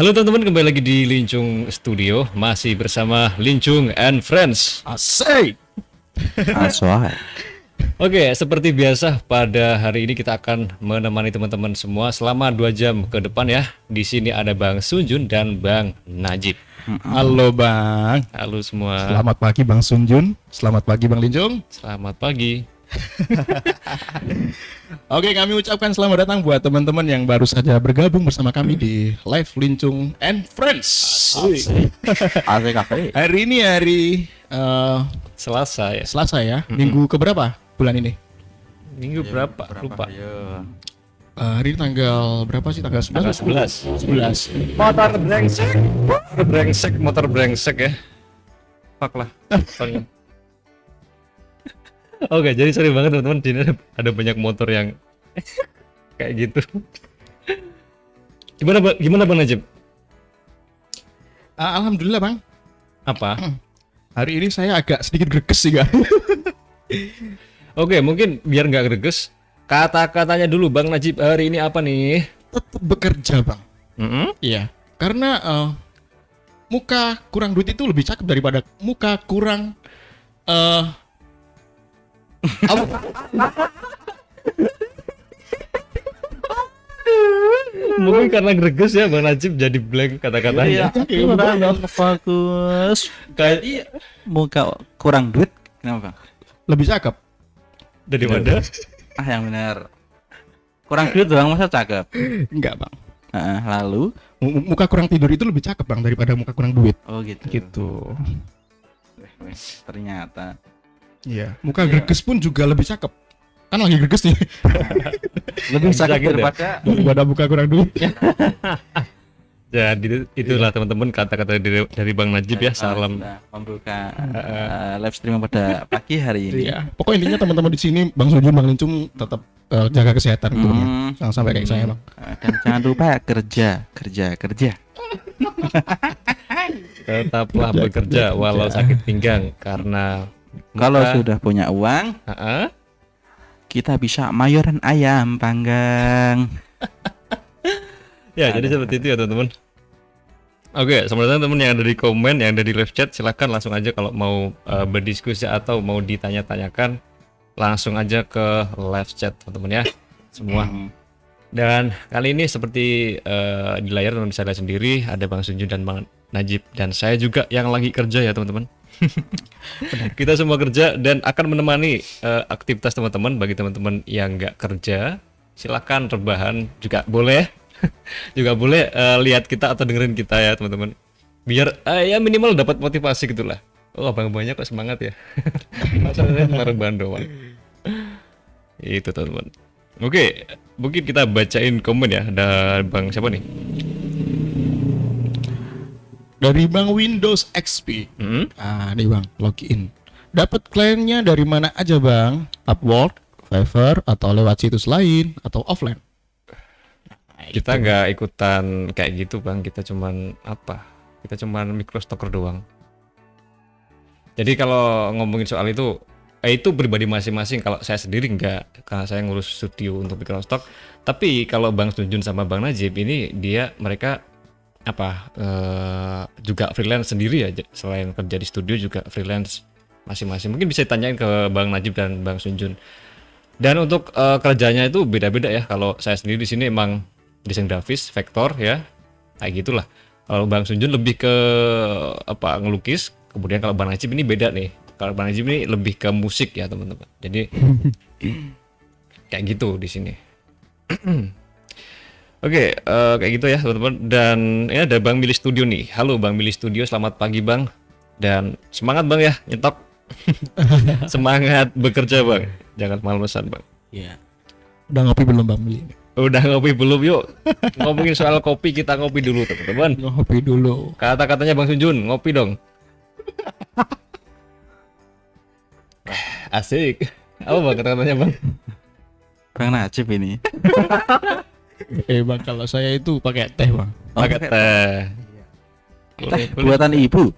Halo teman-teman, kembali lagi di Lincung Studio, masih bersama Lincung and Friends. Asik. Aswai. Oke, seperti biasa pada hari ini kita akan menemani teman-teman semua selama dua jam ke depan ya. Di sini ada Bang Sunjun dan Bang Najib. Halo Bang. Halo semua. Selamat pagi Bang Sunjun. Selamat pagi Bang Linjung. Selamat pagi. Oke, kami ucapkan selamat datang buat teman-teman yang baru saja bergabung bersama kami di Live Lincung and Friends. Asik kafe. Hari ini hari eh, Selasa ya. Selasa ya. Minggu keberapa bulan ini? Minggu berapa? Lupa. Ya. Eh, hari ini tanggal berapa sih? Tanggal 11. Tanggal 11. 11. Motor brengsek. Motor brengsek, motor brengsek ya. Fuck lah. Oke, jadi sorry banget teman-teman. Di sini ada, ada banyak motor yang kayak gitu. Gimana Bang- gimana Bang Najib? Ah, Alhamdulillah Bang. Apa? Hari ini saya agak sedikit greges sih Bang. Oke, mungkin biar nggak greges, kata-katanya dulu Bang Najib hari ini apa nih? Tetap bekerja Bang. Iya, karena eh, muka kurang duit itu lebih cakep daripada muka kurang eh apa? Mungkin karena greges ya Bang Najib jadi blank kata-katanya. Kurang fokus. Kayak iya. Muka kurang duit. Kenapa bang? lebih cakep. Daripada Ah yang benar. Kurang duit doang masa cakep. Enggak, Bang. Heeh, lalu. M- muka kurang tidur itu lebih cakep, Bang, daripada muka kurang duit. Oh gitu. Gitu. Weh, Ternyata. Iya, muka greges pun juga lebih cakep. Kan lagi greges nih Lebih cakep gitu ya? daripada. daripada muka kurang duit. jadi itulah teman-teman kata-kata dari, dari Bang Najib ya. Salam Sudah Membuka eh, live stream pada pagi hari ini. Iya. Pokoknya intinya teman-teman di sini Bang Sujun, Bang Lincum tetap eh, jaga kesehatan tentunya. Hmm. Jangan sampai kayak saya, Bang. Eh, Dan jangan lupa kerja, kerja, kerja. tetaplah Kerja, bekerja kerja, walau sakit pinggang karena Kalau sudah punya uang, Ha-ha. kita bisa mayoran ayam panggang. Ya, Ada. jadi seperti itu ya, teman-teman. Oke, sebenarnya teman yang ada di komen, yang ada di live chat, silahkan langsung aja kalau mau eh, berdiskusi atau mau ditanya-tanyakan, langsung aja ke live chat, teman-teman ya. Semua. Hmm. Dan kali ini seperti eh, di layar teman bisa lihat sendiri, ada Bang Sunjun dan Bang Najib dan saya juga yang lagi kerja ya, teman-teman. Kita semua kerja dan akan menemani eh, aktivitas teman-teman bagi teman-teman yang nggak kerja, silakan rebahan juga boleh. juga boleh eh, lihat kita atau dengerin kita ya, teman-teman. Biar eh, ya minimal dapat motivasi gitulah. Oh, abang banyak kok semangat ya. Masalahnya cuma rebahan. Itu teman-teman. Oke, mungkin kita bacain komen ya. Ada Bang siapa nih? Dari Bang Windows XP. Hmm? Ah, nih Bang, login. Dapat kliennya dari mana aja, Bang? Upwork, Fiverr, atau lewat situs lain, atau offline? Kita nggak ikutan kayak gitu bang. Kita cuman apa? Kita cuman microstocker doang. Jadi kalau ngomongin soal itu, eh, itu pribadi masing-masing. Kalau saya sendiri nggak, karena saya ngurus studio untuk microstock. Tapi kalau Bang Sunjun sama Bang Najib ini dia mereka apa eh, juga freelance sendiri ya. Selain kerja di studio juga freelance masing-masing. Mungkin bisa ditanyain ke Bang Najib dan Bang Sunjun. Dan untuk eh, kerjanya itu beda-beda ya. Kalau saya sendiri di sini emang desain grafis, vektor ya, kayak gitulah. Kalau Bang Sunjun lebih ke apa ngelukis, kemudian kalau Bang Najib ini beda nih. Kalau Bang Najib ini lebih ke musik ya teman-teman. Jadi kayak gitu di sini. Oke, eh, kayak gitu ya teman-teman. Dan ya ada Bang Mili Studio nih. Halo Bang Mili Studio, selamat pagi Bang. Dan semangat Bang ya, nyetok. semangat bekerja Bang. Jangan malesan Bang. Iya. Udah ngopi belum, Bang Mili? Udah ngopi belum yuk? Ngomongin soal kopi kita ngopi dulu teman-teman. Ngopi dulu. Kata-katanya Bang Sunjun, ngopi dong. Asik. Apa bang kata-katanya bang? Bang Najib ini. Eh, Bang, kalau saya itu pakai teh, Bang. Oh, Pakai teh. Teh Boleh, boleh. buatan ibu.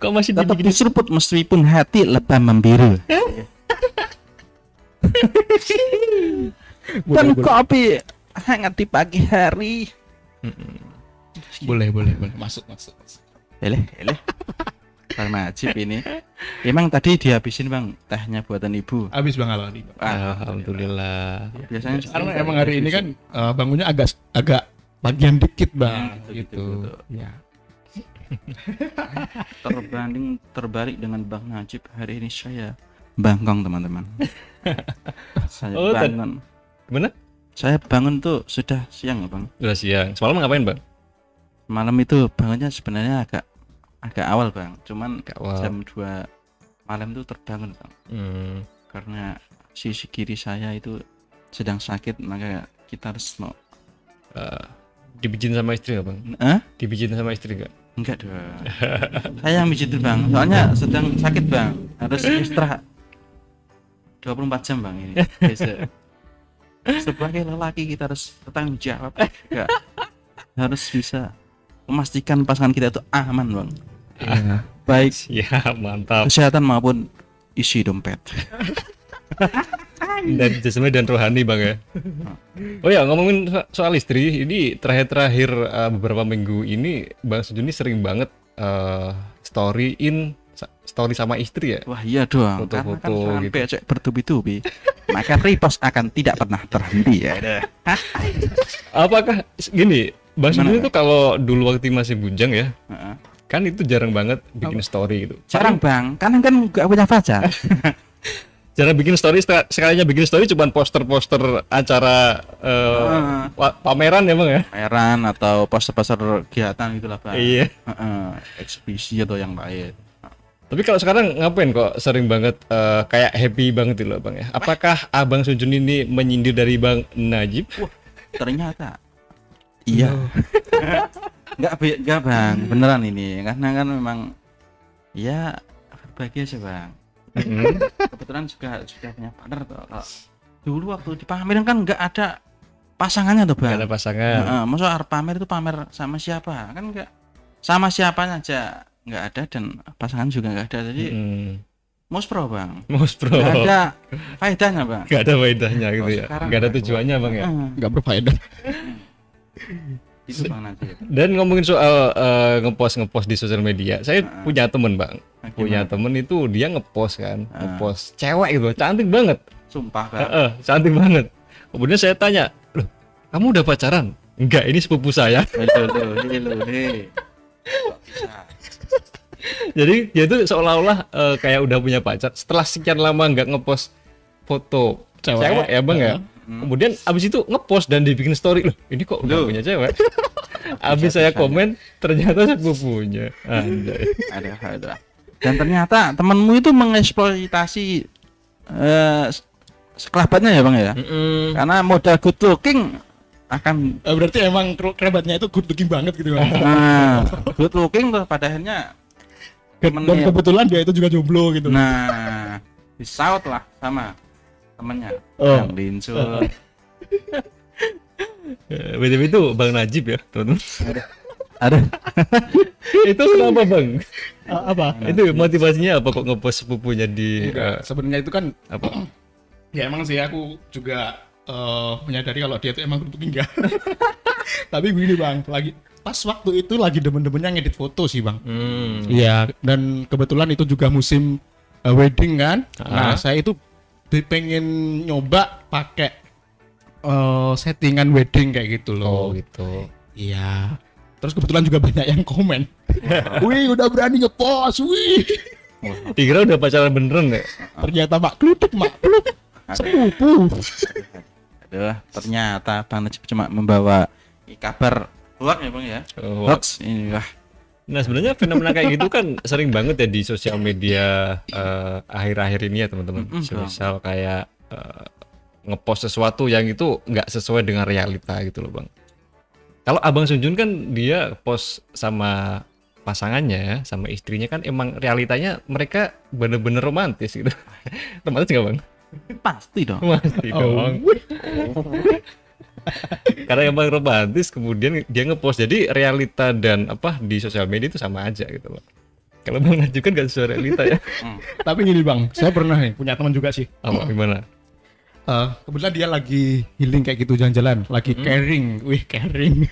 Kok masih Tetap diseruput meskipun hati lebam membiru. Dan kopi hangat di pagi hari. Boleh, boleh, boleh. Masuk, masuk. masuk. Eleh, eleh. Bang Najib ini. Emang tadi dihabisin bang tehnya buatan ibu. Habis Bang. Bang. Alhamdulillah. Biasanya Karena emang hari ini kan eh, bangunnya agak agak bagian dikit, Bang. Hmm, betul, gitu. betul, betul. Ya. terbanding terbalik dengan Bang Najib hari ini saya bangkong teman-teman. saya Oh, bangun. Gimana? Saya bangun tuh sudah siang ya bang. Udah siang. Semalam ngapain bang? Malam itu bangunnya sebenarnya agak agak awal bang. Cuman Agak awal. jam 2 malam tuh terbangun bang. Hmm. Karena sisi kiri saya itu sedang sakit maka kita harus mau Eh, dibijin sama istri nggak bang? eh? Dibijin sama istri nggak? Enggak dong. saya yang pijit bang. Soalnya sedang sakit bang. Harus istirahat. 24 jam bang ini. Biasa. Sebagai lelaki kita harus bertanggung jawab. Harus bisa memastikan pasangan kita itu aman bang. Iya. Baik Ya mantap. kesehatan maupun isi dompet. Dan jasmani dan rohani bang ya. Oh ya ngomongin so- soal istri, ini terakhir-terakhir eh, beberapa minggu ini bang Sujuni sering banget eh, story in story sama istri ya. Wah iya dong. Karena kan Foto-foto sampai gitu. cek bertubi-tubi. Maka repost akan tidak pernah terhenti ya. Apakah gini, bang Sujuni tuh kalau dulu waktu masih bujang ya, Heeh. Kan itu jarang banget bikin story gitu. Jarang bang, karena kan nggak punya pacar. Jarang bikin story, sek- sekalinya bikin story cuman poster-poster acara Ah. wa- pameran ya bang ya. pameran atau poster-poster kegiatan gitulah bang. Iya. Heeh, eksebisi atau yang lain. Tapi kalau sekarang ngapain kok sering banget eh, kayak happy banget gitu loh bang ya? Apakah abang Sujun ini menyindir dari bang Najib? Ternyata iya. Enggak be- enggak bang, beneran ini karena kan memang ya berbagi aja bang. Kebetulan juga sudah punya partner tuh. Kalau dulu waktu di pameran kan nggak ada pasangannya tuh Gak bang. ada pasangan. Heeh, masa harus pamer itu pamer sama siapa kan enggak sama siapanya aja nggak ada dan pasangan juga nggak ada jadi Mm. muspro bang Mus bro. nggak ada faedahnya bang Gak ada faedahnya gitu Oh, ya. Gak ada nggak tujuannya bang ya. Nggak berfaedah. itu bang nanti Dan ngomongin soal eh, ngepost ngepost di sosial media, saya Ah. punya temen bang. Punya gimana? temen itu dia ngepost kan, Ah. ngepost cewek gitu, cantik banget. sumpah bang Heeh, cantik banget. Kemudian saya tanya, loh, kamu udah pacaran? Enggak, ini sepupu saya. Hei. Kok bisa? Jadi dia tuh seolah-olah eh, kayak udah punya pacar. Setelah sekian lama nggak ngepost foto cewek, Cewek. ya bang ya. Kemudian abis itu ngepost dan dibikin story loh. Ini kok udah punya cewek. abis saya komen ternyata sepupunya. Anjay. ada ada dan ternyata temanmu itu mengeksploitasi eh sekelabatnya ya bang ya Mm-mm. karena modal good looking akan Eh, berarti emang kerabatnya itu good looking banget gitu Bang. nah, good looking tuh pada akhirnya Dan kebetulan dia itu juga jomblo gitu. nah disaut lah sama temennya Oh. yang lincul Eh, BTW itu Bang Najib ya, teman-teman. ada itu kenapa Bang? A- apa? itu motivasinya apa kok ngepost sepupunya di Enggak, eh, sebenarnya itu kan apa? ya emang sih aku juga eh, menyadari kalau dia itu emang looking enggak. Tapi begini Bang, lagi pas waktu itu lagi demen-demennya ngedit foto sih Bang. Hmm. Iya, dan kebetulan itu juga musim uh, wedding kan. Nah, Ah. saya itu pengen nyoba pakai uh, settingan wedding kayak gitu loh. Oh gitu. Iya. Terus kebetulan juga banyak yang komen. wih, udah berani ngepost, wih. Dikira udah pacaran beneran ya? Ternyata mak klutuk. Sepupu. Aduh, ternyata Bang Najib cuma membawa kabar hoax ya Bang ya. Oh, Hoax ini wah. Nah sebenarnya fenomena kayak gitu kan sering banget ya di sosial media eh, akhir-akhir ini ya teman-teman. Misal kayak eh, ngepost sesuatu yang itu nggak sesuai dengan realita gitu loh bang. Kalau abang Sunjun kan dia post sama pasangannya, sama istrinya kan emang realitanya mereka bener-bener romantis gitu. Romantis nggak bang? Pasti dong. Pasti Oh. Karena emang romantis kemudian dia ngepost jadi realita dan apa di sosial media itu sama aja gitu loh. Kalau Bang Najib kan gak sesuai realita ya. Tapi gini bang, saya pernah nih punya teman juga sih. Apa gimana? Eh, kebetulan dia lagi healing kayak gitu jalan-jalan, lagi Hmm. caring, wih caring,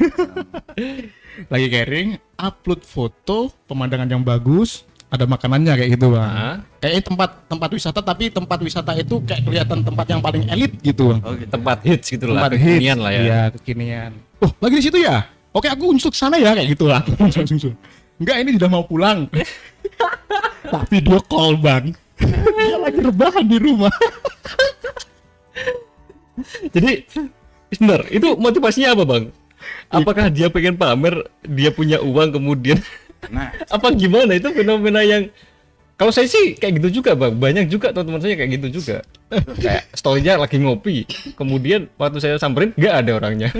lagi caring, upload foto pemandangan yang bagus, ada makanannya kayak gitu bang. Ah. Kayaknya tempat tempat wisata tapi tempat wisata itu kayak kelihatan tempat yang paling elit gitu bang. Oh gitu. tempat hits gitu lah tempat hits. kekinian lah ya Iya kekinian. Oh lagi di situ ya? Oke aku untuk sana ya kayak gitu lah. Enggak ini sudah mau pulang. tak video call bang. dia lagi rebahan di rumah. jadi bener itu motivasinya apa bang apakah dia pengen pamer dia punya uang kemudian Nah, apa gimana? Itu fenomena yang kalau saya sih kayak gitu juga bang. Banyak juga teman-teman saya kayak gitu juga. Kayak storynya lagi ngopi kemudian waktu saya samperin nggak ada orangnya.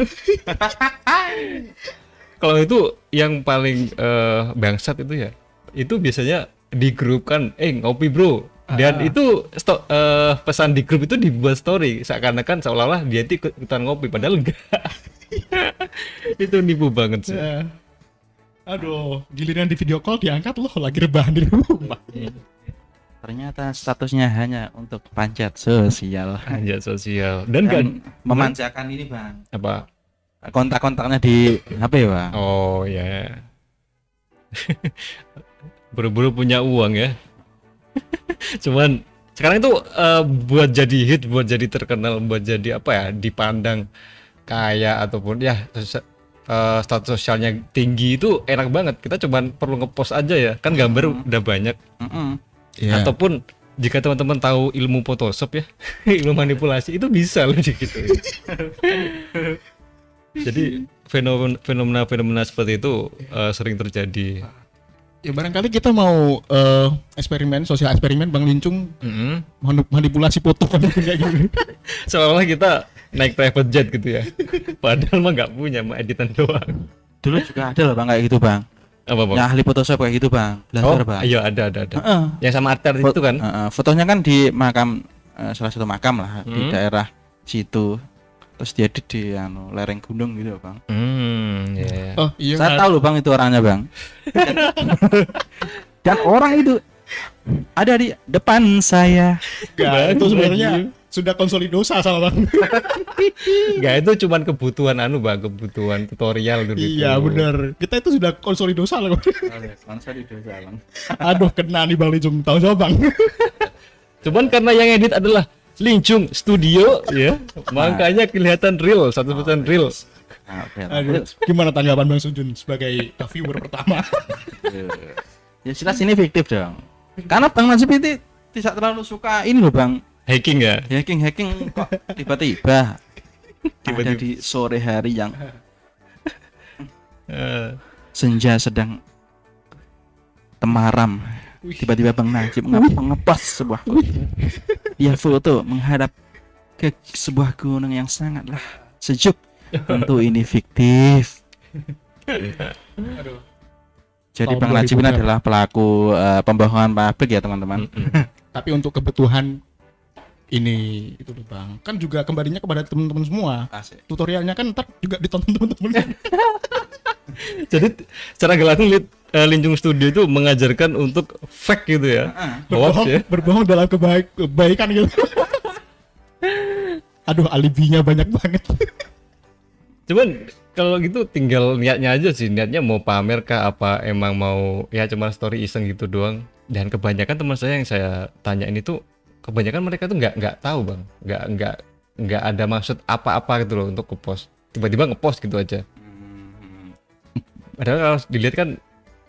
Kalau itu yang paling eh, bangsat itu ya itu biasanya di grup kan eh ngopi bro. Dan itu sto- eh, pesan di grup itu dibuat story seakan-akan seolah-olah dia ikutan ngopi padahal enggak itu nipu banget sih. Ya. Aduh, giliran di video call diangkat loh lagi rebahan di rumah. ternyata statusnya hanya untuk panjat sosial. Hanya sosial dan Dan memanjakan ini bang. apa Kontak-kontaknya di HP ya bang. Oh ya. Buru-buru punya uang ya. Cuman sekarang itu eh, buat jadi hit, buat jadi terkenal, buat jadi apa ya, dipandang kaya ataupun ya eh, status sosialnya tinggi itu enak banget. Kita cuman perlu ngepost aja ya. Kan gambar udah banyak. Mm-mm. Iya. Ataupun jika teman-teman tahu ilmu Photoshop ya, ilmu manipulasi itu bisa loh gitu. Jadi fenomena fenomena-fenomena seperti itu eh, sering terjadi. Ya barangkali kita mau eh, eksperimen, sosial eksperimen Bang Lincung Mm-mm. manu- manipulasi foto kan kayak gitu. Seolah-olah kita naik private jet gitu ya. Padahal mah nggak punya, mah editan doang. Dulu juga ada loh bang kayak gitu bang. Apa bang? Yang ahli Photoshop kayak gitu bang. oh, Belajar bang. iya ada ada ada. Heeh. Yang sama artis itu kan? Heeh, fotonya kan di makam eh, salah satu makam lah di Hmm. daerah situ. Terus dia di, di anu, lereng gunung gitu bang. Hmm, ya. ya. Oh iya. Saya tahu loh bang itu orangnya bang. Dan, dan orang itu ada di depan saya. Enggak, itu sebenarnya sudah konsolidosa sama Bang. Nggak itu cuman kebutuhan anu bang, kebutuhan tutorial dulu. iya benar. Kita itu sudah konsolidosa loh. Konsolidosa bang. Aduh kena nih Bang Lincung. Tahu siapa Bang? Cuman karena yang edit adalah Lincung Studio ya, makanya kelihatan real, satu persen real. Nah, oke. Aduh, gimana tanggapan Bang Sujun sebagai viewer pertama? Ya jelas ini fiktif dong. Karena Bang Najib itu tidak terlalu suka ini loh Bang. Hacking ya? Hacking hacking kok tiba-tiba Tiba-tiba. ada di sore hari yang Eh, senja sedang temaram. Tiba-tiba Bang Najib nge- ngepost sebuah foto. Ya foto menghadap ke sebuah gunung yang sangatlah sejuk. Tentu ini fiktif. Aduh. Jadi Bang Najib ini 2000-an. adalah pelaku eh, pembohongan publik ya teman-teman. Tapi untuk kebutuhan ini itu loh Bang. Kan juga kembalinya kepada teman-teman semua. Asik. Tutorialnya kan ntar juga ditonton teman-teman. Jadi secara gak langsung Lid- eh, Linjung Studio itu mengajarkan untuk fake gitu ya. Berbohong, ya. berbohong dalam kebaik kebaikan gitu. Aduh, alibinya banyak banget. Cuman kalau gitu tinggal niatnya aja sih. Niatnya mau pamer kah apa emang mau ya cuma story iseng gitu doang. Dan kebanyakan teman saya yang saya tanyain itu kebanyakan mereka tuh nggak nggak tahu bang, nggak nggak nggak ada maksud apa-apa gitu loh untuk ke post. Tiba-tiba ngepost gitu aja. Hmm. Padahal kalau dilihat kan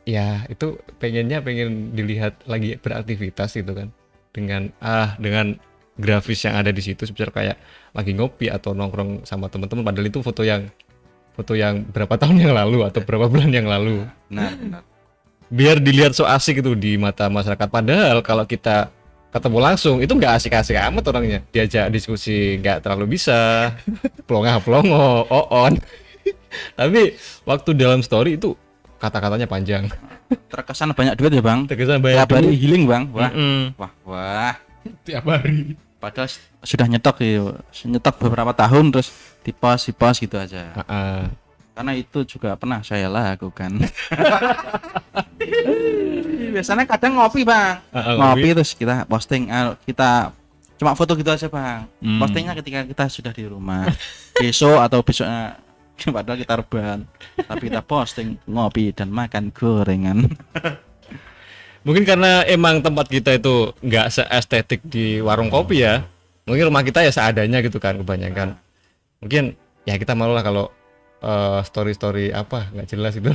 ya itu pengennya pengen dilihat lagi beraktivitas gitu kan dengan ah dengan grafis yang ada di situ sebenarnya kayak lagi ngopi atau nongkrong sama teman-teman padahal itu foto yang foto yang berapa tahun yang lalu atau berapa bulan yang lalu Benar, benar. biar dilihat so asik itu di mata masyarakat padahal kalau kita ketemu langsung itu nggak asik-asik amat orangnya diajak diskusi nggak terlalu bisa pelongah pelongo on tapi waktu dalam story itu kata-katanya panjang Terkesan banyak duit ya Bang. terkesan banyak Tiap hari healing Bang. Wah, Mm-mm. wah, wah. Tiap hari. Padahal sudah nyetok ya, nyetok beberapa tahun terus di pos, di pos gitu aja. Ah-ah. Karena itu juga pernah saya lakukan. Biasanya kadang ngopi bang, Ah, ah, ngopi terus kita posting, ah, kita cuma foto gitu aja bang Hmm. postingnya ketika kita sudah di rumah besok atau besoknya padahal kita rebahan tapi kita posting ngopi dan makan gorengan Mungkin karena emang tempat kita itu nggak seestetik di warung kopi ya. Mungkin rumah kita ya seadanya gitu kan kebanyakan. Mungkin ya kita malu lah kalau eh, story-story apa nggak jelas itu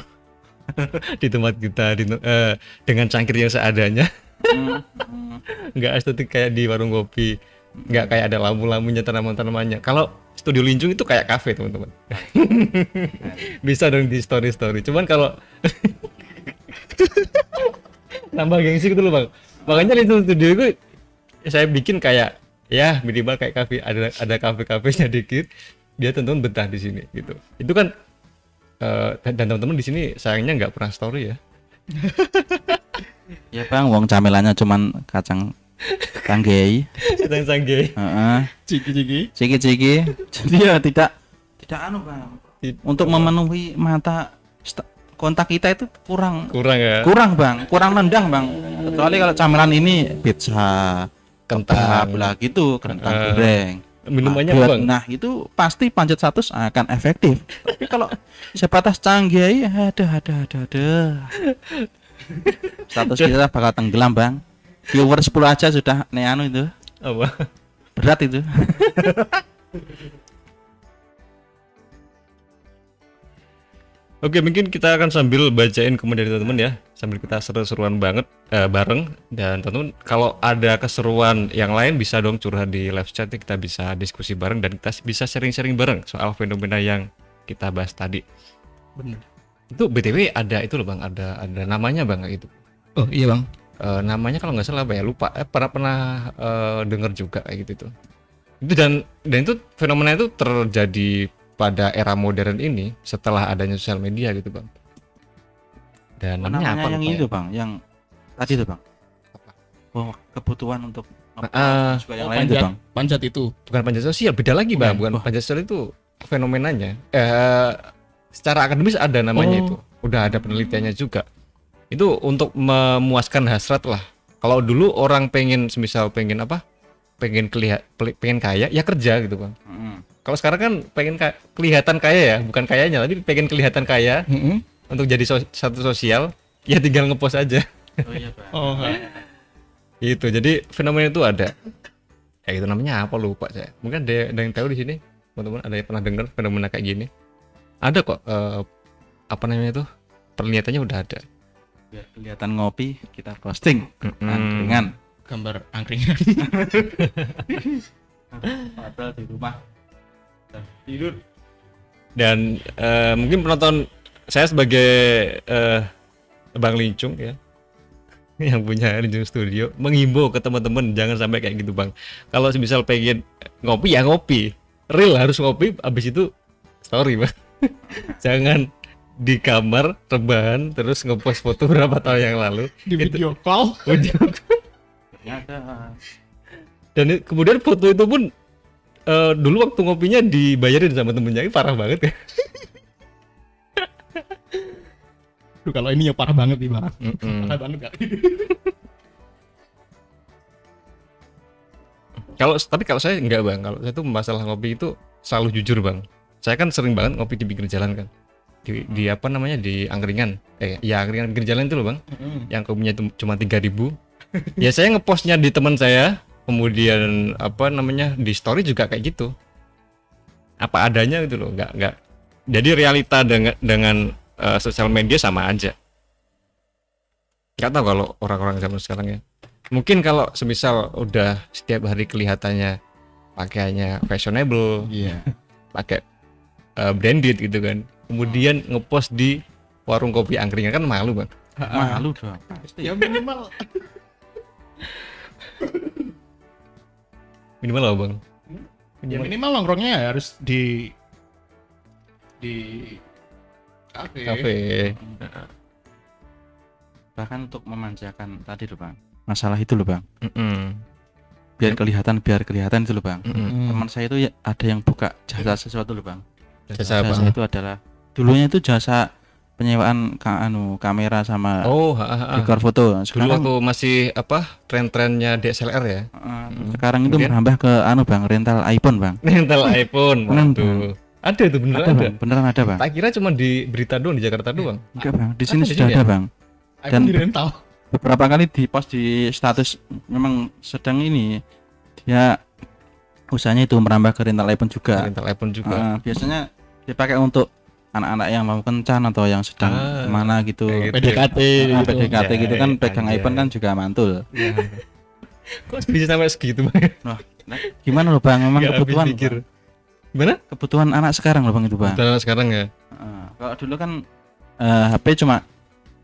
di tempat kita di, eh, dengan cangkir yang seadanya. Nggak estetik kayak di warung kopi. Nggak kayak ada lampu-lampunya tanaman-tanamannya. Kalau studio Linjung itu kayak kafe teman-teman. Bisa dong di story-story. Cuman kalau nambah gengsi gitu loh bang makanya di studio itu saya bikin kayak ya minimal kayak kafe ada ada kafe kafenya dikit dia tentu betah di sini gitu. Itu kan eh, dan teman-teman di sini sayangnya nggak pernah story ya. Ya bang wong camilannya cuman kacang tanggei. Sedang sanggei Heeh. Ciki-ciki. ciki-ciki. Jadi ya tidak tidak anu bang. Untuk memenuhi mata kontak kita itu kurang. Kurang ya? Kurang bang. Kurang nendang bang. Kecuali kalau camilan ini pizza Kentang. lah gitu kentang Eh, goreng minumannya bang nah itu pasti panjat status akan efektif. Tapi kalau sebatas canggih ada ada ada ada status kita bakal tenggelam bang. Viewer 10 aja sudah neanu itu. Apa? Berat itu Oke, mungkin kita akan sambil bacain komen dari teman-teman ya, sambil kita seru-seruan banget eh, bareng. Dan teman-teman, kalau ada keseruan yang lain bisa dong curhat di live chat, kita bisa diskusi bareng dan kita bisa sharing-sharing bareng soal fenomena yang kita bahas tadi. Bener. Itu btw ada itu loh bang, ada ada namanya bang itu. Oh iya bang. Eh, namanya kalau nggak salah apa ya lupa. Eh, pernah pernah eh, dengar juga kayak gitu tuh. Itu dan dan itu fenomena itu terjadi pada era modern ini setelah adanya sosial media gitu bang. Dan namanya, apa? yang itu ya? bang yang tadi itu bang Apa? oh kebutuhan untuk apa juga yang Oh, lain itu panjat, bang panjat itu. bukan panjat sosial, beda lagi bang. Bukan. Bukan panjat sosial itu fenomenanya. Eh, secara akademis ada namanya Oh. itu. Udah ada penelitiannya juga. Itu untuk memuaskan hasrat lah. Kalau dulu orang pengen, semisal pengen apa? Pengen kelihat, pengen kaya, ya kerja gitu bang. Mm-mm. Kalau sekarang kan pengen ka- kelihatan kaya ya, bukan kayanya, tapi pengen kelihatan kaya Mm-mm. untuk jadi so- satu sosial, ya tinggal ngepost aja. oh iya bang Oh. Gitu. Jadi fenomena itu ada. Kayak gitu namanya apa lupa saya. Mungkin ada, ada yang tahu di sini, teman-teman ada yang pernah dengar fenomena kayak gini? Ada kok. eh, apa namanya itu? Penelitiannya udah ada. biar kelihatan ngopi kita posting Mm-mm. angkringan Gambar angkringan. padahal di rumah tidur. Dan eh, mungkin penonton saya sebagai eh, Bang Lincung ya yang punya Lincung Studio menghimbau ke teman-teman jangan sampai kayak gitu Bang. Kalau misal pengen ngopi ya ngopi. Real harus ngopi abis itu story Bang. Jangan di kamar rebahan terus ngepost foto berapa tahun yang lalu. Di Itu- video call. Dan kemudian foto itu pun eh, dulu waktu ngopinya dibayarin sama temennya ini parah banget ya. Duh, kalau ini ya parah banget nih bang. Parah banget gak? Kalau tapi kalau saya enggak bang, kalau saya tuh masalah ngopi itu selalu jujur bang. Saya kan sering banget ngopi di pinggir jalan kan, di, di apa namanya? Di angkringan, eh ya angkringan pinggir jalan itu loh bang, yang kopinya itu cuma tiga ribu. ya saya ngepostnya di teman saya, kemudian apa namanya di story juga kayak gitu. Apa adanya gitu loh, nggak nggak. Jadi realita dengan dengan eh, sosial media sama aja. Nggak tahu kalau orang-orang zaman sekarang ya mungkin kalau semisal udah setiap hari kelihatannya pakaiannya fashionable Iya. pakai eh, branded gitu kan kemudian ngepost di warung kopi angkringan kan malu bang malu dong Ya minimal. minimal apa bang. Ya minimal. nongkrongnya ya harus di di kafe. kafe. Bahkan untuk memanjakan tadi loh bang. Masalah itu loh bang. Mm-mm. biar kelihatan biar kelihatan itu loh bang. Mm-mm. Hmm. teman saya itu ya ada yang buka jasa sesuatu loh bang. Jasa apa? Jasa itu adalah dulunya itu jasa penyewaan ka, anu kamera sama Oh, ha, ha, ha. record foto. Dulu Sekarang waktu masih apa tren-trennya DSLR ya. eh, sekarang itu Kemudian? merambah ke anu Bang, rental iPhone, Bang. Rental iPhone. Beneran, Waduh. Ada itu beneran Ada, ada. Bang. Beneran ada, Bang. Tak kira cuma di berita doang di Jakarta doang. Enggak, Bang. Di sini Ada sudah ada, ya? Bang. iPhone di rental. Beberapa kali di post di status memang sedang ini dia usahanya itu merambah ke rental iPhone juga. Rental iPhone juga. Eh, biasanya dipakai untuk anak-anak yang mau kencan atau yang sedang Ah, ke mana gitu. kayak gitu. PDKT Ah, gitu. PDKT gitu kan Anjay, pegang anjay. iPhone kan juga mantul. Ya. Kok bisa sampai segitu bang? Nah, gimana loh Bang? Memang kebutuhan pikir. Gimana? kebutuhan anak sekarang loh Bang itu Bang. Betul sekarang ya. Heeh. kalau dulu kan eh, HP cuma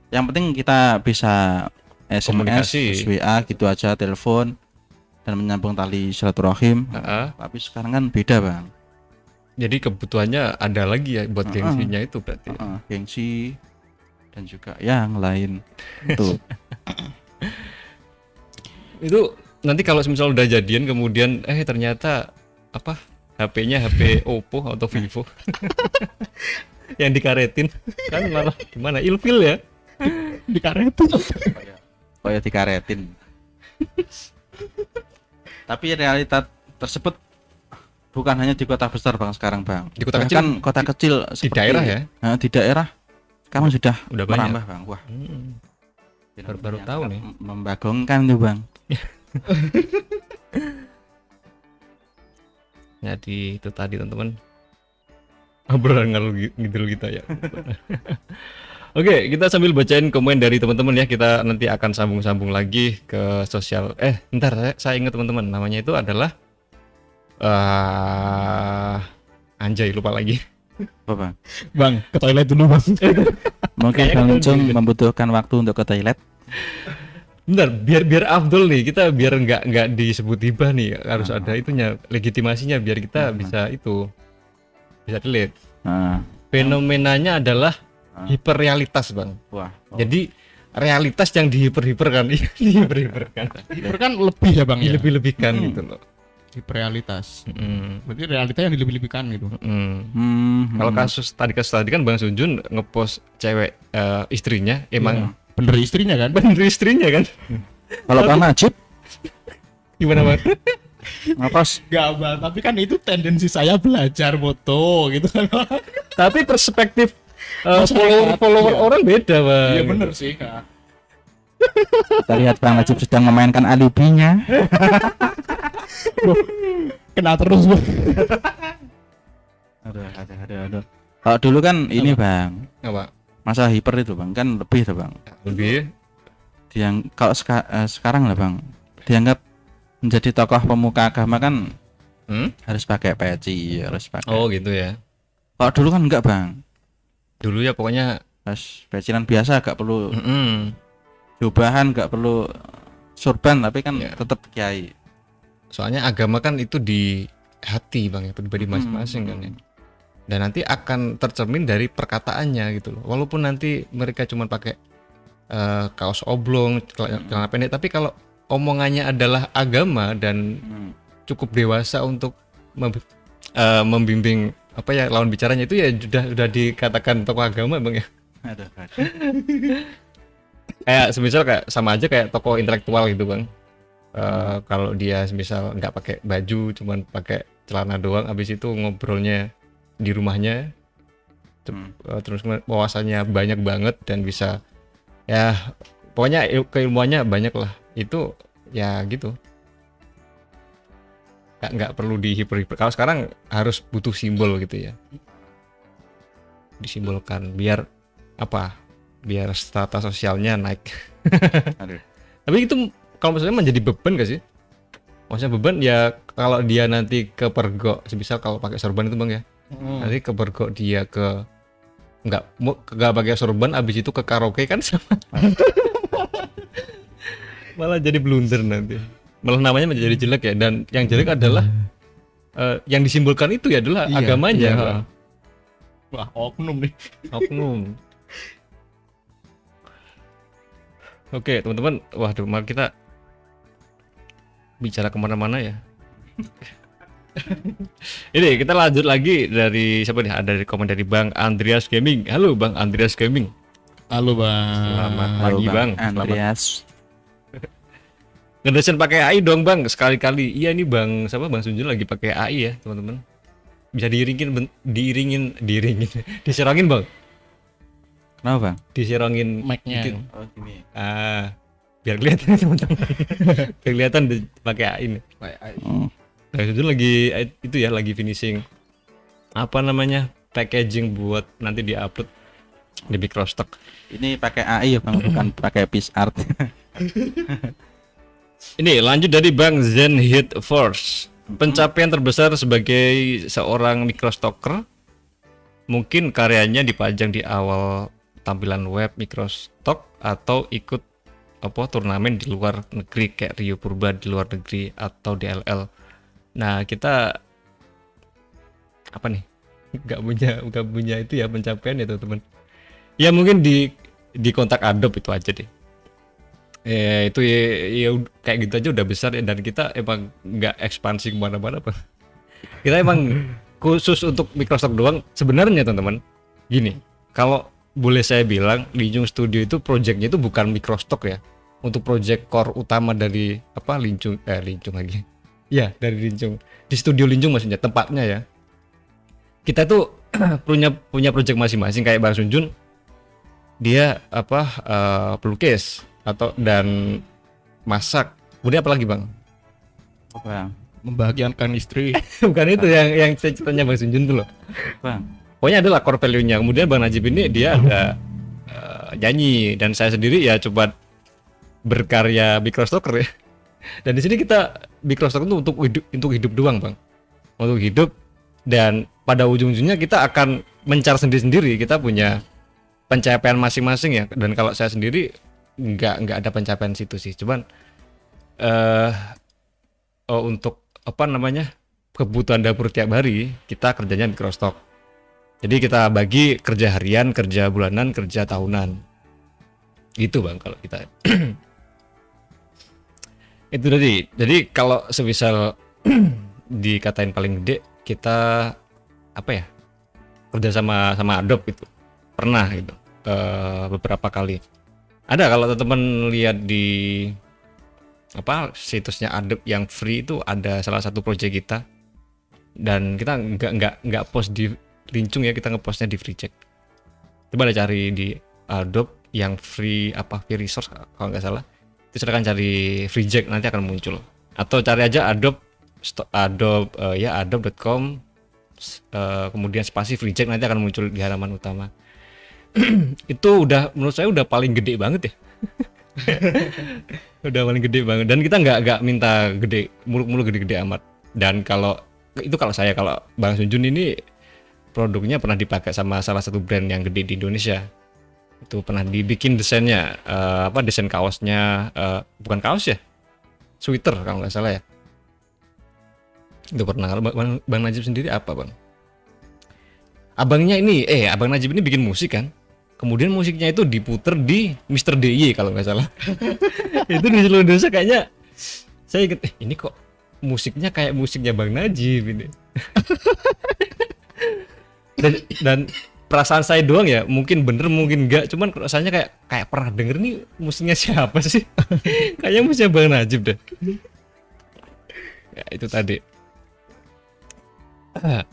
yang penting kita bisa SMS, Komunikasi. WA gitu aja, telepon dan menyambung tali silaturahim. Ha-ha. Tapi sekarang kan beda Bang. Jadi kebutuhannya ada lagi ya buat Ha-ha. gengsinya itu berarti. Heeh, gengsi dan juga yang lain. Tuh. Itu nanti kalau misal udah jadian kemudian eh ternyata apa HP-nya HP Oppo atau Vivo yang dikaretin kan malah gimana ilfil ya Dikaretin. kayak dikaretin. Tapi realita tersebut bukan hanya di kota besar bang sekarang bang. Di kota Bahkan kecil, kota kecil di seperti- daerah ya Nah, di daerah kamu sudah udah banyak merambah bang. Wah Hmm. baru yang tahu nih. mem- Membagongkan tuh bang. jadi itu tadi teman-teman obrolan ngalur gi- ngidul kita ya Oke, kita sambil bacain komen dari teman-teman ya. Kita nanti akan sambung-sambung lagi ke sosial. Eh, ntar saya, saya ingat teman-teman. Namanya itu adalah eh anjay lupa lagi. Apa bang? Bang, ke toilet dulu, Bang. Mungkin Bang kan gitu. membutuhkan waktu untuk ke toilet. Bentar, biar biar Abdul nih, kita biar nggak nggak disebut hibah nih, harus ada itunya legitimasinya biar kita Hmm. bisa itu bisa delete. Nah, Fenomenanya adalah Ah. hiperrealitas, Bang. wah. oh, Jadi realitas yang dihiper-hiperkan, dihiper-hiperkan, Hiper kan lebih ya, Bang. ya? dilebih-lebihkan Hmm. gitu loh. Hiperrealitas. Mm, Berarti realita yang dilebih-lebihkan gitu. mm. Hmm, Kalau kasus tadi kasus tadi kan Bang Sunjun ngepost cewek eh, istrinya emang Bener istrinya kan? bener istrinya kan? kalau Bang Najib Gimana Bang? ngapos Gak, Bang. Tapi kan itu tendensi saya belajar moto gitu kan. Tapi perspektif eh, Masyarakat, follower follower iya. orang beda Bang. Iya bener sih, Kak. Kita lihat Bang Najib sedang memainkan alibinya. Kena terus, Bang. Aduh, aduh, aduh, aduh. Kalau dulu kan ini Bang, Apa? masa hiper itu Bang kan lebih tuh Bang. Lebih Yang kalau seka- eh, sekarang lah Bang, dianggap menjadi tokoh pemuka agama kan Hmm? harus pakai peci, harus pakai. Oh gitu ya. Kalau dulu kan enggak Bang. Dulu ya pokoknya Harus pecinan biasa enggak perlu mm-mm. Jubahan, enggak perlu surban tapi kan Ya. tetap kiai. soalnya agama kan itu di hati Bang ya, pribadi masing-masing kan ya. Dan nanti akan tercermin dari perkataannya gitu loh. Walaupun nanti mereka cuma pakai eh, kaos oblong, celana celana pendek, tapi kalau omongannya adalah agama dan Hmm. cukup dewasa untuk mem- eh, membimbing apa ya lawan bicaranya itu ya sudah sudah dikatakan tokoh agama Bang ya. Aduh, kayak semisal kayak sama aja kayak tokoh intelektual gitu bang. Eh, kalau dia semisal nggak pakai baju cuman pakai celana doang habis itu ngobrolnya di rumahnya Hmm. eh, terus wawasannya banyak banget dan bisa ya pokoknya il- keilmuannya banyak lah. Itu ya gitu. Nggak nggak perlu dihiper-hiper kalau sekarang harus butuh simbol gitu ya. Disimbolkan biar apa biar strata sosialnya naik Aduh. tapi itu kalau misalnya menjadi beban gak sih maksudnya beban ya kalau dia nanti ke pergok semisal kalau pakai sorban itu bang ya Hmm. nanti ke pergok dia ke nggak mau nggak pakai sorban abis itu ke karaoke kan sama malah jadi blunder nanti malah namanya menjadi jelek ya dan yang jelek adalah eh, yang disimbolkan itu ya adalah Iya, agamanya iya. Bang. Wah, oknum nih. oknum oke teman-teman waduh mari kita bicara ke mana-mana ya Ini kita lanjut lagi dari siapa nih? Ada dari komen dari Bang Andreas Gaming. Halo Bang Andreas Gaming. Halo bang. Selamat Halo, pagi Bang. Selamat Andreas Ngedesain pakai AI dong bang sekali-kali. Iya nih bang, siapa bang Sunjun lagi pakai AI ya teman-teman. Bisa diiringin, diiringin, diiringin, diserongin bang, kenapa bang diserongin Mic-nya. dikit. oh gini Ah, biar kelihatan teman-teman. biar kelihatan pakai AI ini. Hmm. Bang Sunjun lagi eh, itu ya lagi finishing apa namanya packaging buat nanti diupload di Microstock. ini pakai AI ya bang bukan pakai PixArt Ini lanjut dari Bang Zen Hit Force. Pencapaian terbesar sebagai seorang microstocker mungkin karyanya dipajang di awal tampilan web microstock atau ikut apa turnamen di luar negeri kayak Rio Purba di luar negeri atau DLL. Nah, kita apa nih? Nggak punya nggak punya itu ya pencapaian ya teman-teman. Ya mungkin di di kontak Adobe itu aja deh ya itu ya, ya kayak gitu aja udah besar ya dan kita emang nggak ekspansi ke mana-mana pak kita emang khusus untuk Microsoft doang sebenarnya teman-teman gini kalau boleh saya bilang Linjung Studio itu projectnya itu bukan Microstock ya. Untuk project core utama dari apa Linjung eh Linjung lagi. Ya dari Linjung. Di studio Linjung maksudnya tempatnya ya. Kita tuh punya punya project masing-masing. Kayak Bang Sunjun dia apa eh, pelukis atau dan masak. Kemudian apa lagi bang? Oh, bang Membahagiakan istri. bukan itu yang yang saya ceritanya bang Sunjun tuh loh. Bang pokoknya adalah core value-nya. Kemudian bang Najib ini dia ada eh, nyanyi. Dan saya sendiri ya coba berkarya microstocker ya. Dan di sini kita microstocker itu untuk hidup untuk hidup doang bang. Untuk hidup. Dan pada ujung-ujungnya kita akan mencari sendiri-sendiri. Kita punya pencapaian masing-masing ya. Dan kalau saya sendiri nggak nggak ada pencapaian situ sih. Cuman eh oh, untuk apa namanya kebutuhan dapur tiap hari kita kerjanya microstock jadi kita bagi kerja harian kerja bulanan kerja tahunan. Itu bang kalau kita. Itu tadi. Jadi kalau semisal dikatain paling gede kita apa ya kerja sama sama Adobe itu pernah gitu eh, beberapa kali. Ada kalau teman-teman lihat di apa situsnya Adobe yang free itu ada salah satu project kita. Dan kita nggak nggak nggak post di lincung ya kita ngepostnya di free check coba ada cari di Adobe yang free apa free resource kalau nggak salah. Itu silakan cari free jack nanti akan muncul. Atau cari aja Adobe Adobe eh, ya adobe.com s- eh, kemudian spasi free jack nanti akan muncul di halaman utama. Itu udah menurut saya udah paling gede banget ya. Udah paling gede banget. Dan kita nggak nggak minta gede muluk-muluk gede-gede amat. Dan kalau itu kalau saya kalau Bang Sunjun ini produknya pernah dipakai sama salah satu brand yang gede di Indonesia. Itu pernah dibikin desainnya eh, apa desain kaosnya eh, bukan kaos ya sweater kalau nggak salah ya. Itu pernah. Kalau bang, bang, Najib sendiri apa bang? Abangnya ini eh abang Najib ini bikin musik kan? Kemudian musiknya itu diputer di Mr. DIY kalau nggak salah. Itu di seluruh Indonesia kayaknya saya inget eh, ini kok musiknya kayak musiknya Bang Najib ini dan, dan perasaan saya doang ya mungkin bener mungkin enggak. Cuman rasanya kayak kayak pernah denger nih musiknya siapa sih? Kayaknya musiknya Bang Najib deh. Ya itu tadi. Ah.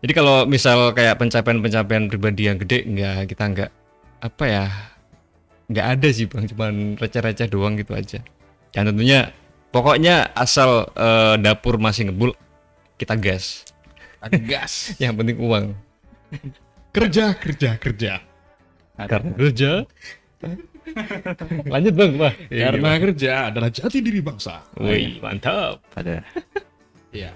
jadi kalau misal kayak pencapaian-pencapaian pribadi yang gede enggak kita enggak apa ya nggak ada sih bang. Cuman receh-receh doang gitu aja. Dan tentunya pokoknya asal eh, dapur masih ngebul kita gas. Gas. yang penting uang kerja, kerja, kerja. karena kerja lanjut bang wah Karena kerja adalah jati diri bangsa. wih mantap pada Iya.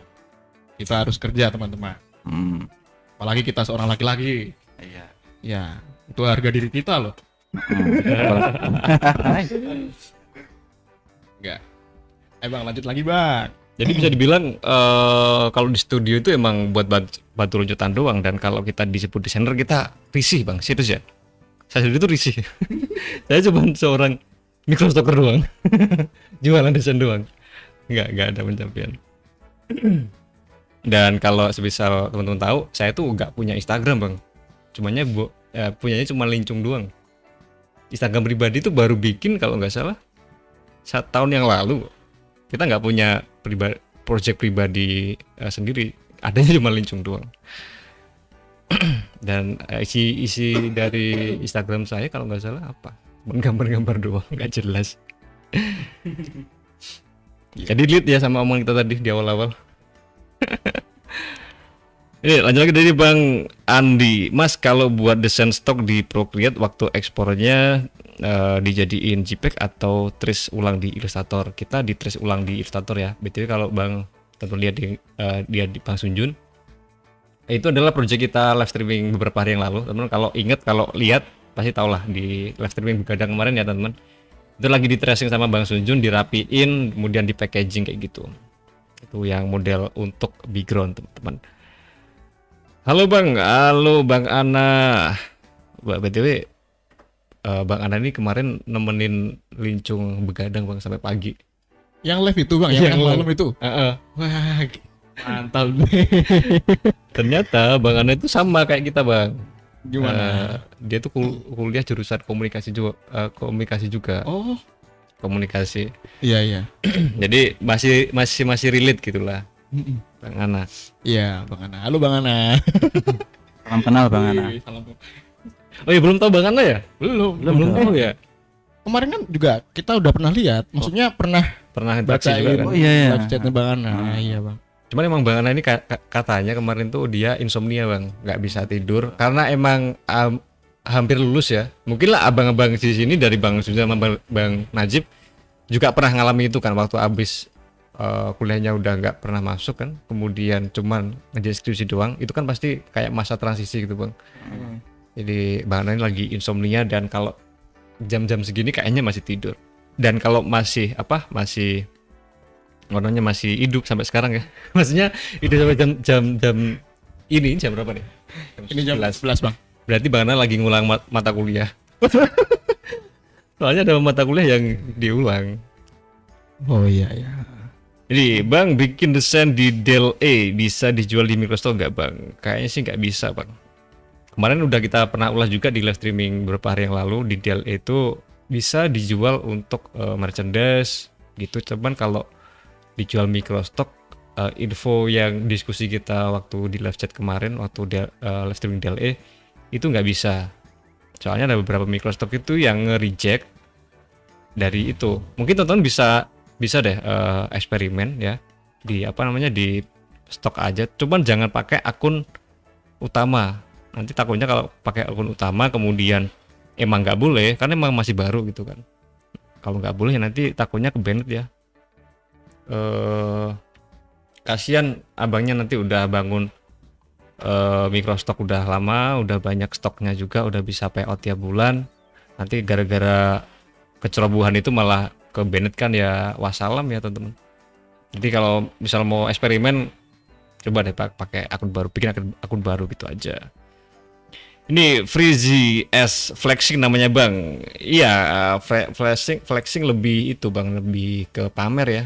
Kita harus kerja, teman-teman. hmm, Apalagi kita seorang laki-laki. iya Ya, itu harga diri kita loh. Enggak. Eh bang, lanjut lagi bang. Jadi bisa dibilang eh, kalau di studio itu emang buat batu, runcutan doang. Dan kalau kita disebut desainer kita risih bang. Situs ya? Saya sendiri tuh risih. Saya cuma seorang microstocker doang. Jualan desain doang. Nggak nggak ada pencapaian. Dan kalau sebisal teman-teman tahu, saya tuh nggak punya Instagram bang. Cumanya bu, ya, punyanya cuma lincung doang. Instagram pribadi tuh baru bikin kalau nggak salah satu tahun yang lalu. Kita nggak punya pribadi, project pribadi eh, sendiri. Adanya cuma lincung doang. Dan eh, isi isi dari Instagram saya kalau nggak salah apa? Gambar-gambar doang, nggak jelas. Jadi lihat ya sama omongan kita tadi di awal-awal. Ini lanjut lagi dari Bang Andi. Mas kalau buat desain stok di Procreate waktu ekspornya eh, dijadiin JPEG atau trace ulang di Illustrator. Kita di trace ulang di Illustrator ya. BTW kalau Bang tentu lihat di eh, dia di Bang Sunjun itu adalah project kita live streaming beberapa hari yang lalu. Teman-teman kalau ingat kalau lihat pasti tau lah di live streaming begadang kemarin ya teman-teman. Itu lagi di tracing sama Bang Sunjun, dirapiin, kemudian di packaging kayak gitu itu yang model untuk background teman-teman halo bang halo bang Ana Mbak btw eh, bang Ana ini kemarin nemenin lincung begadang bang sampai pagi Yang live itu bang, yang, Yang live. malam itu. Heeh. Wah, mantap. ternyata bang Ana itu sama kayak kita bang Gimana? Eh, dia tuh kul- kuliah jurusan komunikasi juga eh, komunikasi juga oh, komunikasi iya iya. jadi masih masih masih relate gitulah bang Ana Iya, Bang Ana. Halo Bang Ana. Salam kenal Bang Ana. Salam. Oh ya belum tahu bang Ana ya? Belum, belum, belum tahu ya? Kemarin kan juga kita udah pernah lihat, maksudnya pernah pernah interaksi baca juga kan? Oh, iya, iya. live chatnya Bang Ana. Iya, Bang. Cuman emang Bang Ana ini ka- ka- katanya kemarin tuh dia insomnia bang, nggak bisa tidur. Karena emang am- hampir lulus ya. Mungkin lah abang-abang di sini dari Bang Suza sama Bang, Bang Najib juga pernah ngalami itu kan waktu abis eh, kuliahnya udah nggak pernah masuk kan, kemudian cuman ngerjain skripsi doang, itu kan pasti kayak masa transisi gitu bang. Jadi Bang Ana ini lagi insomnia dan kalau jam-jam segini kayaknya masih tidur. Dan kalau masih apa masih warnanya masih hidup sampai sekarang ya. Maksudnya hidup sampai jam jam jam ini jam berapa nih? Ini jam 11. 11, Bang. Berarti Bang Ana lagi ngulang mat- mata kuliah. Soalnya ada mata kuliah yang diulang. Oh iya iya. Jadi Bang bikin desain di Dell E bisa dijual di Microsoft nggak Bang? Kayaknya sih nggak bisa Bang. Kemarin udah kita pernah ulas juga di live streaming beberapa hari yang lalu di Dell E itu bisa dijual untuk eh, merchandise gitu. Cuman kalau dijual Microstock eh, info yang diskusi kita waktu di live chat kemarin waktu Dell, eh, live streaming Dell E itu nggak bisa. Soalnya ada beberapa Microstock itu yang nge-reject dari itu. Mungkin teman-teman bisa bisa deh eh, eksperimen ya di apa namanya di stok aja. Cuman jangan pakai akun utama. Nanti takutnya kalau pakai akun utama kemudian emang nggak boleh karena emang masih baru gitu kan. Kalau nggak boleh nanti takutnya ke ya. Eh kasihan abangnya nanti udah bangun eh Microstock udah lama, udah banyak stoknya juga, udah bisa payout tiap bulan. Nanti gara-gara kecerobohan itu malah ke Bennett kan ya wassalam ya teman-teman. Jadi kalau misal mau eksperimen coba deh pak pakai akun baru, bikin akun baru gitu aja. Ini Freezy S flexing namanya bang. Iya eh, fle- flexing flexing lebih itu bang lebih ke pamer ya.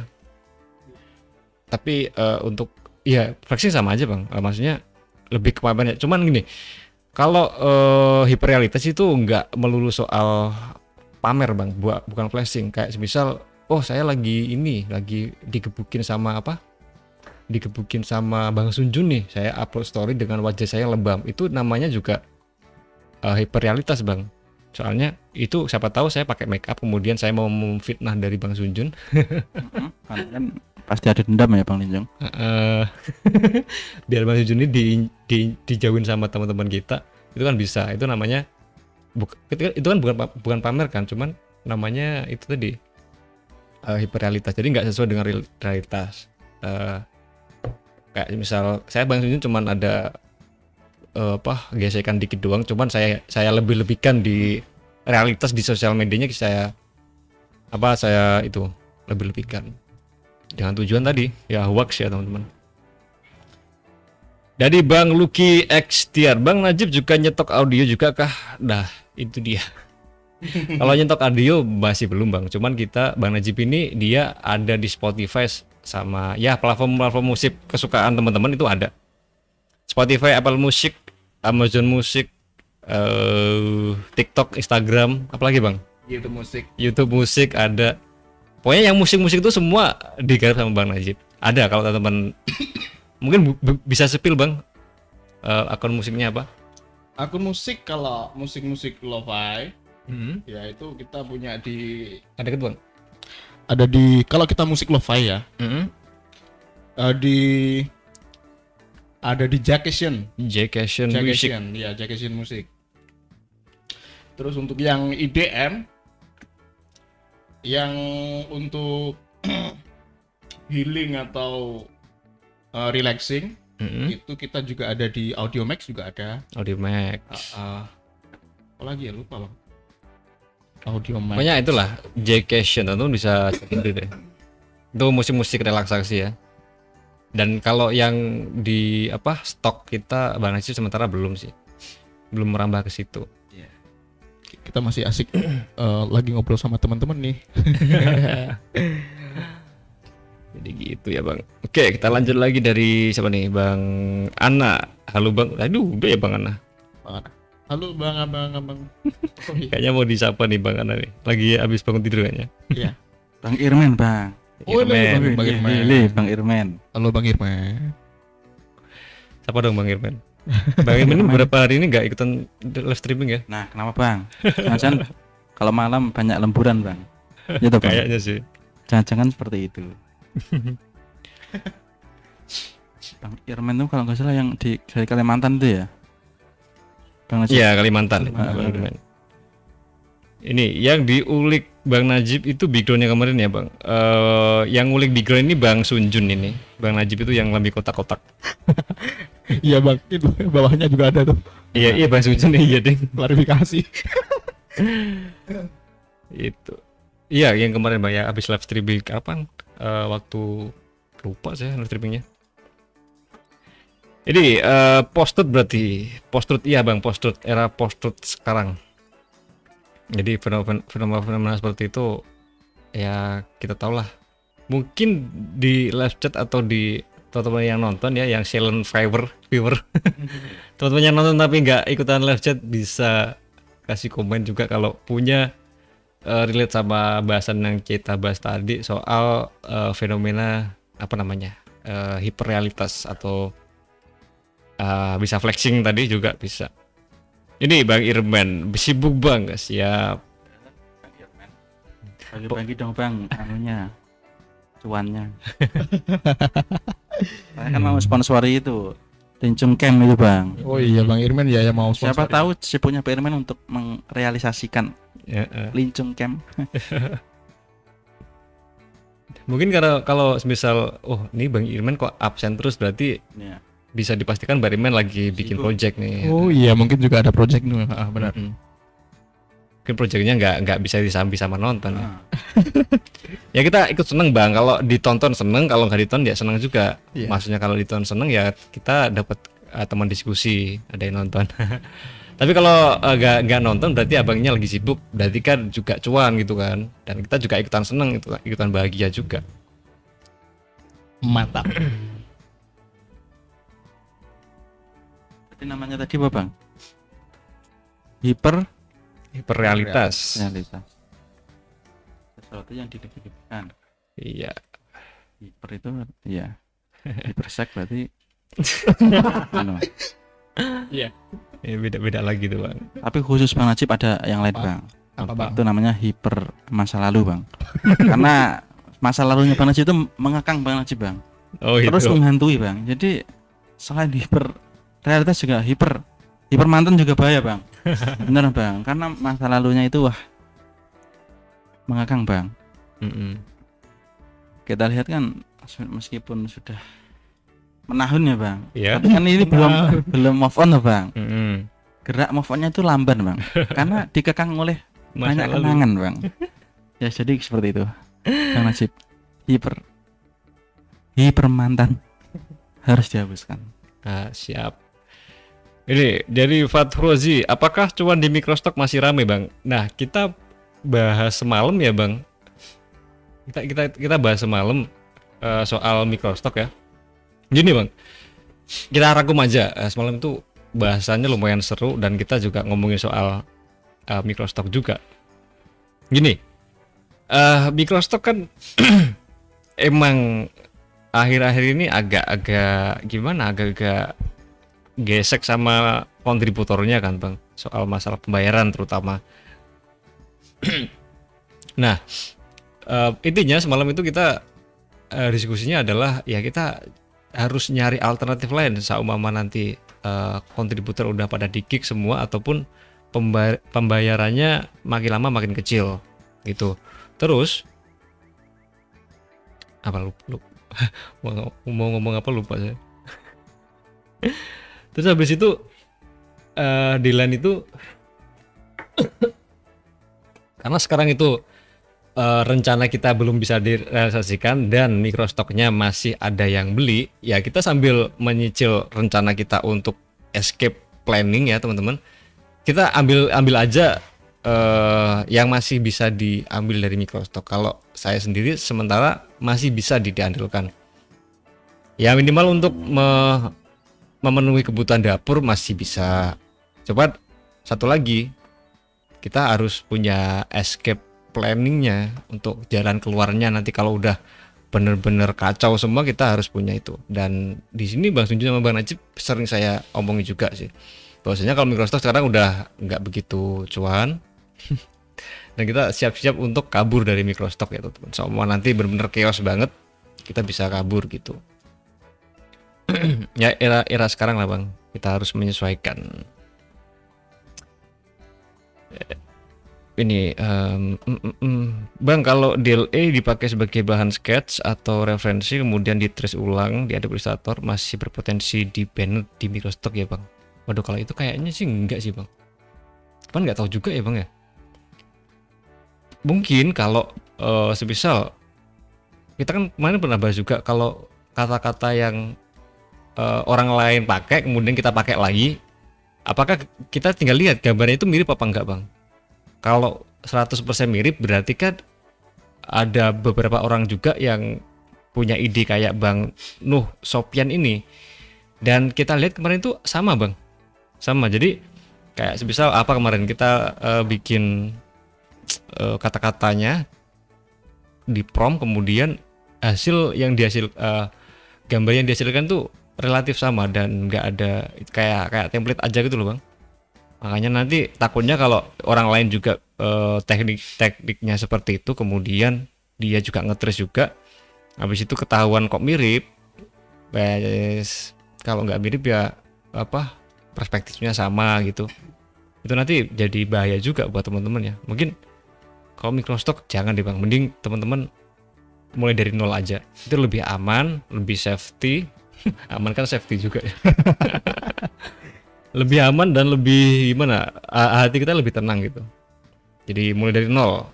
Tapi eh, untuk ya flexing sama aja bang. Eh, maksudnya lebih ke pamernya. Cuman gini, kalau eh, hiperrealitas itu nggak melulu soal pamer bang, buat bukan flashing. Kayak semisal, oh saya lagi ini, lagi digebukin sama apa? Digebukin sama Bang Sunjun nih. Saya upload story dengan wajah saya lebam. Itu namanya juga eh, hiperrealitas bang. Soalnya itu siapa tahu saya pakai make up kemudian saya mau memfitnah dari Bang Sunjun. Kan, pasti ada dendam ya Bang Linjong. eh biar Bang Sunjun ini di, di- dijauhin sama teman-teman kita itu kan bisa itu namanya buk- itu, kan bukan bukan pamer kan cuman namanya itu tadi eh, hiperrealitas jadi nggak sesuai dengan real- realitas Eh, kayak misal saya Bang Sunjun cuman ada eh, apa gesekan dikit doang. Cuman saya saya lebih lebihkan di realitas di sosial medianya saya apa saya itu lebih lebihkan dengan tujuan tadi ya hoax ya teman-teman. Dari Bang Lucky X Tiar Bang Najib juga nyetok audio juga kah? Dah itu dia. Kalau nyetok audio masih belum Bang. Cuman kita Bang Najib ini dia ada di Spotify sama ya platform-platform musik kesukaan teman-teman itu ada. Spotify, Apple Music, Amazon Music, eh TikTok, Instagram, apalagi bang? Gitu musik. YouTube musik ada. Pokoknya yang musik-musik itu semua digarap sama Bang Najib. Ada kalau teman-teman mungkin bisa sepil bang Eh, akun musiknya apa? Akun musik kalau musik-musik lo-fi ya itu kita punya di Ada deket bang? ada di kalau kita musik lo-fi ya eh, di ada di Jackation Jackation Music. Ya Jackation musik terus untuk yang IDM yang untuk healing atau eh, relaxing Mm-mm. itu kita juga ada di Audiomax juga ada Audio Mac. Ah, ah. apa lagi ya lupa bang Audiomax Pokoknya itulah Jackation tentu bisa sendiri deh. Itu musik-musik relaksasi ya. Dan kalau yang di apa stok kita Bang Najib sementara belum sih. Belum merambah ke situ. kita masih asik eh, lagi ngobrol sama teman-teman nih Jadi gitu ya Bang. Oke, kita lanjut lagi dari siapa nih? Bang Ana. Halo Bang. Aduh, udah ya Bang Ana. Bang Ana. halo bang abang abang oh, iya. Kayaknya mau disapa nih Bang Ana nih. Lagi habis bangun tidur kayaknya. Iya. Bang Irman bang Oh, Irman. Bang Irman. Ini Bang Irman halo bang Irman Siapa dong Bang Irman? Bang Irman ini beberapa hari ini nggak ikutan live streaming ya? nah kenapa bang jangan kalau malam banyak lemburan bang gitu bang Kayaknya sih. jangan-jangan seperti itu Bang Irman tuh kalau nggak salah yang di dari Kalimantan tuh ya Bang Iya Kalimantan. Kalimantan. Bang Irman. Ini yang diulik Bang Najib itu backgroundnya kemarin ya Bang. Eh yang ngulik background ini Bang Sunjun ini. Bang Najib itu yang lebih kotak-kotak. iya bang itu bawahnya juga ada tuh Iya iya Bang Sunjun iya ding. klarifikasi Itu. Iya yang kemarin Bang ya habis live streaming kapan? Eh waktu lupa saya live streamingnya. Jadi eh post-truth berarti post-truth iya Bang post-truth era post-truth sekarang. Jadi fenomena- fenomena-fenomena seperti itu ya kita tahu lah. Mungkin di live chat atau di teman-teman yang nonton ya yang silent viewer viewer teman-teman yang nonton tapi nggak ikutan live chat bisa kasih komen juga kalau punya eh, relate sama bahasan yang kita bahas tadi soal eh, fenomena apa namanya eh, hiperrealitas atau eh, bisa flexing tadi juga bisa. Ini Bang Irman sibuk bang siap. Bang Irman bagi-bagi dong bang anunya cuannya saya kan mau sponsori itu Lincung Camp itu bang oh iya bang Irman ya yang mau siapa sponsor. tahu si punya Pak Irman untuk merealisasikan Ya, eh. Lincung Camp Mungkin karena kalau misal oh ini Bang Irman kok absen terus berarti ya. Bisa dipastikan Bang Irman lagi bikin Sibuk. project nih. oh iya mungkin juga ada project nih ah, benar Mm-mm. Mungkin projectnya nggak nggak bisa disambi sama nonton. ya. Nah, Ya kita ikut seneng bang. Kalau ditonton seneng, kalau nggak ditonton ya seneng juga. Iya. Maksudnya kalau ditonton seneng ya kita dapat eh, teman diskusi, ada yang nonton. Tapi kalau eh, nggak nggak nonton berarti abangnya lagi sibuk. Berarti kan juga cuan gitu kan. Dan kita juga ikutan seneng, itu ikutan bahagia juga. mantap namanya tadi apa bang? Hiper Hiperrealitas. realitas. Sesuatu yang dilebih-lebihkan. Iya. Hiper itu ya hipersek berarti anu. Ya, beda-beda lagi tuh bang. Tapi khusus Bang Najib ada yang lain Apa? bang. apa bang Itu namanya hiper masa lalu bang. Karena masa lalunya Bang Najib itu mengekang Bang Najib bang. Oh itu. Terus menghantui bang. Jadi selain hiper realitas juga hiper hiper mantan juga bahaya bang. Bener bang. Karena masa lalunya itu wah mengekang bang. Mm-mm. Kita lihat kan meskipun sudah menahun ya bang. Iya. Tapi kan ini belum belum move on loh bang. Mm-mm. Gerak move onnya itu lamban bang. Karena dikekang oleh Masa banyak lalu. kenangan bang ya jadi seperti itu bang Najib hiper hiper mantan harus dihapuskan Ah, siap. Ini dari Fathrozi, apakah cuan di Microstock masih rame, Bang? Nah, kita bahas semalam ya, Bang. Kita kita kita bahas semalam eh, soal microstock ya. Gini bang, kita rangkum aja. Eh, semalam itu bahasanya lumayan seru dan kita juga ngomongin soal eh, microstock juga. Gini, eh microstock kan emang akhir-akhir ini agak-agak gimana, agak-agak gesek sama kontributornya kan bang, soal masalah pembayaran terutama. nah, eh, intinya semalam itu kita eh, diskusinya adalah ya kita harus nyari alternatif lain saumpama nanti eh, kontributor udah pada dikik semua ataupun pemba- pembayarannya makin lama makin kecil gitu. Terus apa lu, lu mau, mau ngomong apa lupa saya. Terus habis itu eh di lain itu karena sekarang itu eh, rencana kita belum bisa direalisasikan dan mikrostoknya masih ada yang beli, ya kita sambil menyicil rencana kita untuk escape planning ya teman-teman. Kita ambil ambil aja eh, yang masih bisa diambil dari mikrostok. Kalau saya sendiri sementara masih bisa di- diandalkan. Ya minimal untuk me- memenuhi kebutuhan dapur masih bisa. Coba satu lagi kita harus punya escape planningnya untuk jalan keluarnya. Nanti kalau udah bener-bener kacau semua kita harus punya itu. Dan di sini bang Sunjun sama bang Najib sering saya omongin juga sih. Bahwasanya kalau Microsoft sekarang udah nggak begitu cuan. Dan kita siap-siap untuk kabur dari Microsoft ya teman-teman semua nanti bener-bener chaos banget kita bisa kabur gitu ya era era sekarang lah bang. Kita harus menyesuaikan. Ini em, mm, mm, bang kalau DLA dipakai sebagai bahan sketch atau referensi kemudian ditrace ulang di Adobe Illustrator masih berpotensi di banned di Microstock ya bang? Waduh kalau itu kayaknya sih enggak sih bang. Kan nggak tahu juga ya bang ya? Mungkin kalau eh, semisal kita kan kemarin pernah bahas juga kalau kata-kata yang eh, orang lain pakai kemudian kita pakai lagi. Apakah kita tinggal lihat gambarnya itu mirip apa enggak bang? Kalau 100% mirip berarti kan ada beberapa orang juga yang punya ide kayak Bang Nuh Sopian ini. Dan kita lihat kemarin itu sama Bang. Sama. Jadi kayak sebisal apa kemarin kita eh, bikin eh, kata-katanya di prompt kemudian hasil yang dihasil eh, gambar yang dihasilkan tuh relatif sama dan nggak ada kayak kayak template aja gitu loh bang. Makanya nanti takutnya kalau orang lain juga eh, teknik tekniknya seperti itu kemudian dia juga ngetrace juga habis itu ketahuan kok mirip Bes, kalau nggak mirip ya apa perspektifnya sama gitu. Itu nanti jadi bahaya juga buat teman-teman ya. Mungkin kalau Microstock jangan deh bang. Mending teman-teman mulai dari nol aja. Itu lebih aman lebih safety aman kan safety juga ya. Lebih aman dan lebih gimana? Ah, hati kita lebih tenang gitu. Jadi mulai dari nol.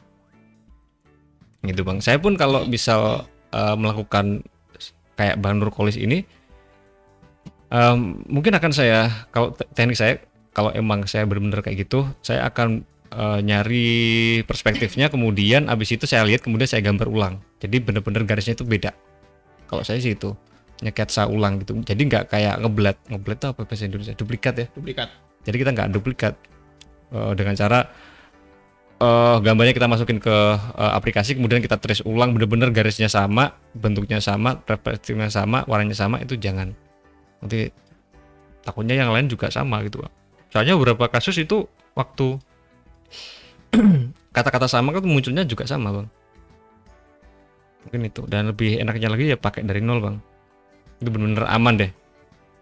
Gitu bang. Saya pun kalau bisa eh, melakukan kayak bang Nurkolis ini em, mungkin akan saya kalau te- teknik saya kalau emang saya benar-benar kayak gitu saya akan eh, nyari perspektifnya kemudian abis itu saya lihat kemudian saya gambar ulang. Jadi benar-benar garisnya itu beda. Kalau saya sih itu nyeketsa ulang gitu. Jadi nggak kayak ngeblat ngeblat itu apa bahasa Indonesia? Duplikat ya? Duplikat. Jadi kita nggak duplikat. Eh, dengan cara eh gambarnya kita masukin ke eh, aplikasi kemudian kita trace ulang bener-bener garisnya sama bentuknya sama perspektifnya sama warnanya sama itu jangan. Nanti takutnya yang lain juga sama gitu soalnya beberapa kasus itu waktu kata-kata sama kan munculnya juga sama bang. Mungkin itu. Dan lebih enaknya lagi ya pakai dari nol bang itu bener-bener aman deh.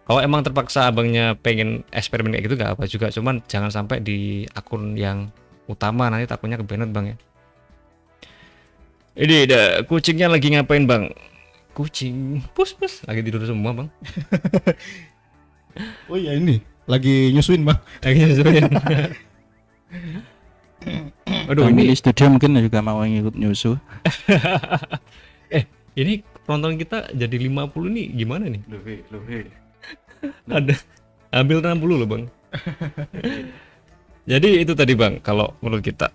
Kalau emang terpaksa abangnya pengen eksperimen kayak gitu gak apa juga. Cuman jangan sampai di akun yang utama nanti takutnya kebanet bang ya. Ini ada kucingnya lagi ngapain bang? Kucing. Pus pus. Lagi tidur semua bang. Oh iya ini. Lagi nyusuin bang. Lagi nyusuin. Aduh Kami ini di studio mungkin juga mau ngikut nyusu. eh ini penonton kita jadi 50 nih gimana nih ada ambil 60 loh bang jadi itu tadi bang kalau menurut kita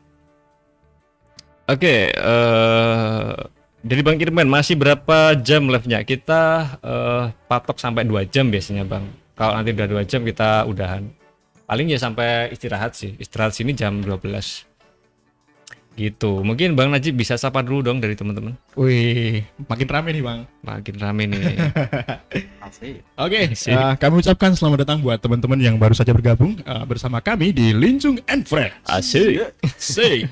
oke eh Dari Bang Kirman masih berapa jam live-nya? Kita eh, patok sampai 2 jam biasanya, Bang. Kalau nanti udah 2 jam kita udahan. Paling ya sampai istirahat sih. Istirahat sini jam 12. Gitu. Mungkin Bang Najib bisa sapa dulu dong dari teman-teman. Wih, makin rame nih bang. Makin rame nih. Asik. Oke, Sip. eh, kami ucapkan selamat datang buat teman-teman yang baru saja bergabung eh, bersama kami di Lincung and Friends. Asik. Asik.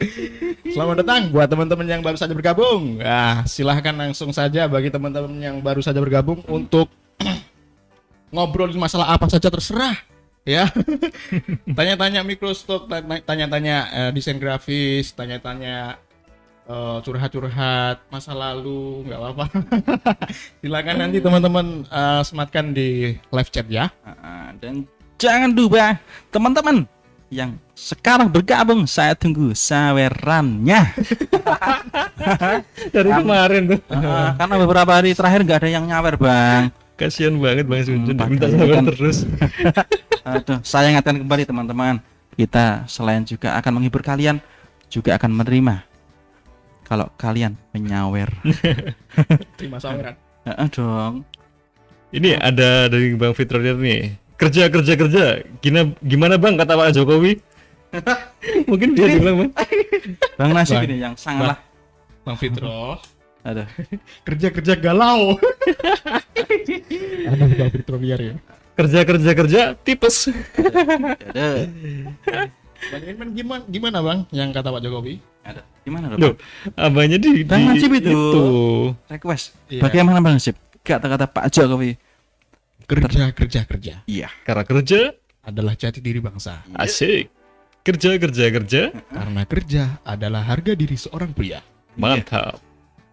Selamat datang buat teman-teman yang baru saja bergabung. Ah, silahkan langsung saja bagi teman-teman yang baru saja bergabung untuk ngobrolin masalah apa saja terserah. Ya, tanya-tanya mikrostock, tanya- tanya-tanya eh, desain grafis, tanya-tanya eh, curhat-curhat masa lalu, nggak apa-apa. Silakan nanti teman-teman eh, sematkan di live chat ya. Ah, dan jangan lupa teman-teman yang sekarang bergabung saya tunggu sawerannya dari kemarin tuh. Ah, karena beberapa hari terakhir nggak ada yang nyawer bang Kasihan banget Bang Sunjun Hmm, minta sabar kan- terus. Aduh, saya ingatkan kembali teman-teman kita selain juga akan menghibur kalian juga akan menerima kalau kalian menyawer Terima saweran. Heeh, dong Ini ada dari Bang Fitrodir nih. Kerja kerja kerja. Gimana gimana Bang kata Pak Jokowi? Mungkin dia bilang Bang. bang Nasib Bang. ini yang sangatlah Bang Fitro. Aduh kerja-kerja galau. Ada Bang Fitro liar ya. Kerja kerja kerja tipes. aduh Bang Irman gimana gimana Bang yang kata Pak Jokowi? aduh gimana dong Loh, abangnya di, Bang di itu. itu. request Iya. bagaimana bang Nasib kata-kata Pak Jokowi Kerja kerja kerja iya Karena kerja adalah jati diri bangsa. asik. Kerja kerja kerja Karena kerja adalah harga diri seorang pria. mantap.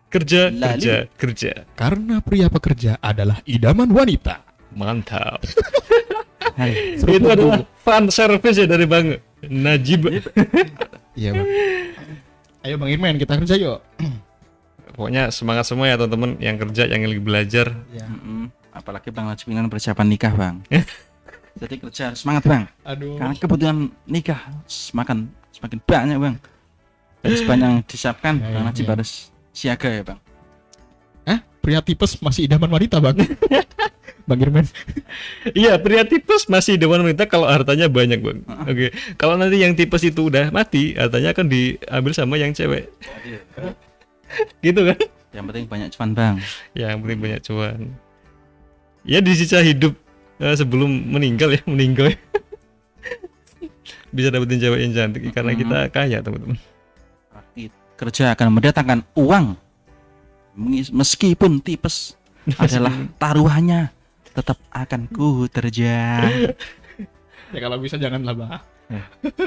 Kerja Lalu. kerja kerja Karena pria pekerja adalah idaman wanita. mantap. Hai. itu adalah fan service ya dari Bang Najib. Iya Bang. Ayo Bang Irman kita kerja yuk. Pokoknya semangat semua ya teman-teman yang kerja yang lagi belajar. Ya. Apalagi bang Najib ini kan persiapan nikah bang jadi kerja harus semangat bang Aduh. karena kebutuhan nikah semakin semakin banyak bang harus banyak disiapkan Ya, bang ya, Najib ya. harus siaga ya bang Hah? Pria tipes masih idaman wanita Bang. Bang Irman. Iya, pria tipes masih dewan wanita kalau hartanya banyak, Bang. Oke. Kalau nanti yang tipes itu udah mati, hartanya akan diambil sama yang cewek. gitu kan? yang penting banyak cuan bang Ya, yang penting banyak cuan. Ya di sisa hidup eh, sebelum meninggal ya, meninggal. ya. Bisa dapetin cewek yang cantik karena kita kaya, teman-teman. Kerja akan mendatangkan uang meskipun tipes adalah taruhannya tetap akan ku terjang Ya kalau bisa janganlah Bang.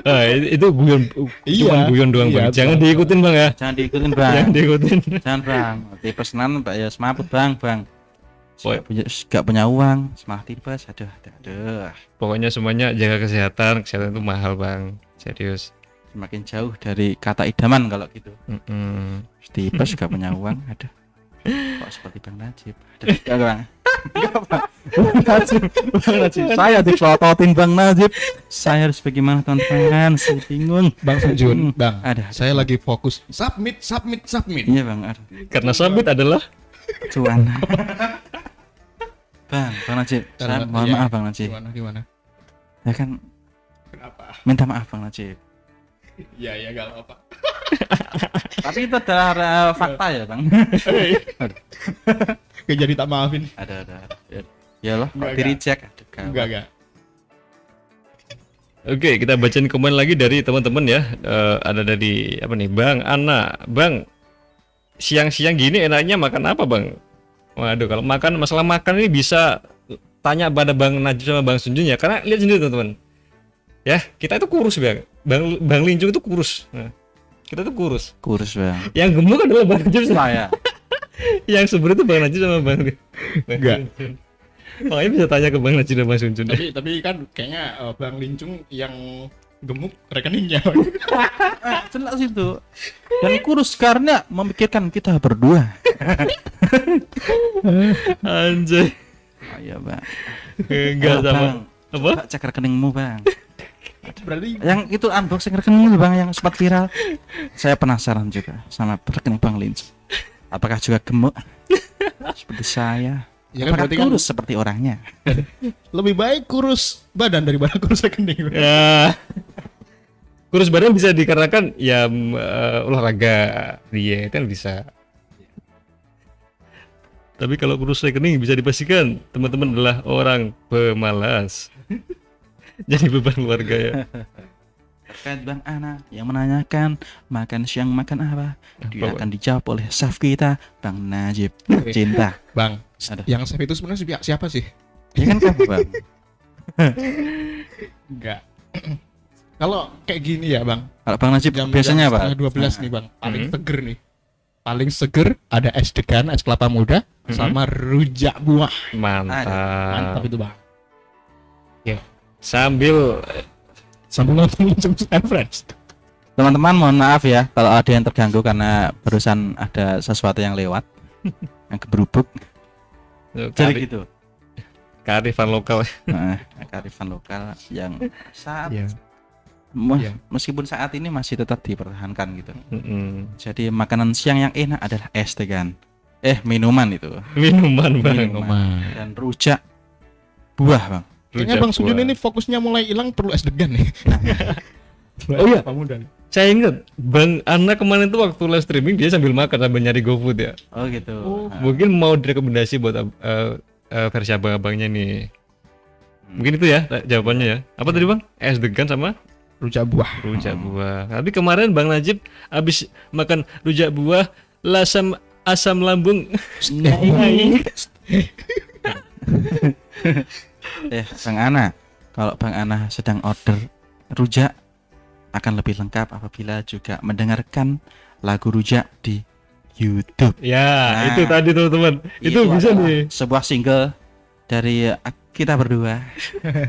Ah, itu itu guyon Iya, guyon doang, iya, Bang. Jangan Bang. diikutin, Bang ya. jangan diikutin bang Jangan diikutin. jangan bang tipes nan pak ya semaput bang bang Oh, gak punya, gak punya uang semangat tipes aduh aduh, aduh. Pokoknya semuanya jaga kesehatan, kesehatan itu mahal, Bang. Serius. Semakin jauh dari kata idaman kalau gitu. Mm-mm. tipes gak punya uang aduh. Kok seperti bang Najib? Aduh enggak bang. Enggak bang. Bang Najib bang Najib. Saya dipelototin bang Najib. Saya harus bagaimana teman-teman? Saya bingung. Bang Sanjun, Bang. ada Saya lagi fokus. Submit, submit, submit. iya bang aduh. Karena sabit adalah cuan. Bang bang Najib. Saya Karena- mohon iya. maaf bang Najib. Gimana gimana? ya kan? Kenapa? minta maaf bang Najib Iya, iya gak apa-apa. tapi itu adalah uh, fakta ya bang Kayak jadi tak maafin. ada ada ya, ya loh di reject. Enggak, enggak. Oke, kita bacain komen lagi dari teman-teman ya. Eh, ada dari apa nih, Bang Ana, Bang. Siang-siang gini enaknya makan apa, Bang? Waduh, kalau makan masalah makan ini bisa tanya pada Bang Najib sama Bang Sunjun ya, karena lihat sendiri teman-teman. Ya, kita itu kurus, Bang. Bang Bang Linjung itu kurus. Nah, kita itu kurus. kurus bang Yang gemuk adalah Bang Najib sama saya yang sebenarnya itu Bang Najib sama Bang Bang Enggak. Makanya bisa tanya ke Bang Najib dan Bang Sunjun. Tapi tapi kan kayaknya eh, Bang Lincung yang gemuk rekeningnya. jelas itu dan kurus karena memikirkan kita berdua Anjay. oh, iya bang Enggak Ayo, sama bang apa? Cek rekeningmu bang Berarti Yang itu unboxing rekening itu bang yang sempat viral. Saya penasaran juga sama rekening bang Lins. Apakah juga gemuk seperti saya? ya kan Apakah berarti kan kurus seperti orangnya? lebih baik kurus badan daripada kurus rekening. Ya. Kurus badan bisa dikarenakan ya eh, olahraga diet kan bisa. Tapi kalau kurus rekening bisa dipastikan teman-teman adalah orang pemalas. Jadi beban keluarga ya. Terkait Bang Ana yang menanyakan makan siang makan apa, dia akan dijawab oleh staff kita Bang Najib Cinta. Bang, Aduh. yang chef itu sebenarnya siapa, sih? Ya kan kamu Bang? Enggak. Kalau kayak gini ya, Bang. Kalau Bang Najib Jam biasanya jam apa? setengah 12 nih, Bang. Paling Hmm. seger nih. Paling seger ada es degan, es kelapa muda, Mhm. sama rujak buah. Mantap. Mantap itu, Bang. Sambil Sambil nonton Friends. Teman-teman mohon maaf ya kalau ada yang terganggu karena barusan ada sesuatu yang lewat yang keberubuk. Jadi kari, gitu. kearifan lokal. Nah, kearifan lokal yang saat me- Iya. meskipun saat ini masih tetap dipertahankan gitu. Mm-mm. Jadi makanan siang yang enak adalah es tegan. Eh minuman itu Minuman bang. Minuman. dan rujak buah bang. Kayaknya Bang Sujun ini fokusnya mulai hilang perlu es degan nih. Oh iya. Saya ingat Bang Ana kemarin tuh waktu live streaming dia sambil makan sambil nyari GoFood ya. Oh gitu. Oh, Nah, Mungkin mau direkomendasi buat uh, uh, versi abang-abangnya nih. Hmm. Mungkin itu ya jawabannya ya. Apa tadi bang? Es degan sama Rujak buah. rujak buah. Tapi kemarin Bang Najib habis makan rujak buah lasam asam lambung. eh Bang Ana, kalau Bang Ana sedang order rujak akan lebih lengkap apabila juga mendengarkan lagu rujak di YouTube. ya Nah, itu tadi teman-teman. Itu, bisa adalah nih. Sebuah single dari uh, kita berdua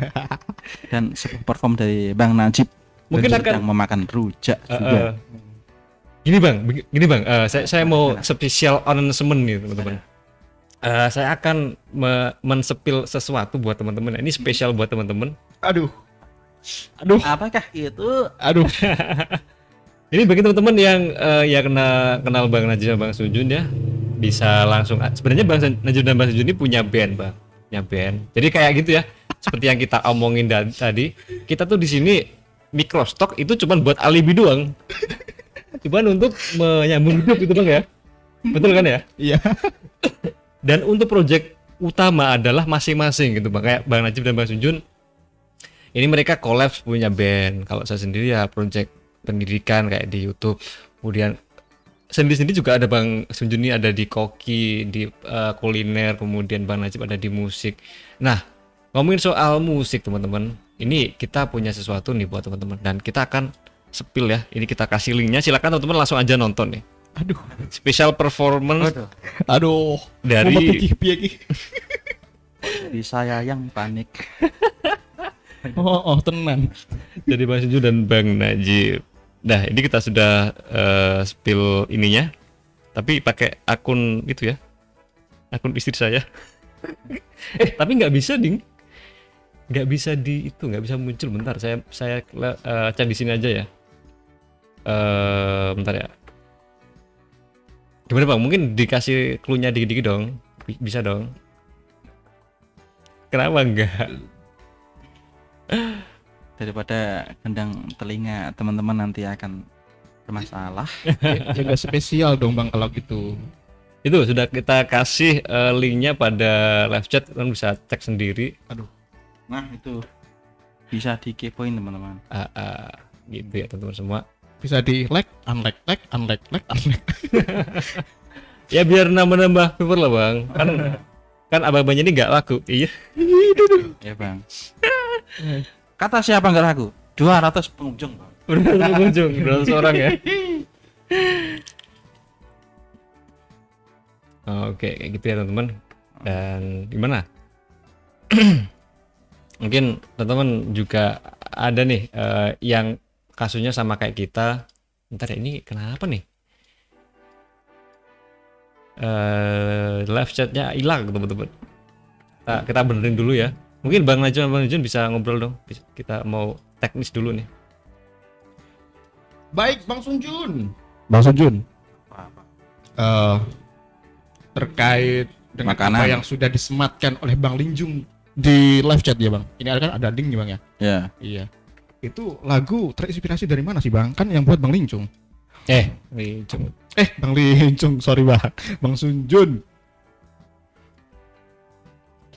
dan sebuah perform dari Bang Najib Mungkin yang akan sedang memakan rujak Uh, juga. uh, gini bang, gini bang, uh, saya saya mau spesial announcement nih teman-teman. Uh, saya akan me- mensepil sesuatu buat teman-teman. Ini spesial buat teman-teman. Aduh. Aduh. Apakah itu? Aduh. Ini bagi teman-teman yang uh, ya kenal kenal Bang Najib sama Bang Sujun ya, bisa langsung. Sebenarnya Bang Najib dan Bang Sujun ini punya band bang, punya band. Jadi kayak gitu ya, seperti yang kita omongin tadi. Kita tuh di sini microstock itu cuma buat alibi doang. Cuman untuk menyambung hidup gitu bang ya, betul kan ya? Iya. Dan untuk project utama adalah masing-masing gitu bang. Kayak Bang Najib dan Bang Sunjun. Ini mereka collab punya band. Kalau saya sendiri ya project pendidikan kayak di YouTube. Kemudian sendiri-sendiri juga ada Bang Sunjun ini ada di koki, di eh, kuliner, kemudian Bang Najib ada di musik. Nah, ngomongin soal musik teman-teman. Ini kita punya sesuatu nih buat teman-teman dan kita akan spill ya. Ini kita kasih linknya. Silakan teman-teman langsung aja nonton nih. Aduh. Special performance Waduh, Aduh. dari di saya yang panik. Oh, oh, tenan. dari Bang Sunju dan Bang Najib. Nah, ini kita sudah eh, spill ininya. Tapi pakai akun itu ya. Akun istri saya. eh, tapi nggak bisa, Ding. Nggak bisa di itu, nggak bisa muncul. Bentar, saya saya eh, cek di sini aja ya. Eh, bentar ya. Gimana Bang? Mungkin dikasih clue-nya dikit-dikit dong. Bi- Bisa dong. Kenapa enggak? Daripada gendang telinga teman-teman nanti akan bermasalah. ya nggak spesial dong bang kalau gitu. itu sudah kita kasih eh, linknya pada live chat kan bisa cek sendiri Nah, itu bisa dikepoin teman-teman. Ah, ah, gitu ya teman-teman semua Bisa di like, unlike, like, unlike, like, unlike. ya biar nambah-nambah viewer lah bang kan kan abang-abangnya ini nggak laku iya Ya, Bang. Kata siapa nggak laku? 200 pengunjung, Bang. udah pengunjung berapa orang ya oke kayak gitu ya teman-teman dan gimana mungkin teman-teman juga ada nih eh, yang kasusnya sama kayak kita ntar ya ini kenapa nih eh live chatnya hilang teman-teman kita, kita benerin dulu ya mungkin bang Najwa bang Jun bisa ngobrol dong kita mau teknis dulu nih. Baik, Bang Sunjun. Bang Sunjun, eh terkait dengan Makanan. apa yang sudah disematkan oleh Bang Linjung di live chat ya, Bang. Ini ada kan ada ding nih, Bang ya? Ya. Iya. Itu lagu terinspirasi dari mana sih, Bang? Kan yang buat Bang Linjung. Eh, Linjung. Eh, Bang Linjung, sorry, Bang. Bang Sunjun.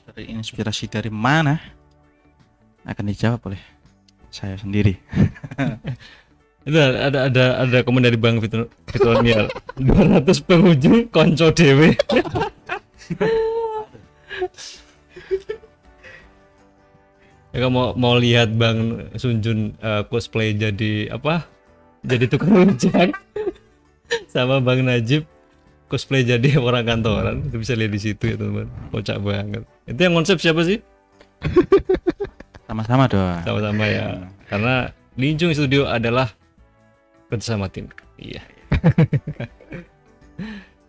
Dari inspirasi dari mana? Akan dijawab oleh saya sendiri. Itu ada ada ada, komen dari Bang Fitur Fiturnial. 200 pengunjung konco dewe. ya mau mau lihat Bang Sunjun eh, cosplay jadi apa? Jadi tukang rujak. Sama Bang Najib cosplay jadi orang kantoran. Itu bisa lihat di situ ya, teman. Kocak banget. Itu yang konsep siapa sih? Sama-sama doang. Sama-sama ya. Karena Linjung Studio adalah kerjasama tim. Iya.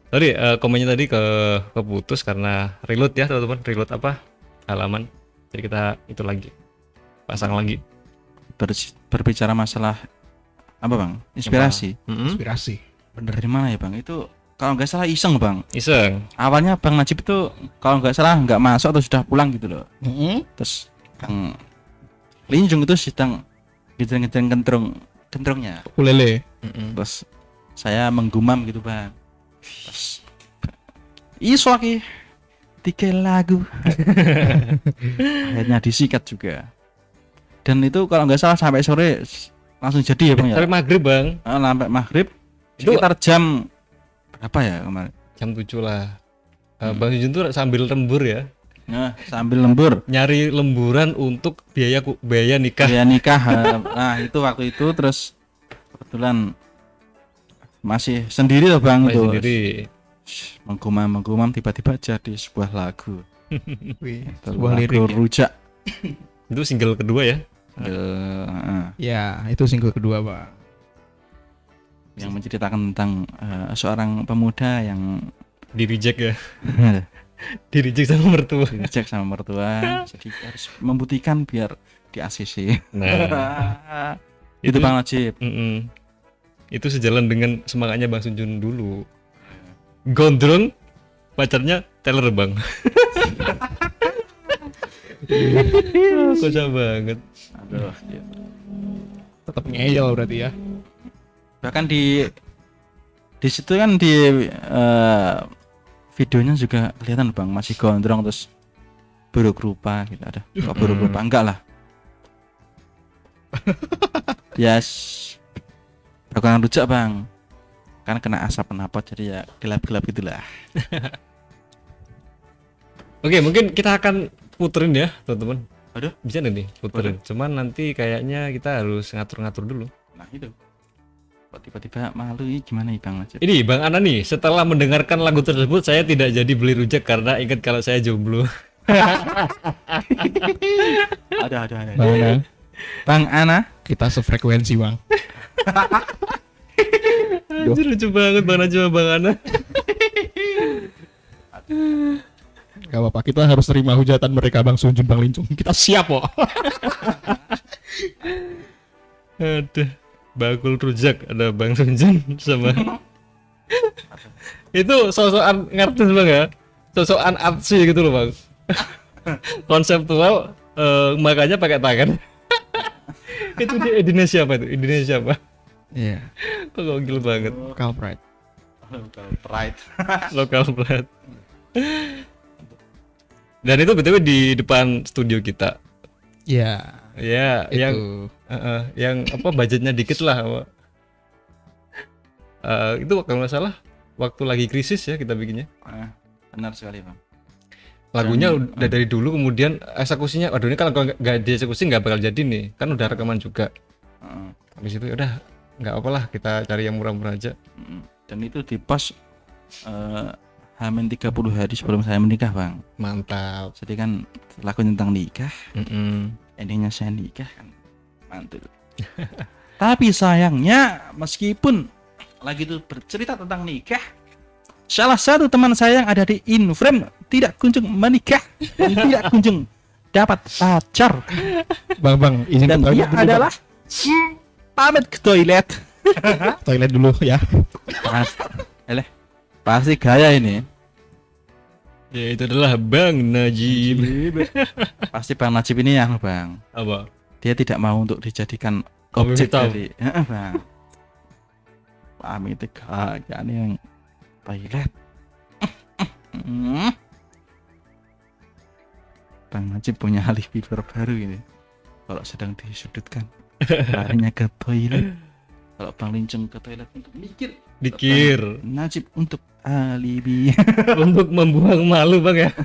Sorry, eh, komennya tadi ke keputus karena reload ya teman-teman. Reload apa? Halaman. Jadi kita itu lagi. Pasang lagi. Ber- berbicara masalah apa bang? Inspirasi. Mm-mm. Inspirasi. Bener dari mana ya bang? Itu kalau nggak salah iseng bang. Iseng. Awalnya bang Najib itu kalau nggak salah nggak masuk atau sudah pulang gitu loh. Mm-mm. Terus bang Linjung itu sedang ngejeng-ngejeng kentrung kentrungnya. Ulele. Mm-mm. Terus saya menggumam gitu bang. Terus iso lagi tiga lagu. Akhirnya disikat juga. Dan itu kalau nggak salah sampai sore langsung jadi ya bang ya. Sampai maghrib bang. Ah, sampai maghrib Itu- sekitar jam berapa ya kemarin? Jam 7 lah. Eh, Bang Junjun tuh sambil lembur ya. Nah, sambil lembur Nyari lemburan untuk biaya biaya nikah. biaya nikah. eh, nah itu waktu itu terus kebetulan masih sendiri loh bang Main tuh. sendiri. Menggumam menggumam tiba-tiba jadi sebuah lagu. Wih, Itu sebuah lagu lirik. rujak. Itu single kedua ya. Eh, Ya, itu single kedua, Bang. yang menceritakan tentang eh, seorang pemuda yang Di reject ya. Di reject sama mertua. dicek sama mertua jadi harus membuktikan biar di ACC Nah, itu bang Najib Mm-mm. Itu sejalan dengan semangatnya Bang Sunjun dulu. Gondrong pacarnya Taylor Bang. Kocak banget. aduh gitu. Tetap ngeyel berarti ya. bahkan di di situ kan di eh, videonya juga kelihatan bang masih gondrong terus buruk rupa gitu ada kok buruk rupa enggak lah ya yes, bakalan rujak bang kan kena asap knalpot jadi ya gelap-gelap gitulah Oke, mungkin kita akan puterin ya, teman-teman. Aduh. Bisa nih puterin. Cuman nanti kayaknya kita harus ngatur-ngatur dulu. nah itu kok tiba-tiba malu ini gimana nih bang Najib Ini Bang Ana nih, setelah mendengarkan lagu tersebut saya tidak jadi beli rujak karena ingat kalau saya jomblo. ada ada ada Bang Ana, bang Ana kita sefrekuensi, Bang. Anjir lucu banget Bang Najwa Bang Ana. Gak apa-apa, kita harus terima hujatan mereka Bang Sunjun, Bang Lincung. Kita siap kok. Aduh, bakul rujak ada Bang Sunjun sama itu sosokan ngartis bang ya sosokan artsy gitu loh bang konseptual eh, makanya pakai tangan itu di Indonesia apa itu Indonesia apa Iya, kok gokil banget. Local pride. pride. Lokal plat dan itu btw di depan studio kita. Ya, ya itu. yang eh, eh, yang apa budgetnya dikit lah apa. Eh, itu kalau nggak salah waktu lagi krisis ya kita bikinnya. Ah, benar sekali bang. Lagunya Dan- udah dari dulu kemudian eksekusinya waduh ini kalau nggak dieksekusi nggak bakal jadi nih. Kan udah rekaman juga. Heeh. habis itu ya udah nggak apa lah kita cari yang murah-murah aja. Mm, dan itu di pos eh Hamin 30 hari sebelum saya menikah bang. Mantap. Jadi kan lagu tentang nikah Mm-mm. endingnya saya nikah kan. Mantul. Tapi sayangnya meskipun lagi itu bercerita tentang nikah salah satu teman saya yang ada di Inframe tidak kunjung menikah tidak kunjung dapat pacar. Bang, bang, izin dan dia dulu, Bang. Pamit ke toilet. toilet dulu ya. Pas, eleh, pasti gaya ini. Ya itu adalah Bang Najib. Pasti Bang Najib ini yang Bang. Apa? Dia tidak mau untuk dijadikan objek hitam. dari Heeh, Bang. Pamit ke gaya ini yang toilet. Bang Najib punya alibi baru ini. Kalau sedang disudutkan, larinya ke toilet. Kalau Bang Linceng ke toilet untuk mikir, Dikir Najib untuk alibi. untuk membuang malu Bang ya.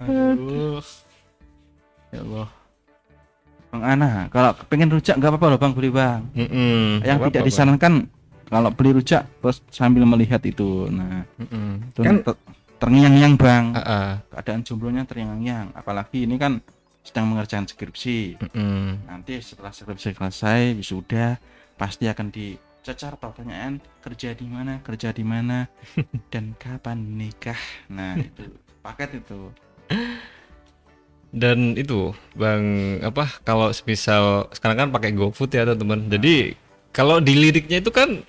Aduh. Ya Allah. Bang Ana, kalau pengen rujak nggak apa-apa loh Bang beli Bang. Mm-mm. Yang tidak Bang. disarankan kalau beli rujak terus sambil melihat itu. Nah, Mm-mm. itu Kan ter- terngiang-ngiang Bang. Ah. Keadaan jomblonya terngiang-ngiang. Apalagi ini kan sedang mengerjakan skripsi. Mm-mm. Nanti setelah skripsi selesai wisuda pasti akan dicecar pertanyaan kerja di mana, kerja di mana dan kapan nikah. Nah, itu paket itu. Dan itu Bang apa kalau semisal sekarang kan pakai GoFood ya teman-teman. Jadi kalau di liriknya itu kan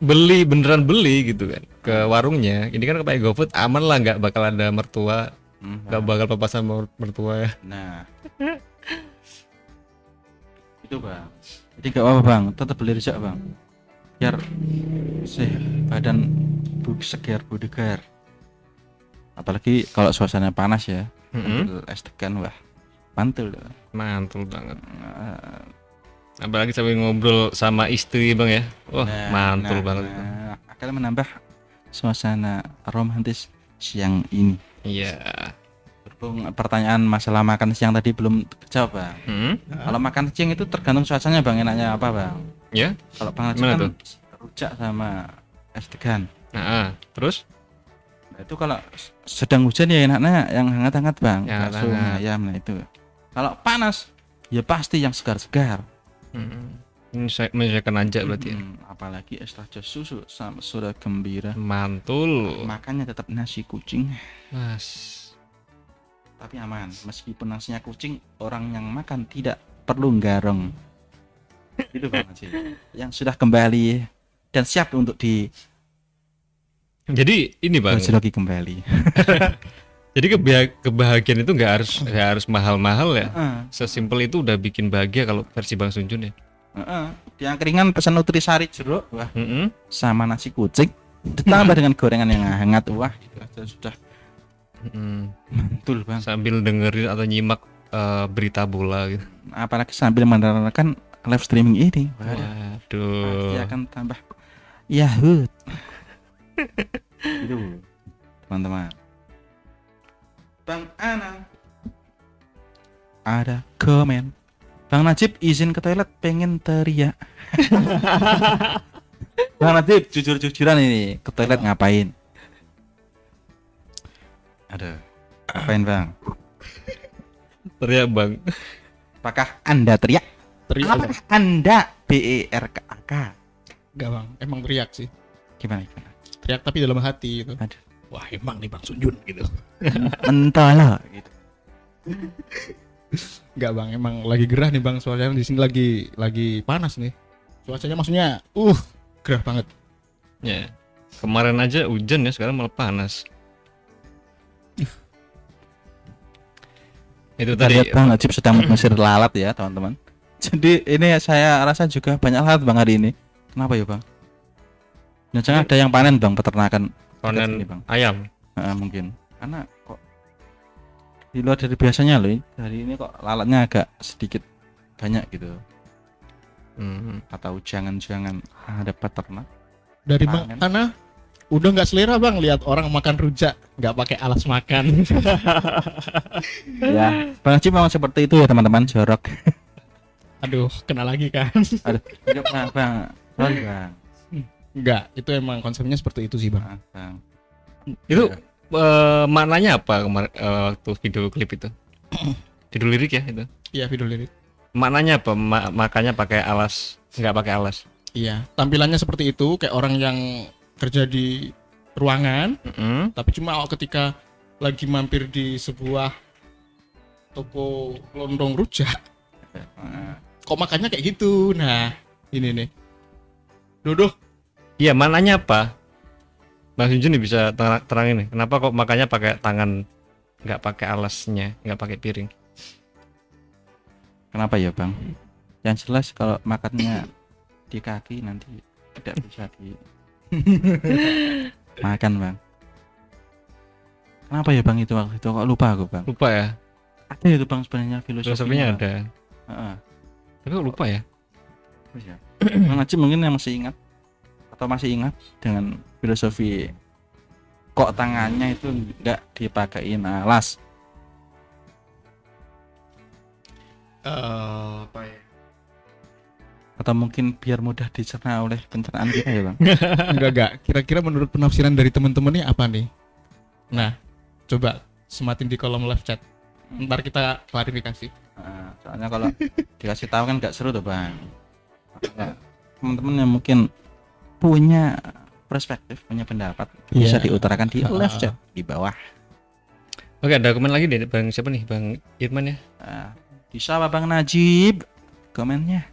beli beneran beli gitu kan ke warungnya. Ini kan pakai GoFood aman lah nggak bakal ada mertua, Hmm, nggak bakal papasan sama mertua ya. Nah, itu bang. Jadi gak apa-apa bang, tetap beli rujak bang. Biar sih badan bu segar budegar. Apalagi kalau suasana panas ya, es degan wah mantul. dah. Mantul banget. Nah, Apalagi sambil ngobrol sama istri bang ya. Wah nah, mantul nah, banget. Nah, akan menambah suasana romantis siang ini. Iya. Berhubung pertanyaan masalah makan siang tadi belum terjawab bang. Hmm? Kalau makan siang itu tergantung cuacanya bang, enaknya apa bang? Ya. Kalau Bang Haji kan tuh? rujak sama es degan. Nah, ah. terus? Nah, itu kalau sedang hujan ya enaknya yang hangat-hangat bang. Bakso, hangat-hangat. ayam nah itu. Kalau panas ya pasti yang segar-segar. Mm-mm. Menyesuaikan aja berarti. ya. Apalagi es teh susu sama soda gembira. Mantul. Makannya tetap nasi kucing, Mas. tapi aman. Meskipun nasinya kucing, orang yang makan tidak perlu garong. itu bang Haji. Yang sudah kembali dan siap untuk di Jadi ini bang. lagi kembali. Jadi kebah- kebahagiaan itu nggak harus nggak harus mahal-mahal ya. Heeh. Sesimpel itu udah bikin bahagia kalau versi Bang Sunjun ya. Heeh. Yang keringan pesan nutrisari jeruk. Wah. Mm-mm. sama nasi kucing. Ditambah dengan gorengan yang hangat. Wah itu aja sudah Mm-mm. mantul bang. Sambil dengerin atau nyimak eh, berita bola gitu. apalagi sambil mendengarkan live streaming ini. Waduh. Pasti akan tambah yahoo itu teman-teman. Bang Ana ada komen Bang Najib izin ke toilet pengen teriak Bang Najib jujur-jujuran ini ke toilet ngapain ada ngapain bang Teriak Bang. apakah anda teriak Teriak. apakah anda B E R K A K Enggak, Bang. Emang teriak sih. gimana gimana Teriak tapi dalam hati gitu. Aduh. Wah, emang nih Bang Sunjun gitu. mentolo gitu Enggak, Bang. Emang lagi gerah nih, Bang. Soalnya di sini lagi lagi panas nih. Cuacanya maksudnya uh, gerah banget. Ya. Kemarin aja hujan ya, sekarang malah panas. itu Kita tadi lihat Bang Najib sedang mengusir lalat ya teman-teman jadi ini saya rasa juga banyak lalat Bang hari ini kenapa ya Bang Nah, jangan ada yang panen Bang peternakan panen Bang ayam. Heeh, mungkin karena di luar dari biasanya loh hari ini kok lalatnya agak sedikit banyak gitu Hmm. atau jangan-jangan ada peternak Dari Bang Panen. Ana udah nggak selera Bang lihat orang makan rujak nggak pakai alas makan. ya Bang Najib memang seperti itu ya teman-teman jorok Aduh, kena lagi kan. aduh enggak Bang Bang Bang Enggak, itu emang konsepnya seperti itu sih, Bang. Bang Itu Ya. Eh, maknanya apa kemarin eh, waktu video klip itu? Judul lirik ya itu. Iya, video lirik. Maknanya apa? Ma- makanya pakai alas, nggak pakai alas. Iya, tampilannya seperti itu kayak orang yang kerja di ruangan, Mm-mm. tapi cuma ketika lagi mampir di sebuah toko lontong rujak Heeh. kok makannya kayak gitu nah ini nih Dodo Iya, mananya apa? Bang Junjun nih bisa terang, terangin nih. Kenapa kok makanya pakai tangan nggak pakai alasnya, nggak pakai piring? Kenapa ya bang? Yang jelas kalau makannya di kaki nanti tidak bisa di makan bang. Kenapa ya bang itu waktu itu kok lupa aku bang? Lupa ya. Ada itu bang sebenarnya filosofinya. Filosofinya ada. Heeh. Tapi kok lupa ya? Ya. Bang Najib mungkin yang masih ingat atau masih ingat dengan filosofi kok tangannya itu enggak dipakein alas. Eh, apa ya Atau mungkin biar mudah dicerna oleh pencernaan kita ya bang. enggak enggak kira-kira menurut penafsiran dari teman-teman ini apa nih nah coba sematin di kolom live chat ntar kita klarifikasi Nah, soalnya kalau dikasih tahu kan nggak seru tuh bang. Teman-teman yang mungkin punya perspektif, punya pendapat bisa Iya. diutarakan di Ah. live chat di bawah. Oke, ada komen lagi deh Bang siapa nih? Bang Irman ya. Nah, bisa apa bang Najib komennya?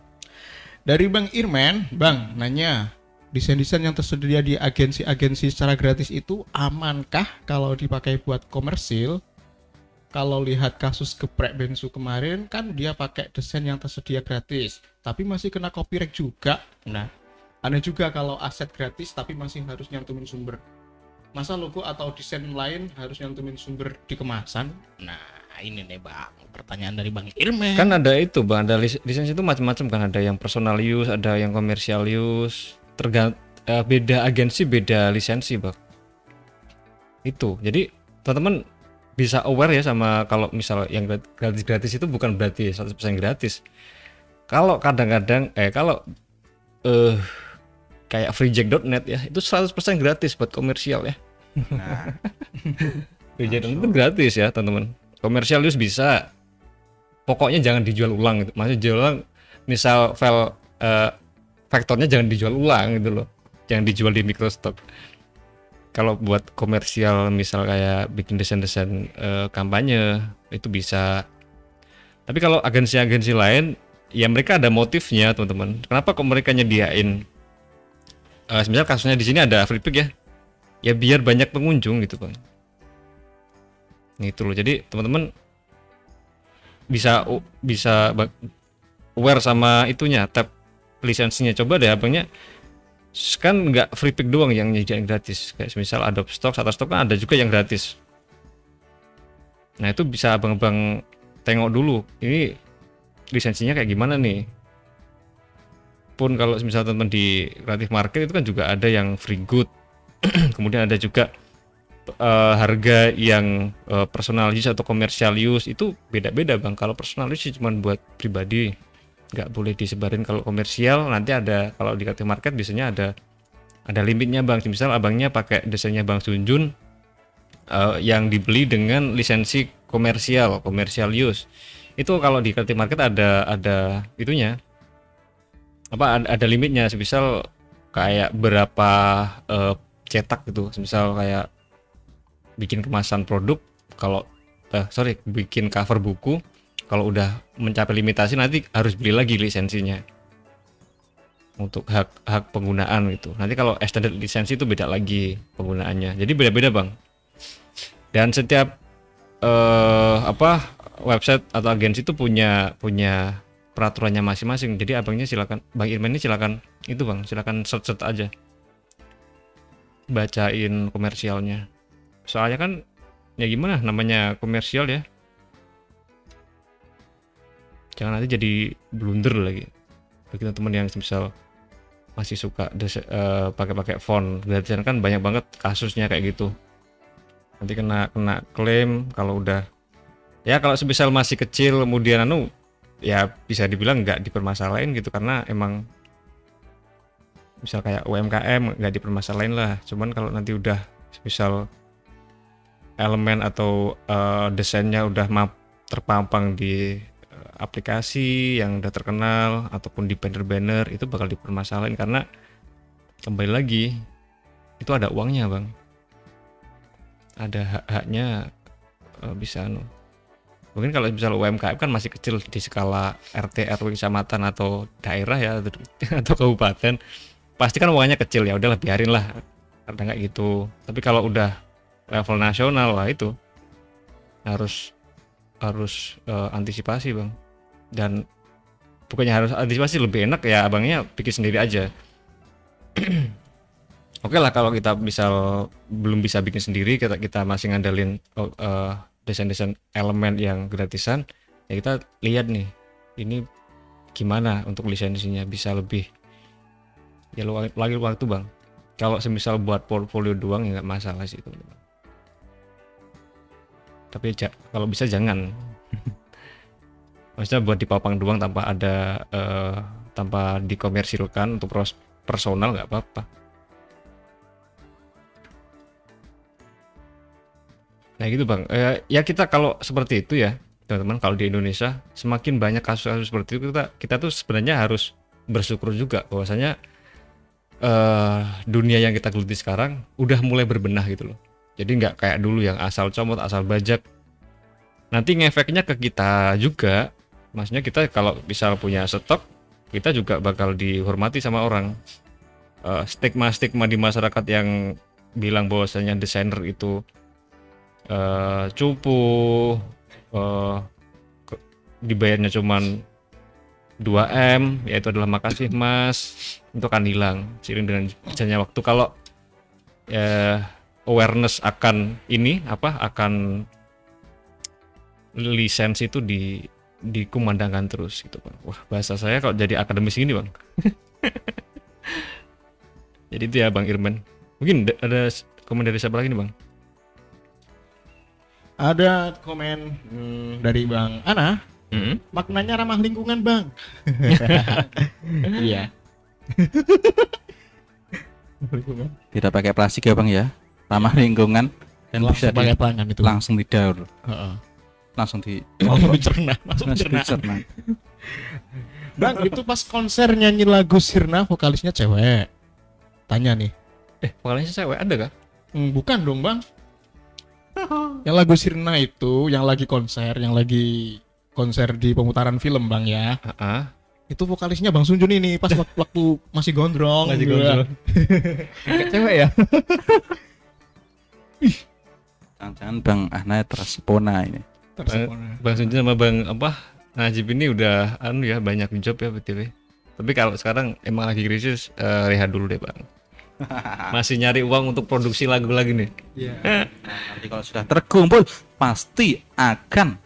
dari Bang Irman Bang nanya desain-desain yang tersedia di agensi-agensi secara gratis itu amankah kalau dipakai buat komersil kalau lihat kasus geprek bensu kemarin kan dia pakai desain yang tersedia gratis tapi masih kena copyright juga nah aneh juga kalau aset gratis tapi masih harus nyantumin sumber masa logo atau desain lain harus nyantumin sumber di kemasan nah ini nih bang pertanyaan dari bang Irman Kan ada itu Bang, ada lis- lisensi itu macam-macam kan ada yang personal use, ada yang commercial use. Tergant eh, beda agensi beda lisensi, Bang. Itu. Jadi teman-teman bisa aware ya sama kalau misal yang grat- gratis-gratis itu bukan berarti 100% gratis. Kalau kadang-kadang eh kalau eh kayak freejack.net ya, itu 100% gratis buat komersial ya. Nah, Freejack.net itu gratis ya, teman-teman. Komersial use bisa. Pokoknya jangan dijual ulang gitu. Maksudnya jual ulang misal file eh, vektornya jangan dijual ulang gitu loh. Jangan dijual di microstock. Kalau buat komersial misal kayak bikin desain-desain eh, kampanye itu bisa. Tapi kalau agensi-agensi lain ya mereka ada motifnya, teman-teman. Kenapa kok mereka nyediain sebenarnya kasusnya di sini ada free pick ya. Ya biar banyak pengunjung gitu, Bang. Gitu loh. Jadi teman-teman bisa bisa aware sama itunya tab lisensinya. Coba deh abangnya. Kan nggak free pick doang yang nyediain gratis. Kayak misal Adobe Stock Shutterstock kan ada juga yang gratis. Nah itu bisa abang-abang tengok dulu. Ini lisensinya kayak gimana nih pun kalau misal teman-teman di Creative Market itu kan juga ada yang free good. Kemudian ada juga eh, harga yang eh, personal use atau commercial use itu beda-beda bang. Kalau personal use cuma buat pribadi nggak boleh disebarin. Kalau komersial nanti ada kalau di Creative Market biasanya ada ada limitnya bang. Misal abangnya pakai desainnya bang Sunjun eh, yang dibeli dengan lisensi komersial komersial use. Itu kalau di Creative Market ada ada itunya apa ada, limitnya. Misal kayak berapa eh, cetak gitu. Misal kayak bikin kemasan produk kalau eh, sorry bikin cover buku kalau udah mencapai limitasi nanti harus beli lagi lisensinya. Untuk hak hak penggunaan gitu. Nanti kalau extended lisensi itu beda lagi penggunaannya. Jadi beda-beda bang. Dan setiap eh apa website atau agensi itu punya punya peraturannya masing-masing. Jadi abangnya silakan bang Irman ini silakan itu bang silakan search aja. Bacain komersialnya. Soalnya kan ya gimana namanya komersial ya. Jangan nanti jadi blunder lagi. Bagi teman-teman yang misal masih suka eh, pakai-pakai font. Gratisan kan banyak banget kasusnya kayak gitu. Nanti kena kena klaim kalau udah. Ya kalau semisal masih kecil kemudian anu ya bisa dibilang nggak dipermasalahin gitu karena emang misal kayak UMKM nggak dipermasalahin lah cuman kalau nanti udah misal elemen atau eh, desainnya udah map terpampang di eh, aplikasi yang udah terkenal ataupun di banner-banner itu bakal dipermasalahin karena kembali lagi itu ada uangnya bang ada hak-haknya eh, bisa anu. Mungkin kalau misal UMKM kan masih kecil di skala RT RW kecamatan atau daerah ya atau, atau kabupaten. Pasti kan uangnya kecil ya udahlah biarin lah. Karena kayak gitu. Tapi kalau udah level nasional wah itu harus harus eh, antisipasi, Bang. Dan bukannya harus antisipasi lebih enak ya abangnya bikin sendiri aja. Oke lah kalau kita misal belum bisa bikin sendiri kita kita masih ngandelin eh, desain-desain elemen yang gratisan ya kita lihat nih ini gimana untuk lisensinya bisa lebih ya lu lagi waktu bang. Kalau semisal buat portfolio doang ya nggak masalah sih itu tapi ja- kalau bisa jangan. Maksudnya buat dipapang doang tanpa ada eh, tanpa dikomersilkan untuk pros- personal nggak apa-apa Nah gitu bang, Eh, ya kita kalau seperti itu ya teman-teman kalau di Indonesia semakin banyak kasus-kasus seperti itu kita kita tuh sebenarnya harus bersyukur juga bahwasanya eh dunia yang kita geluti sekarang udah mulai berbenah gitu loh. Jadi nggak kayak dulu yang asal comot asal bajak. Nanti ngefeknya ke kita juga. Maksudnya kita kalau misal punya stok kita juga bakal dihormati sama orang. Eh, Stigma-stigma di masyarakat yang bilang bahwasanya desainer itu eh cupu ke- dibayarnya cuman 2M yaitu adalah makasih mas. Itu akan hilang seiring dengan berjalannya waktu. Kalau eh awareness akan ini apa akan lisensi itu di dikumandangkan terus gitu bang. Wah bahasa saya kalau jadi akademis gini bang? Jadi itu ya bang Irman. Mungkin da- ada s- komen dari siapa lagi nih bang Ada komen hmm, dari Bang Ana, Hmm? maknanya ramah lingkungan, Bang. Iya. Tidak pakai plastik ya bang ya, ramah lingkungan dan bisa Langsung pakai di, tangan itu. langsung didaur, Heeh. langsung di Langsung dicerna, langsung langsung dicerna. dicerna. Bang, itu pas konser nyanyi lagu Sirna vokalisnya cewek. Tanya nih. eh vokalnya cewek ada kah Hmm, bukan dong, Bang. Yang lagu Sirna itu yang lagi konser, yang lagi konser di pemutaran film, Bang ya. Heeh. Itu vokalisnya Bang Sunjun ini pas waktu, waktu masih gondrong. Masih gitu. gondrong. Kayak cewek ya Jangan-jangan bang Ahna tersepona ini. Tersepona. Bang Sunjun sama Bang apa Najib ini udah anu ya banyak job ya btw. Tapi kalau sekarang emang lagi krisis eh, rehat dulu deh bang. Masih nyari uang untuk produksi lagu lagi nih. Iya. Nah, nanti kalau sudah terkumpul pasti akan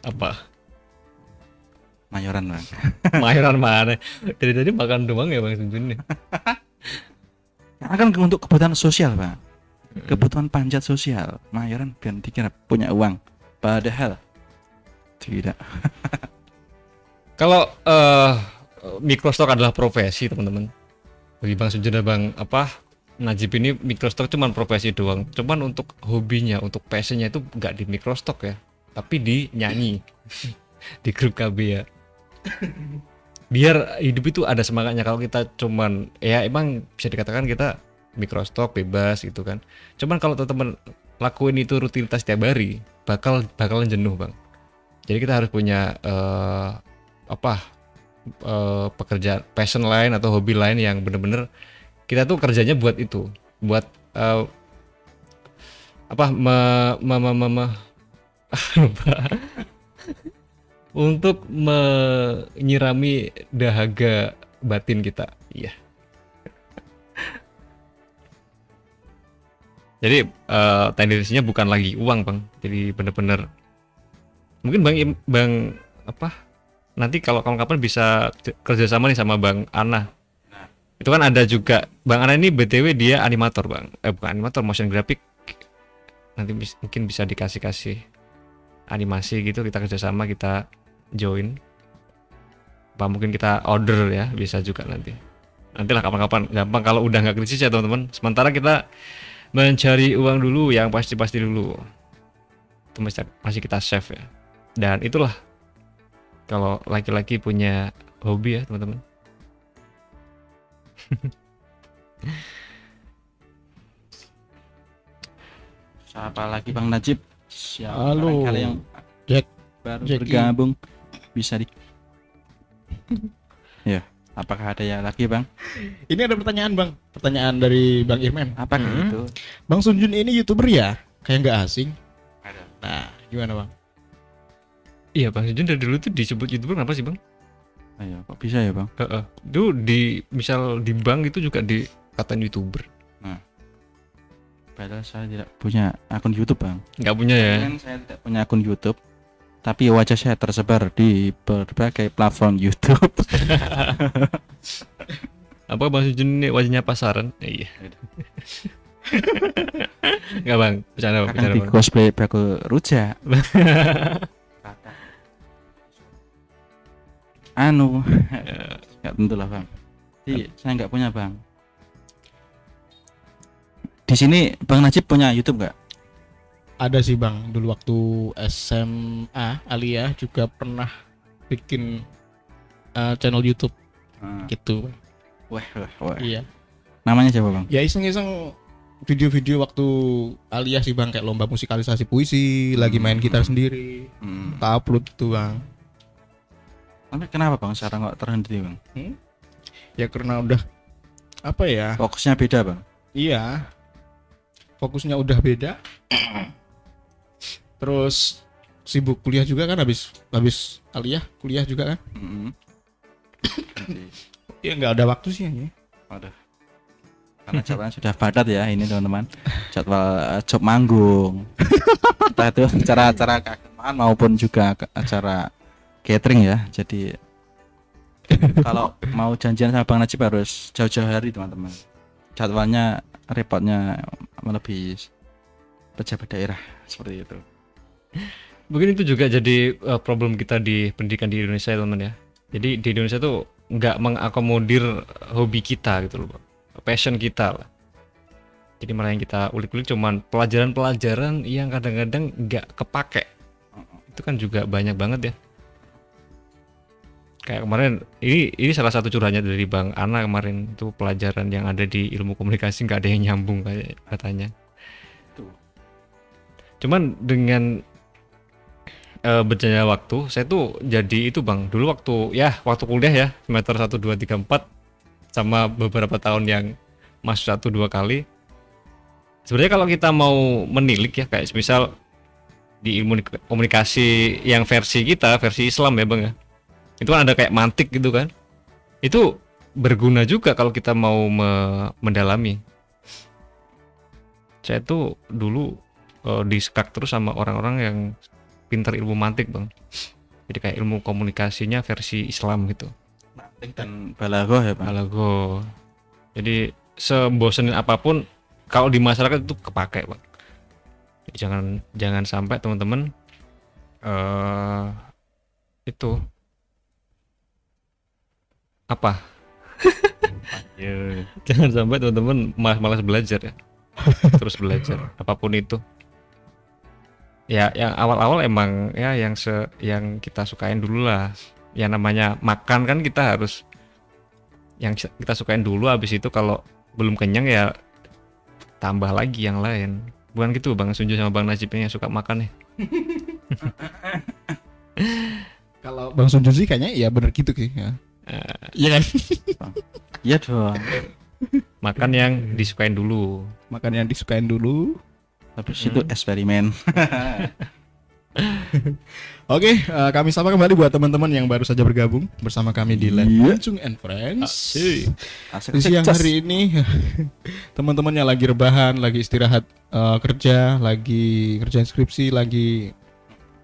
Apa? mayoran bang. Mayoran mana? Dari tadi makan doang ya Bang Sunjun nih. Akan untuk kebutuhan sosial bang. Kebutuhan panjat sosial. Mayoran biar dikira punya uang. Padahal tidak. Kalau eh microstock adalah profesi teman-teman. Bagi Bang Sunjun dan Bang apa Najib ini microstock cuman profesi doang. Cuman untuk hobinya, untuk passionnya itu nggak di microstock ya, tapi di nyanyi di grup KB ya. Biar hidup itu ada semangatnya kalau kita cuman ya emang bisa dikatakan kita microstock bebas gitu kan. Cuman kalau teman-teman lakuin itu rutinitas tiap hari bakal bakalan jenuh bang. Jadi kita harus punya eh, apa eh, pekerjaan passion lain atau hobi lain yang bener-bener kita tuh kerjanya buat itu buat eh, apa me, me, me, me- me- ah, untuk menyirami dahaga batin kita iya. Jadi eh, tendensinya bukan lagi uang bang. Jadi bener-bener mungkin bang bang apa nanti kalau kapan-kapan bisa kerjasama nih sama bang Ana. Itu kan ada juga bang Ana ini btw dia animator bang. Eh bukan animator motion graphic. Nanti bis- mungkin bisa dikasih kasih animasi gitu kita kerjasama kita join. Apa mungkin kita order ya bisa juga nanti. Nantilah kapan-kapan. Gampang kalau udah nggak krisis ya teman-teman. Sementara kita mencari uang dulu yang pasti-pasti dulu. Itu masih kita save ya. Dan itulah kalau laki-laki punya hobi ya teman-teman Siapa lagi bang Najib? Siap. Halo. Barangkali yang Jack. baru Jackie. bergabung bisa di Ya, apakah ada yang lagi, Bang? Ini ada pertanyaan bang, pertanyaan dari Bang Irman. Apakah Hmm. itu? Bang Sunjun ini youtuber ya? Kayak nggak asing. Ada. Nah, gimana bang? Iya Bang Sujun dari dulu tuh disebut youtuber kenapa sih Bang? Ayo, kok bisa ya, Bang? Heeh. Dulu di misal di bank itu juga dikatain youtuber. Padahal saya tidak punya akun YouTube, Bang. Nggak punya ya? Kan saya tidak punya akun YouTube. Tapi wajah saya tersebar di berbagai platform YouTube. Apa Bang Sujun ini wajahnya pasaran? Eh, iya. Nggak Bang, bercanda Bang, Akan bercanda di Bang. cosplay Braku Rujak. anu, nggak tentu lah bang. Jadi saya nggak punya bang. Di sini Bang Najib punya YouTube nggak? Ada sih bang, dulu waktu SMA Alia juga pernah bikin uh, channel YouTube gitu. Bang. Wah, wah, wah. Iya. Namanya siapa bang? Ya iseng-iseng video-video waktu Alia sih bang kayak lomba musikalisasi puisi, lagi main gitar sendiri, Hmm. kita upload gitu bang. Tapi kenapa bang? Sekarang nggak terhenti bang? Ya karena udah apa ya? Fokusnya beda bang. Iya. Fokusnya udah beda. Terus sibuk kuliah juga kan habis habis Alia kuliah juga kan? Hmm. Ya nggak ada waktu sih ya. Waduh. Karena jadwalnya sudah padat ya ini teman-teman. Jadwal eh, job manggung. Entah itu acara-acara keagamaan maupun juga acara catering ya. Jadi kalau mau janjian sama Bang Najib harus jauh-jauh hari teman-teman. Jadwalnya repotnya melebihi pejabat daerah seperti itu. Mungkin itu juga jadi uh, problem kita di pendidikan di Indonesia teman-teman ya. Jadi di Indonesia tuh nggak mengakomodir hobi kita gitu loh, passion kita lah. Jadi malah yang kita ulik-ulik cuman pelajaran-pelajaran yang kadang-kadang nggak kepake. Itu kan juga banyak banget ya. Kayak kemarin ini ini salah satu curhatnya dari Bang Ana kemarin itu pelajaran yang ada di ilmu komunikasi nggak ada yang nyambung kayak katanya. Tuh. Cuman dengan eh berjalannya waktu saya tuh jadi itu bang dulu waktu ya waktu kuliah ya semester 1 2 3 4 sama beberapa tahun yang masuk satu dua kali sebenarnya kalau kita mau menilik ya kayak misal di ilmu komunikasi yang versi kita versi Islam ya bang ya itu kan ada kayak mantik gitu kan. Itu berguna juga kalau kita mau me- mendalami. Saya tuh dulu eh, disekak terus sama orang-orang yang pinter ilmu mantik bang. Jadi kayak ilmu komunikasinya versi Islam gitu. Mantik dan balagoh ya bang. Alago jadi sebosenin apa pun kalau di masyarakat itu kepake bang. Jangan jangan sampai teman-teman eh itu apa? Jangan sampai teman-teman malas malas belajar ya. Terus belajar apa pun itu. Ya yang awal-awal emang ya yang se yang kita sukain dulu lah. Yang namanya makan kan kita harus yang kita sukain dulu habis itu kalau belum kenyang ya tambah lagi yang lain. Bukan gitu bang Sunju sama bang Najib yang suka makan nih Kalau Bang Sunjun sih kayaknya ya bener gitu sih ya. Iya kan? Iya dong. makan yang disukain dulu Makan yang disukain dulu. Habis itu eksperimen. Oke, eh, kami sapa kembali buat teman-teman yang baru saja bergabung bersama kami di Live Iya. Langsung and Friends. Asik. Asik, Di siang hari ini teman-teman yang lagi rebahan, lagi istirahat eh, kerja, lagi kerjaan skripsi, lagi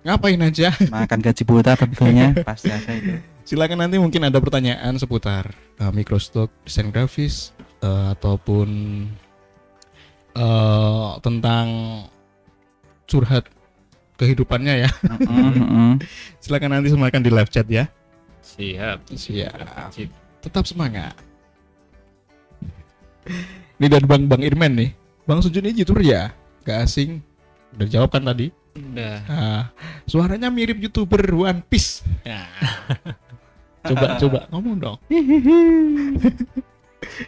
ngapain aja? makan gaji buta tentunya pasti ada itu. Silakan nanti mungkin ada pertanyaan seputar eh, microstock, desain grafis eh, ataupun eh, tentang curhat kehidupannya ya. Mm-mm. Silakan nanti semakan di live chat ya. siap Siap. Tetap semangat. Ini dari Bang Bang Irman nih. Bang Sujun ini youtuber ya? Gak asing. Udah jawab kan tadi? udah Nah, suaranya mirip youtuber One Piece. Nah. coba coba ngomong dong.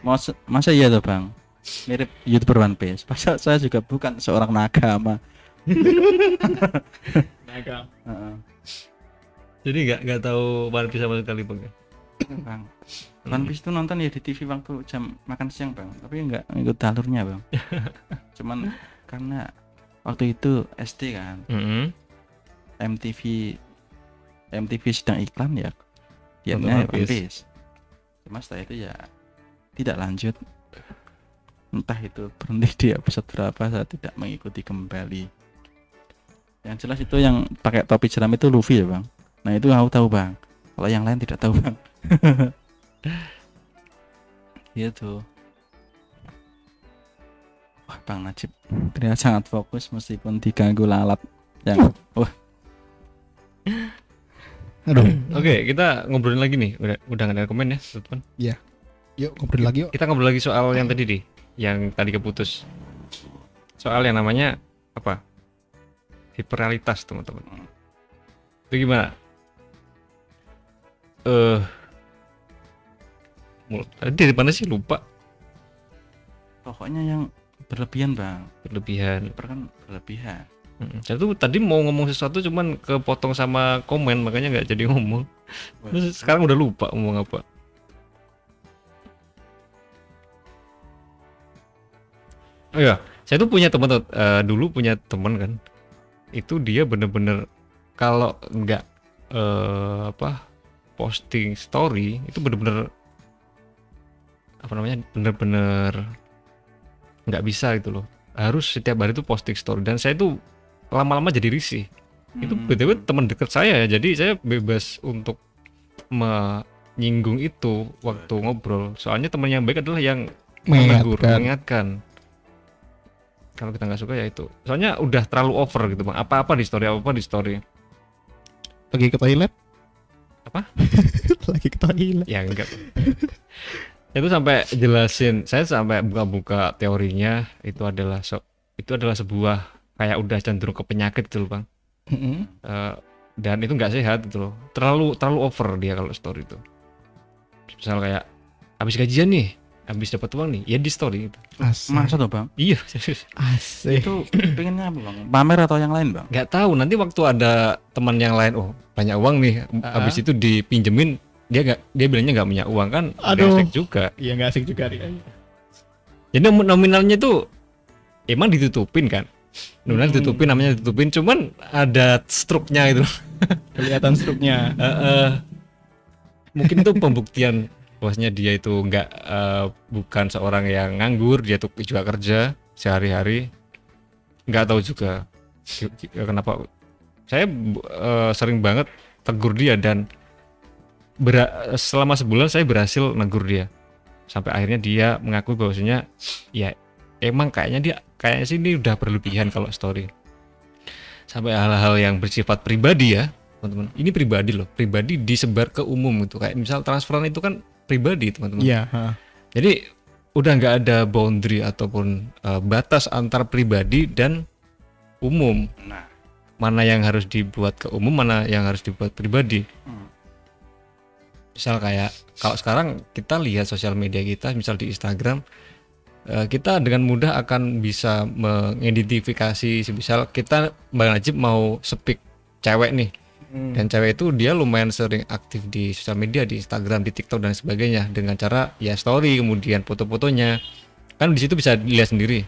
Masa, masa iya tuh bang? Mirip youtuber One Piece. Masa saya juga bukan seorang naga sama Naga. Jadi nggak nggak tahu One Piece sama sekali bang. bang One Piece itu nonton ya di TV waktu jam makan siang bang tapi nggak ngikut alurnya bang cuman karena waktu itu SD kan Mm-mm. MTV MTV sedang iklan ya Nonton One One Piece. Piece. Cuma setelah itu ya tidak lanjut. Entah itu berhenti di episode berapa saya tidak mengikuti kembali. Yang jelas itu yang pakai topi jeram itu Luffy ya bang. Nah itu aku tahu bang. Kalau yang lain tidak tahu bang. Gitu. Wah bang Najib. Terlihat sangat fokus meskipun diganggu lalat yang wah Aduh. Oke, kita ngobrolin lagi nih. Udah udah nggak ada komen ya, teman. Yuk ngobrol lagi yuk. Kita ngobrol lagi soal yang tadi deh, yang tadi keputus. Soal yang namanya apa? Hiperrealitas, teman-teman. Itu gimana? Eh, mul- tadi dari mana sih lupa? pokoknya yang berlebihan bang Berlebihan. hiper kan berlebihan Mm, Saya tuh tadi mau ngomong sesuatu cuman kepotong sama komen makanya nggak jadi ngomong. Terus sekarang udah lupa ngomong apa. Oh iya, saya tuh punya teman eh, dulu punya teman kan. Itu dia bener-bener kalau nggak eh, apa posting story itu bener-bener apa namanya bener-bener nggak bisa gitu loh. Harus setiap hari tuh posting story dan saya tuh lama-lama jadi risih itu Hmm. btw teman dekat saya ya jadi saya bebas untuk menyinggung itu waktu ngobrol soalnya teman yang baik adalah yang menegur Mengingatkan. mengingatkan kalau kita nggak suka ya itu soalnya udah terlalu over gitu bang apa-apa di story apa-apa di story Lagi ke toilet? Apa? Lagi ke toilet. ya enggak itu sampai jelasin saya sampai buka-buka teorinya itu adalah so, itu adalah sebuah kayak udah cenderung ke penyakit gitu loh bang Mm-mm. Eh, dan itu nggak sehat gitu loh terlalu terlalu over dia kalau story itu misal kayak habis gajian nih habis dapat uang nih ya di story gitu. Asik. masa tuh bang iya serius. Asik. itu pengennya apa bang pamer atau yang lain bang nggak tahu nanti waktu ada teman yang lain oh banyak uang nih habis itu dipinjemin dia nggak dia bilangnya nggak punya uang kan nggak Aduh. asik juga Iya nggak asik juga dia. jadi nom- nominalnya tuh emang ditutupin kan nominal Hmm. ditutupin namanya ditutupin. Cuman ada struknya itu. Kelihatan struknya. Eh, eh, mungkin itu pembuktian bahwasanya dia itu nggak eh, bukan seorang yang nganggur. Dia tuh juga kerja sehari-hari. Nggak tahu juga kenapa. Saya eh, sering banget tegur dia dan bera- selama sebulan saya berhasil negur dia. Sampai akhirnya dia mengakui bahwasanya ya emang kayaknya dia kayaknya sih ini udah berlebihan kalau story sampai hal-hal yang bersifat pribadi ya teman-teman ini pribadi loh pribadi disebar ke umum gitu kayak misal transferan itu kan pribadi teman-teman Iya. ha. jadi udah nggak ada boundary ataupun uh, batas antar pribadi dan umum nah mana yang harus dibuat ke umum mana yang harus dibuat pribadi Hmm. misal kayak kalau sekarang kita lihat sosial media kita misal di Instagram kita dengan mudah akan bisa mengidentifikasi misal kita Bang Najib mau speak cewek nih. Hmm. dan cewek itu dia lumayan sering aktif di sosial media di Instagram di TikTok dan sebagainya. Dengan cara ya story kemudian foto-fotonya. Kan di situ bisa dilihat sendiri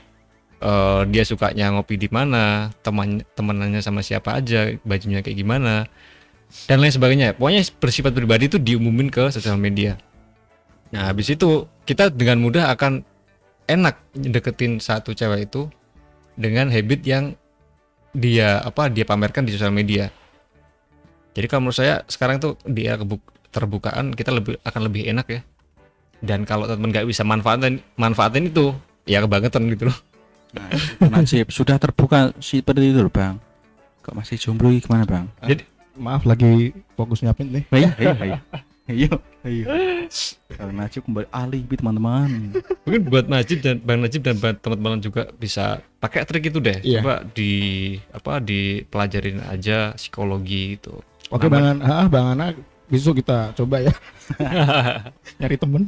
Eh, dia sukanya ngopi di mana teman temenannya sama siapa aja bajunya kayak gimana dan lain sebagainya. Pokoknya bersifat pribadi itu diumumin ke sosial media. Nah habis itu kita dengan mudah akan enak deketin satu cewek itu dengan habit yang dia apa dia pamerkan di sosial media jadi kalau menurut saya sekarang tuh di era kebuk- terbukaan kita lebih akan lebih enak ya. Dan kalau teman nggak bisa manfaatin manfaatin itu ya kebangetan gitu loh. nah Najib sudah terbuka seperti itu loh bang kok masih jomblo gimana bang Maaf lagi fokus nyapin nih. ayo ayo ayo ayo kalau Najib kembali alibi teman-teman Mungkin buat Najib dan Bang Najib dan buat teman-teman juga bisa pakai trik itu deh. Iya. Coba di apa dipelajarin aja psikologi itu. Oke Bang Ana, ah, Bang Ana besok kita coba ya nyari temen.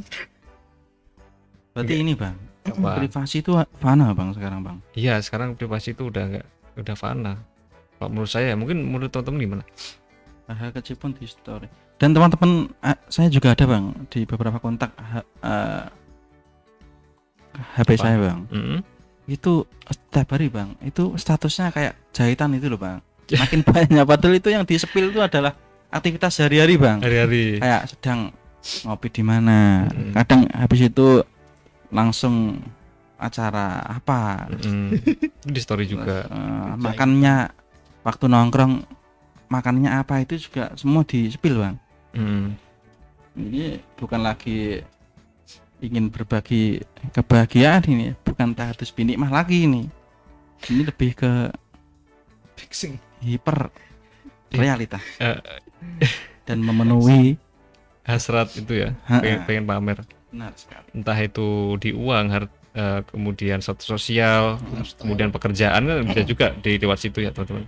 berarti ini bang Apa? privasi itu fana bang sekarang bang Iya, sekarang privasi itu udah nggak udah fana kalau menurut saya mungkin menurut teman-teman gimana hal kecil pun di story dan teman-teman eh, saya juga ada bang di beberapa kontak ha- eh, HP Apa? saya bang. Mm-mm. itu setiap hari bang. Itu statusnya kayak jahitan itu loh bang. Makin banyak. Padahal itu yang di itu adalah aktivitas sehari-hari bang. Hari-hari. Kayak sedang ngopi di mana. Mm. kadang habis itu langsung acara apa. Mm. di story juga. Eh, makannya waktu nongkrong makannya apa itu juga semua di spill bang Mm. ini bukan lagi ingin berbagi kebahagiaan ini bukan tahatus binikmah lagi ini ini lebih ke Fixing. hiper realita Eh. dan memenuhi hasrat itu ya pengen, pengen pamer benar sekali entah itu di uang eh, kemudian status sosial kemudian pekerjaan kan bisa juga di lewat situ ya teman-teman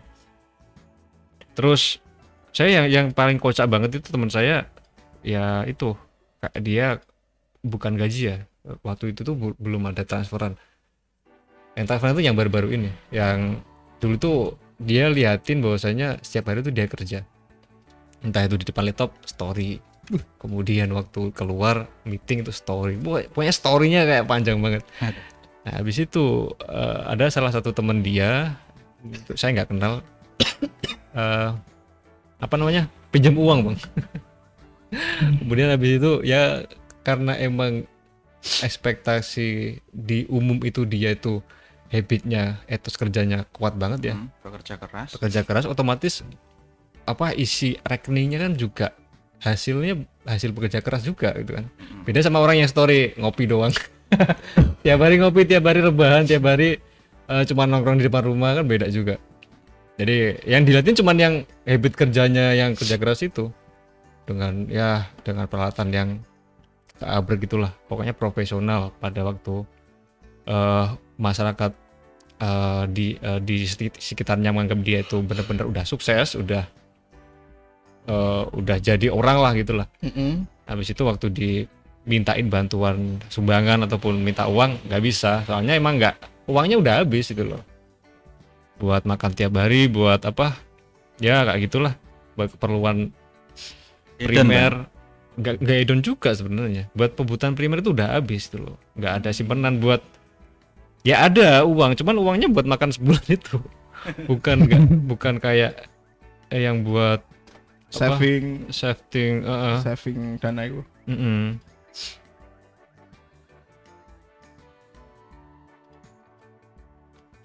terus saya yang yang paling kocak banget itu teman saya ya itu dia bukan gaji ya. Waktu itu tuh belum ada transferan. Yang transferan itu yang baru-baru ini yang dulu tuh dia liatin bahwasanya setiap hari tuh dia kerja. Entah itu di depan laptop story. Kemudian waktu keluar meeting itu story. Pokoknya- storynya kayak panjang banget. Nah habis itu eh, ada salah satu teman dia saya nggak kenal eh, apa namanya pinjam uang bang. Kemudian habis itu ya karena emang ekspektasi di umum itu dia itu habitnya etos kerjanya kuat banget ya. Hmm, bekerja keras. Bekerja keras otomatis apa isi rekeningnya kan juga hasilnya hasil bekerja keras juga gitu kan. Hmm. beda sama orang yang story ngopi doang. Tiap hari ngopi tiap hari rebahan tiap hari eh, cuma nongkrong di depan rumah kan beda juga jadi yang dilihatin cuman yang habit kerjanya yang kerja keras itu. Dengan ya dengan peralatan yang keabrek gitulah. Pokoknya profesional pada waktu eh, masyarakat eh, di eh, di seki- sekitarnya menganggap dia itu benar-benar udah sukses udah eh, udah jadi orang lah gitulah. Mm-mm. habis itu waktu dimintain bantuan sumbangan ataupun minta uang nggak bisa. Soalnya emang nggak uangnya udah habis gitu loh buat makan tiap hari buat apa ya kayak gitulah buat keperluan Bang. primer nggak nggak hedon juga sebenarnya buat kebutuhan primer itu udah habis tuh loh nggak ada simpanan buat ya ada uang cuman uangnya buat makan sebulan itu bukan nggak bukan kayak eh, yang buat Apa? saving saving eh, eh, saving dana itu. mm-mm.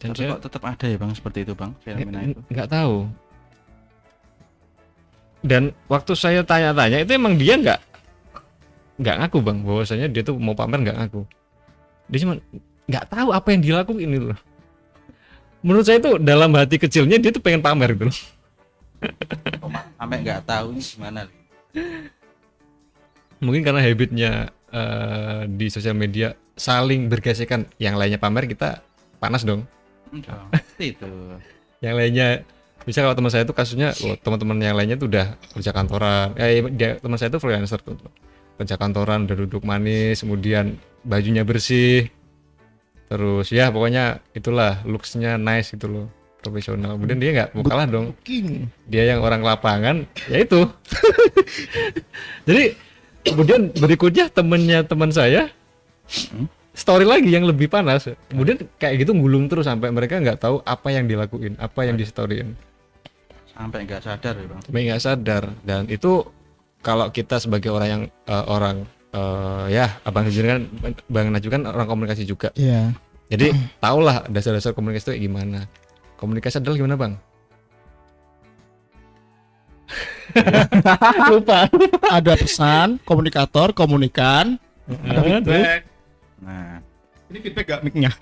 Dan tapi saya kok tetap ada ya bang seperti itu bang fenomena itu? nggak tahu. Dan waktu saya tanya-tanya itu emang dia nggak nggak ngaku bang bahwasanya dia tuh mau pamer nggak ngaku. Dia cuma nggak tahu apa yang dilakuin itu. Loh menurut saya itu dalam hati kecilnya dia tuh pengen pamer gitu loh sampai nggak tahu ini gimana? Mungkin karena habitnya eh, di sosial media saling bergesekan yang lainnya pamer kita panas dong Enggak, pasti itu. Yang lainnya bisa kalau teman saya itu kasusnya oh, teman-teman yang lainnya tuh udah kerja kantoran. Eh dia teman saya itu freelancer tuh kerja kantoran udah duduk manis kemudian bajunya bersih. Terus ya pokoknya itulah looksnya nice gitu loh profesional. Kemudian dia nggak mau kalah dong. Dia yang orang lapangan ya itu. Jadi kemudian berikutnya temennya teman saya story lagi yang lebih panas. Kemudian kayak gitu gulung terus sampai mereka nggak tahu apa yang dilakuin apa yang di storyin sampai nggak sadar ya bang. Tapi nggak sadar. Dan itu kalau kita sebagai orang yang eh, orang eh, ya abang kan bang Najwa kan orang komunikasi juga. Iya. jadi tahulah dasar-dasar komunikasi itu gimana. Komunikasi adalah gimana bang? Lupa. Ada pesan, komunikator, komunikan. Ada feedback. Nah Ini feedback gak mic-nya?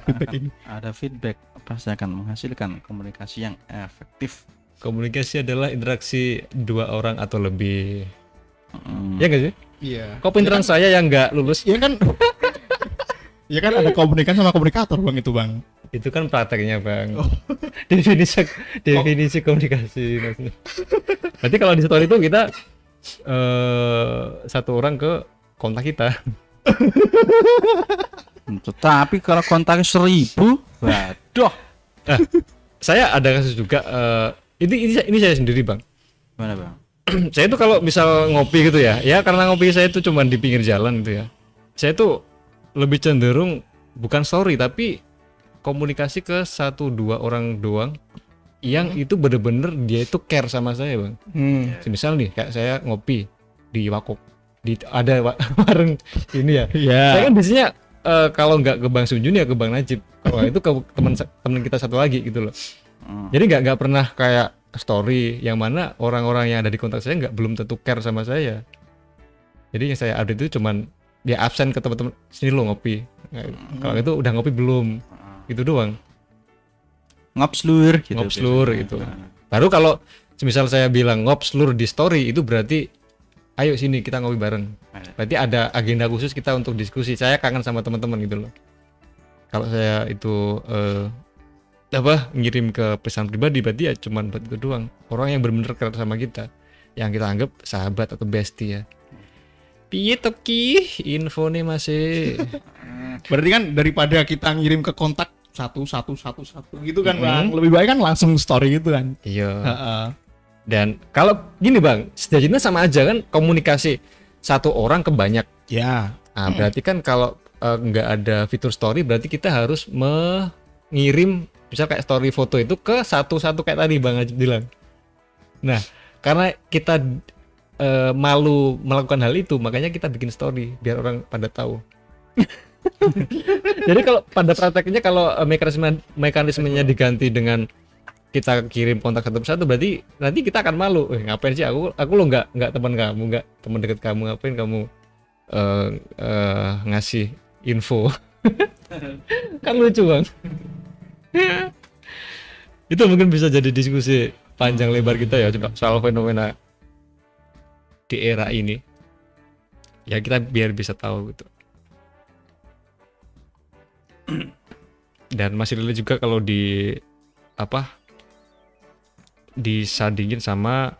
feedback ini. ada feedback pasti akan menghasilkan komunikasi yang efektif komunikasi adalah interaksi dua orang atau lebih Hmm, ya nggak sih Iya. kok pinteran saya yang nggak lulus Iya kan? Iya kan ada komunikan sama komunikator bang itu bang. itu kan prakteknya bang definisi definisi komunikasi maksudnya berarti kalau di story itu kita eh satu orang ke kontak kita tetapi kalau kontak seribu waduh Doh. saya ada kasus juga eh, ini ini ini saya sendiri bang Gimana bang? saya itu kalau misal ngopi gitu ya ya karena ngopi saya itu cuma di pinggir jalan gitu ya saya tuh lebih cenderung bukan story tapi komunikasi ke satu dua orang doang yang itu bener-bener dia itu care sama saya bang Hmm. misal nih kayak saya ngopi di Wakop di ada wa- warung ini ya. Ya. saya kan biasanya eh, kalau nggak ke Bang Sunjun ya ke Bang Najib. Kalau itu ke teman teman kita satu lagi gitu loh. Hmm. jadi nggak nggak pernah kayak story yang mana orang-orang yang ada di kontak saya nggak belum tentu care sama saya. Jadi yang saya update itu cuman dia absen ke teman-teman sini lo ngopi. Nah, kalau itu udah ngopi belum. Itu doang. Ngopslur gitu. Ngopslur gitu. baru kalau misal saya bilang ngop seluruh di story itu berarti ayo sini kita ngopi bareng. Berarti ada agenda khusus kita untuk diskusi. Saya kangen sama teman-teman gitu loh. Kalau saya itu eh, apa ngirim ke pesan pribadi berarti ya cuman buat itu doang. Orang yang benar-benar care sama kita yang kita anggap sahabat atau bestie ya. Piye toki info nih masih. Berarti kan daripada kita ngirim ke kontak satu satu satu satu gitu kan Mhm. bang. Lebih baik kan langsung story gitu kan. Iya. Heeh. Dan kalau gini bang sejatinya sama aja kan komunikasi satu orang ke banyak ya Nah, berarti kan kalau nggak ada fitur story, berarti kita harus mengirim, misal kayak story foto itu ke satu-satu kayak tadi Bang Ajib bilang. Nah, karena kita eh, malu melakukan hal itu, makanya kita bikin story biar orang pada tahu. Jadi kalau pada prakteknya kalau eh, mekanisme mekanismenya diganti dengan kita kirim kontak satu persatu berarti nanti kita akan malu. Eh, ngapain sih? Aku aku lo nggak nggak teman kamu, nggak teman dekat kamu, ngapain kamu eh eh, ngasih info? Kan lucu bang itu mungkin bisa jadi diskusi panjang lebar kita ya coba soal fenomena di era ini. Ya kita biar bisa tahu gitu. Dan masih relate juga kalau di apa disandingin sama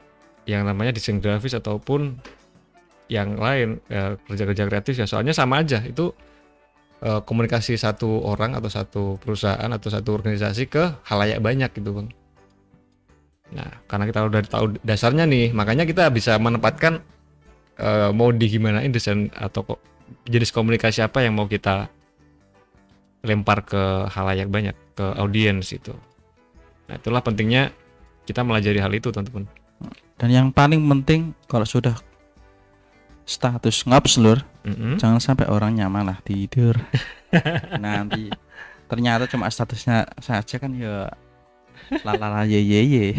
yang namanya desain grafis ataupun yang lain ya, kerja-kerja kreatif ya. Soalnya sama aja itu eh, komunikasi satu orang atau satu perusahaan atau satu organisasi ke halayak banyak gitu bang. Nah karena kita udah tahu dasarnya nih makanya kita bisa menempatkan eh, mau digimanain desain atau kok jenis komunikasi apa yang mau kita lempar ke halayak banyak ke audiens itu. Nah itulah pentingnya kita melajari hal itu teman-teman Dan yang paling penting kalau sudah status ngopslur, Mm-mm. jangan sampai orangnya malah tidur. Nanti ternyata cuma statusnya saja kan ya lalala ye ye ye.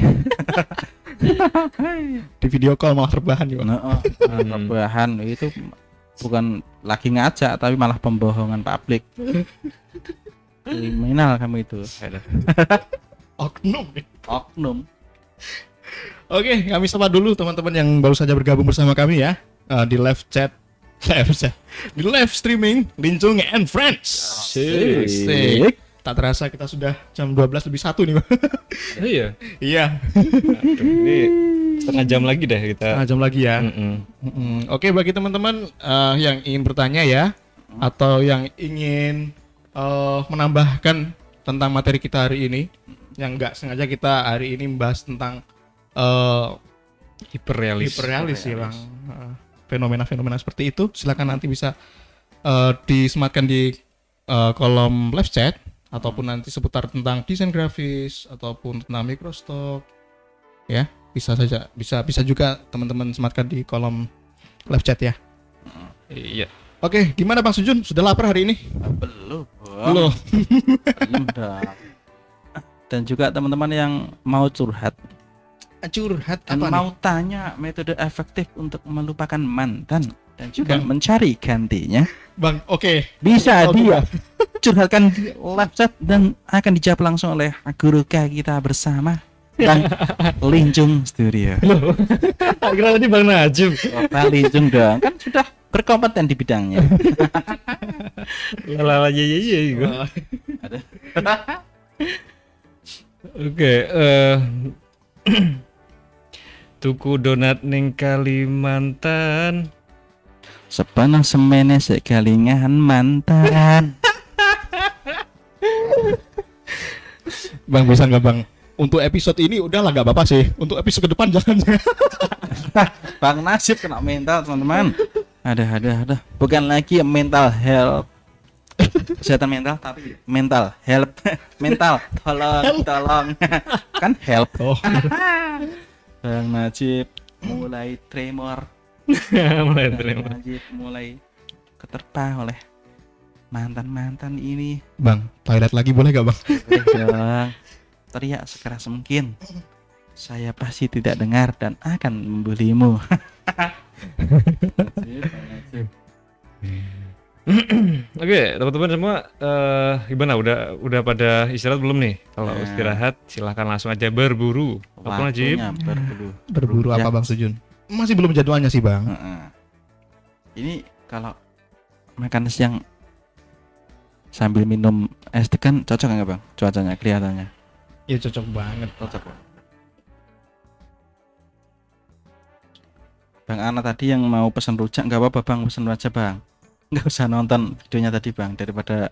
di video call malah terbahan ya bang Nah, oh, Hmm. bahan itu bukan lagi ngajak tapi malah pembohongan publik. Kriminal kamu itu. oknum nih. Oknum. Oke, kami sapa dulu teman-teman yang baru saja bergabung bersama kami ya Eh, di live chat, live chat, di live streaming Lincung and Friends. Asik. Tak terasa kita sudah jam 12 lebih satu nih, Bang. iya Iya, Aduh, ini setengah jam lagi deh kita. setengah jam lagi ya. Mm-mm. Mm-mm. Oke, bagi teman-teman eh, yang ingin bertanya ya, atau yang ingin eh, menambahkan tentang materi kita hari ini, yang nggak sengaja kita hari ini membahas tentang eh, Hiperrealis. hiperrealis sih bang Eh, fenomena-fenomena seperti itu silakan nanti bisa eh, disematkan di eh, kolom live chat ataupun nanti seputar tentang desain grafis ataupun tentang microstock ya bisa saja bisa bisa juga teman-teman sematkan di kolom live chat ya Iya. oke gimana bang Sujun sudah lapar hari ini Belum. belum Belum dah. Dan juga teman-teman yang mau curhat curhat dan apa mau tanya metode efektif untuk melupakan mantan dan juga Bang. mencari gantinya, nih? bang oke bisa Oh, dia curhatkan di live chat dan akan dijawab langsung oleh guru kita bersama Bang Linjung Studio. Kira tadi Bang Najib. Bang Linjung dong, kan sudah berkompeten di bidangnya. Lala ye ye ye. gitu. Oke, eh Tuku donat ning Kalimantan. Sepanang semene sekalingan mantan. Bang bisa nggak bang? Untuk episode ini udahlah nggak apa-apa sih. Untuk episode ke depan jangan. Bang Nasib kena mental teman-teman. Ada ada ada. Bukan lagi mental health. Kesehatan mental tapi mental. Help. Mental. Tolong tolong. Kan help. Oh, Bang Najib mulai tremor. Mulai Bang terima. Najib mulai keterpa oleh mantan mantan ini. Bang, toilet lagi boleh gak bang? Boleh dong. teriak sekeras mungkin. Saya pasti tidak dengar dan akan membulimu Oke, teman-teman semua eh gimana? Udah udah pada istirahat belum nih? Kalau Nah. istirahat silahkan langsung aja berburu. Apa Najib? Berburu Berburu Ya. apa bang Sujun? Masih belum jadwalnya sih bang. Heeh. Ini kalau makan siang sambil minum es teh kan cocok nggak bang? Cuacanya kelihatannya Ya cocok banget. cocok. Bang. Bang Ana tadi yang mau pesan rujak nggak apa-apa bang pesan aja bang. Nggak usah nonton videonya tadi bang daripada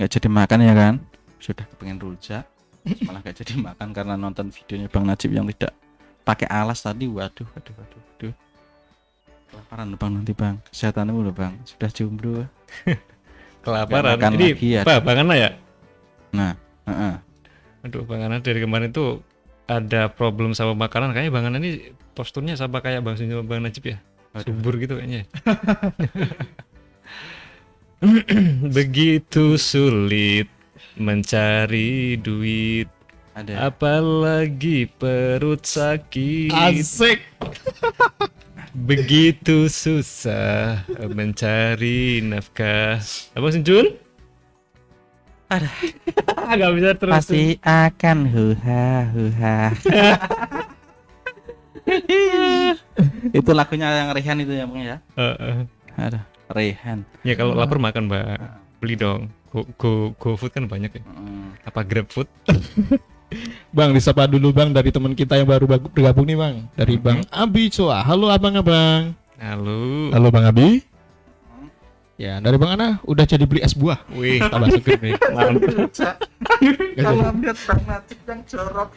nggak jadi makan ya kan? Sudah pengen rujak malah nggak jadi makan karena nonton videonya bang Najib yang tidak pakai alas tadi. Waduh, waduh, waduh, waduh. Kelaparan bang nanti bang kesehatanmu loh bang sudah jomblo Kelaparan. Nggak makan Ini lagi ya. apa? Bang Ana ya? nah heeh. Aduh, Bang Ana dari kemarin tuh ada problem sama makanan. Kayaknya Bang Ana ini posturnya sama kayak Bang Bang Najib ya. Subur gitu kayaknya. Begitu sulit mencari duit, ada apalagi perut sakit. Asik. Begitu susah mencari nafkah. Apa sih Jun? Ada. Gak bisa terus. pasti akan huha huha itu lagunya yang Rehan itu ya bang ya Eh, eh. ada Rehan Ya kalau lapar makan mbak, beli dong. Go, go, go food kan banyak ya. Hmm. Apa grab food? Bang disapa dulu bang dari teman kita yang baru bergabung nih bang. Dari bang Abi Coa. Halo abang-abang. Halo. Halo bang Abi. Ya dari bang Ana udah jadi beli es buah. Wih, Tambah seger nih. kalau lihat bang Najib yang jorok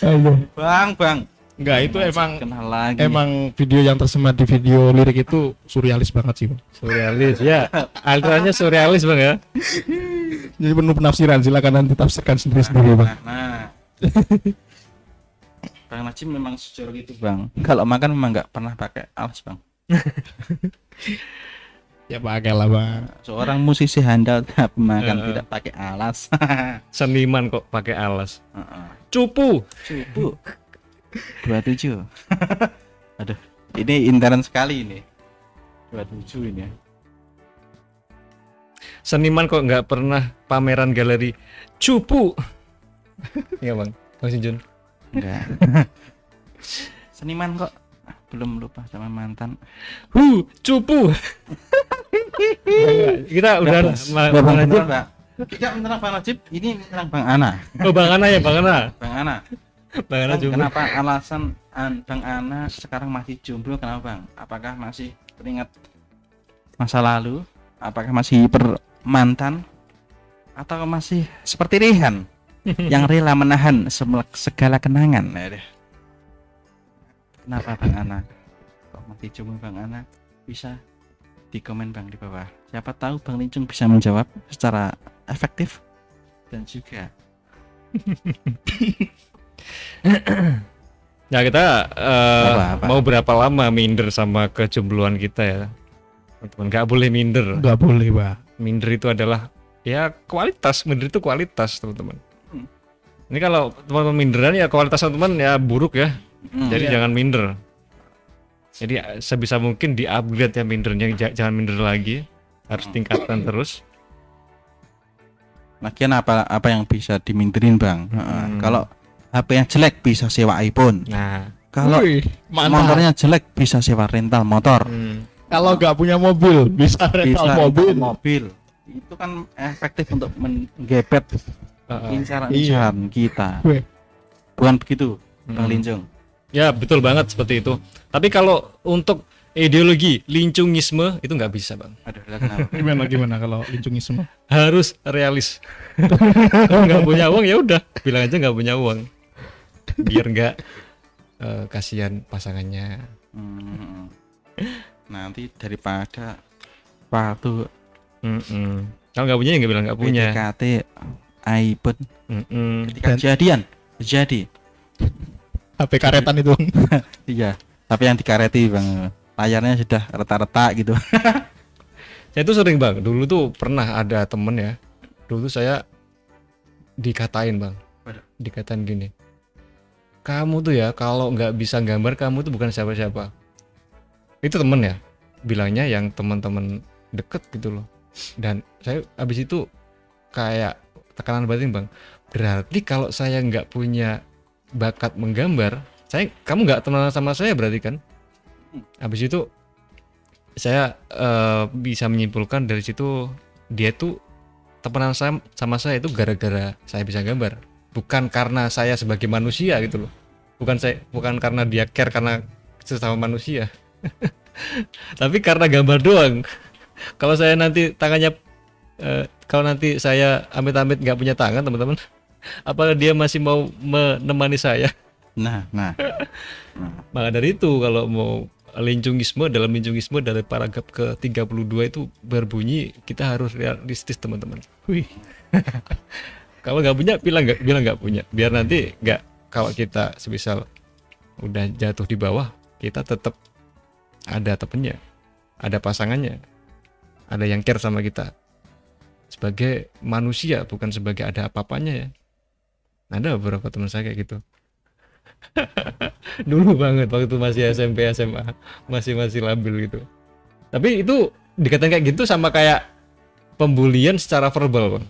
Halo. bang bang Enggak itu emang kenal lagi emang video yang tersemat di video lirik itu surrealis banget sih bang. Surrealis ya. Alirannya surrealis bang ya. Jadi penuh penafsiran silakan nanti tafsirkan sendiri sendiri bang. nah, nah. Bang Najib memang sejorok itu bang kalau makan memang nggak pernah pakai alas bang Ya pakai lah bang. seorang musisi handal tapi makan Eh. tidak pakai alas Seniman kok pakai alas. Heeh. Cupu. Cupu. 27. Aduh, ini intern sekali ini. 27 ini. Seniman kok nggak pernah pameran galeri. Cupu. Iya bang. Bang Sinjun. Enggak. Seniman kok belum lupa sama mantan. Hu, cupu. Kita udah Ma- Bang, Najib. Tidak menyerang Bang Najib, ini menyerang Bang Ana. Oh Bang Ana ya Bang Ana. Bang Ana. Bang Ana cupu. kenapa alasan An- Bang Ana sekarang masih jomblo kenapa Bang? Apakah masih teringat masa lalu? Apakah masih bermantan? Atau masih seperti Rehan yang rela menahan segala kenangan? Nah. Kenapa Bang Ana? Kok masih jomblo Bang Ana? Bisa di komen Bang di bawah. Siapa tahu Bang Lincung bisa menjawab secara efektif dan juga Ya kita eh, Apa, apa? mau berapa lama minder sama kejombloan kita ya. Teman-teman nggak boleh minder. Enggak boleh bang. Minder itu adalah ya kualitas. Minder itu kualitas teman-teman. Hmm. Ini kalau teman-teman minderan ya kualitas teman-teman ya buruk ya. Hmm, Jadi Iya. jangan minder. Jadi eh, sebisa mungkin di upgrade ya mindernya J- jangan minder lagi. Harus Hmm. tingkatkan terus. Lagian apa apa yang bisa diminterin bang? Heeh. Hmm. Kalau HP yang jelek bisa sewa iPhone. Nah, Kalau Wih, motornya jelek bisa sewa rental motor. hmm, Kalau nggak punya mobil bisa rental Bisa mobil. rental mobil. Itu kan efektif untuk menggebet uh-uh. incaran-incaran kita. Wih. Bukan begitu, Bang Hmm. Linjung. Ya betul banget seperti itu. Tapi kalau untuk ideologi lincungisme itu nggak bisa bang Aduh? Gimana gimana kalau lincungisme? harus realis kalau nggak punya uang ya udah bilang aja nggak punya uang biar nggak eh, kasihan pasangannya Hmm. Nanti daripada waktu Mm-mm. kalau nggak punya ya nggak bilang nggak punya PDKT iPhone Mm-mm. ketika kejadian terjadi HP karetan itu. iya tapi yang dikareti bang layarnya sudah retak-retak gitu saya tuh sering bang dulu tuh pernah ada temen ya dulu tuh saya dikatain bang dikatain gini kamu tuh ya kalau nggak bisa gambar kamu tuh bukan siapa-siapa. Itu temen ya bilangnya yang teman-teman deket gitu loh. Dan saya abis itu kayak tekanan batin bang berarti kalau saya nggak punya bakat menggambar saya kamu nggak temenan sama saya berarti kan? Habis itu saya eh, bisa menyimpulkan dari situ dia tuh temenan sama, sama saya itu gara-gara saya bisa gambar bukan karena saya sebagai manusia gitu loh. Bukan saya bukan karena dia care karena sesama manusia. Tapi karena gambar doang. Kalau saya nanti tangannya eh, kalau nanti saya amit-amit nggak punya tangan teman-teman apakah dia masih mau menemani saya. Nah nah. Maka dari itu kalau mau lincungisme dalam lincungisme dari paragraf ke 32 itu berbunyi kita harus realistis teman-teman. Wih, Kalau nggak punya bilang nggak bilang nggak punya biar nanti nggak kalau kita semisal udah jatuh di bawah kita tetap ada temennya, ada pasangannya, ada yang care sama kita sebagai manusia bukan sebagai ada apa-apanya ya. Ada beberapa teman saya kayak gitu. Dulu banget waktu masih SMP SMA masih masih labil gitu. Tapi itu dikatakan kayak gitu sama kayak pembulian secara verbal bang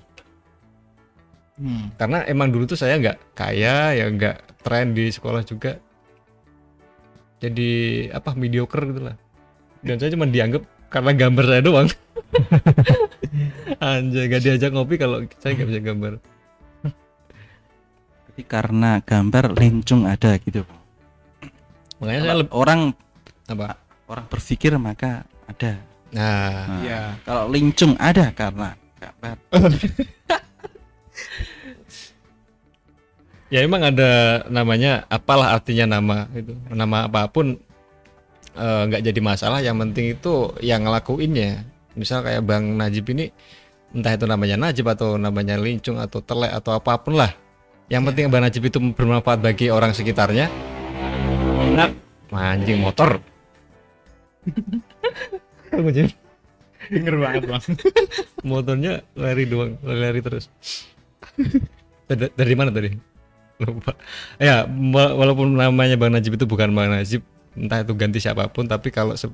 hmm. karena emang dulu tuh saya nggak kaya ya nggak tren di sekolah juga. Jadi apa mediocre gitu lah. Dan saya cuma dianggap karena gambar saya doang. Anjay gak diajak ngopi kalau saya nggak bisa gambar. Jadi karena gambar lincung ada gitu makanya saya lebih orang apa? Orang berpikir maka ada. Nah Nah, Iya. kalau lincung ada karena gambar ya emang ada namanya apalah artinya nama itu. Nama apa pun eh, nggak jadi masalah. Yang penting itu yang ngelakuinnya. Misal kayak bang Najib ini entah itu namanya Najib atau namanya Lincung atau Telek atau apa pun lah. Yang penting bang Najib itu bermanfaat bagi orang sekitarnya. Enak. Anjing motor. Denger banget bang. motornya lari doang lari terus. Dari, dari mana tadi lupa. Ya wa- walaupun namanya bang Najib itu bukan bang Najib entah itu ganti siapa pun tapi kalau se-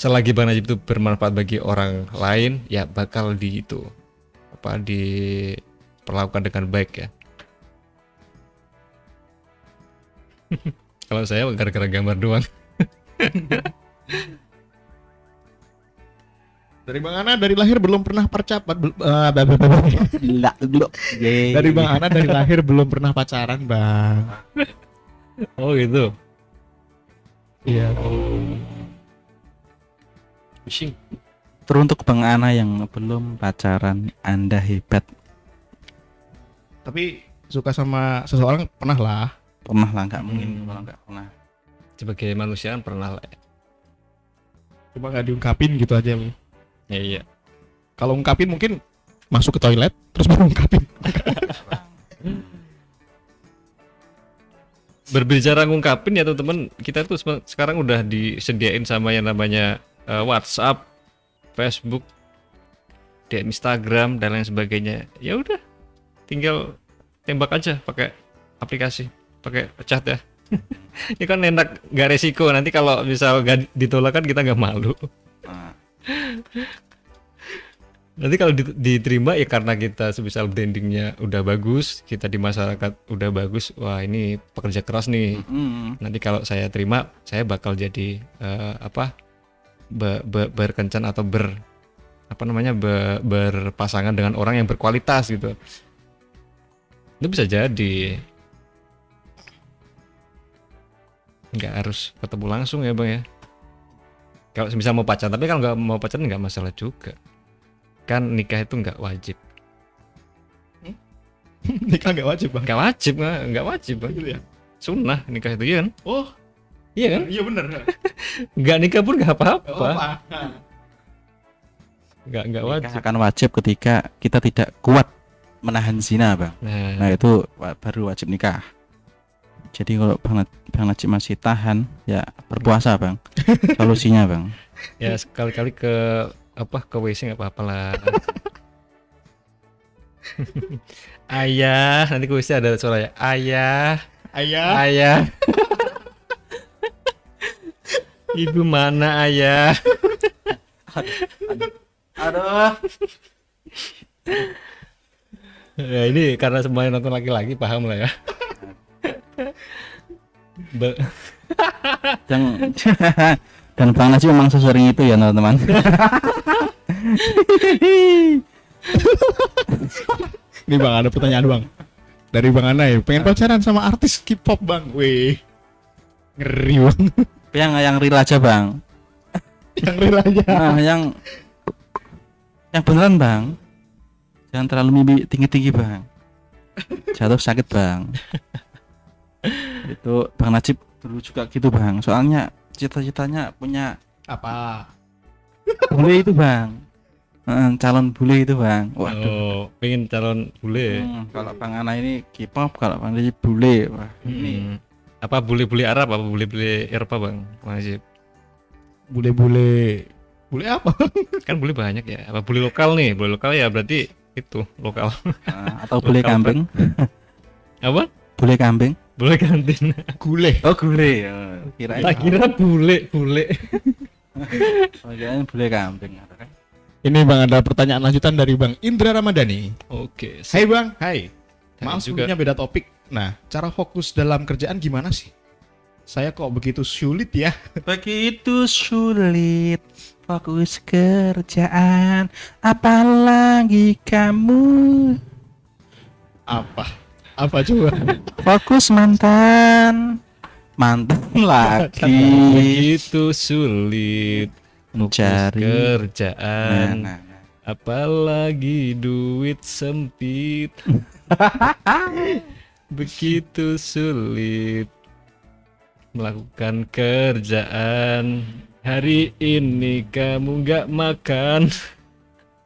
selagi bang Najib itu bermanfaat bagi orang lain ya bakal di itu apa diperlakukan dengan baik ya. Kalau saya gara-gara gambar doang Dari Bang Ana dari lahir belum pernah percapat. eh. Gila, gila. Yeay. dari Bang Ana dari lahir belum pernah pacaran, Bang. oh gitu Iya. Pusing. Teruntuk Bang Ana yang belum pacaran, Anda hebat. Tapi suka sama seseorang pernah lah. Pernah lah, nggak mungkin Hmm. kalau nggak pernah. sebagai manusia kan pernah lah ya. Cuma nggak diungkapin gitu aja. Bang. ya iya Kalau ungkapin mungkin masuk ke toilet terus baru ungkapin. berbicara ngungkapin ya teman-teman kita tuh sekarang udah disediain sama yang namanya eh, WhatsApp, Facebook, DM Instagram dan lain sebagainya. Ya udah, tinggal tembak aja pakai aplikasi, pakai chat ya. Ini kan enak, nggak resiko. Nanti kalau misal nggak ditolak kan kita nggak malu. Nanti kalau di- diterima ya karena kita sebisal brandingnya udah bagus, kita di masyarakat udah bagus. Wah ini pekerja keras nih. mm, nanti kalau saya terima saya bakal jadi eh, apa be- be- berkencan atau ber apa namanya be- berpasangan dengan orang yang berkualitas gitu itu bisa jadi nggak harus ketemu langsung ya bang ya kalau misal mau pacaran tapi kalau nggak mau pacaran nggak masalah juga. Kan nikah itu nggak wajib. Nikah nggak wajib bang. nggak wajib nggak wajib bang. Gitu ya. sunnah nikah itu iya kan? Oh, iya kan? Iya bener. nggak nikah pun nggak apa-apa. Apa? nggak nggak Nikah wajib. akan wajib ketika kita tidak kuat menahan zina bang. Nah, nah itu baru wajib nikah jadi kalau bang, bang Najib masih tahan ya berpuasa bang. Solusinya bang. Ya sekali-kali ke apa ke WC nggak apa-apa lah. Ayah nanti ke WC ada suara ya. Ayah. Ayah. ayah. Ibu mana ayah? Aduh. Ya ini karena semuanya nonton laki-laki paham lah ya Ba- dan dan bang Najib memang sesering itu ya teman-teman Ini bang ada pertanyaan bang. Dari bang Anai, pengen pacaran sama artis K-pop bang. Wih, ngeri bang. yang yang real aja bang Yang real aja. nah yang yang beneran bang jangan terlalu mimpi tinggi-tinggi bang jatuh sakit bang itu bang Najib dulu juga gitu bang. Soalnya cita-citanya punya Apa? bule itu bang. Heeh, calon bule itu bang. Waduh. Oh pengen calon bule? Hmm, kalau bang Ana ini K-pop kalau bang Najib bule. Wah ini. Hmm. apa bule-bule Arab apa bule-bule Eropa bang? Najib? Bule-bule. Bule apa? kan bule banyak ya. Apa bule lokal nih? Bule lokal ya berarti itu lokal. Nah, atau bule kambing. Apa? Bule kambing bule kantin Gule. oh gule ya kirain tak kira bule bule oh, kirain bule kambing kan Ini bang ada pertanyaan lanjutan dari bang Indra Ramadhani. oke Hai bang, hai. Hai Maaf juga. sebelumnya beda topik. Nah, cara fokus dalam kerjaan gimana sih? Saya kok begitu sulit ya? begitu sulit fokus kerjaan apalagi kamu Apa? Apa coba? fokus mantan. Mantan lagi begitu sulit. Mencari. nah, kerjaan nah, nah. apalagi duit sempit. Begitu sulit melakukan kerjaan. Hari ini kamu nggak makan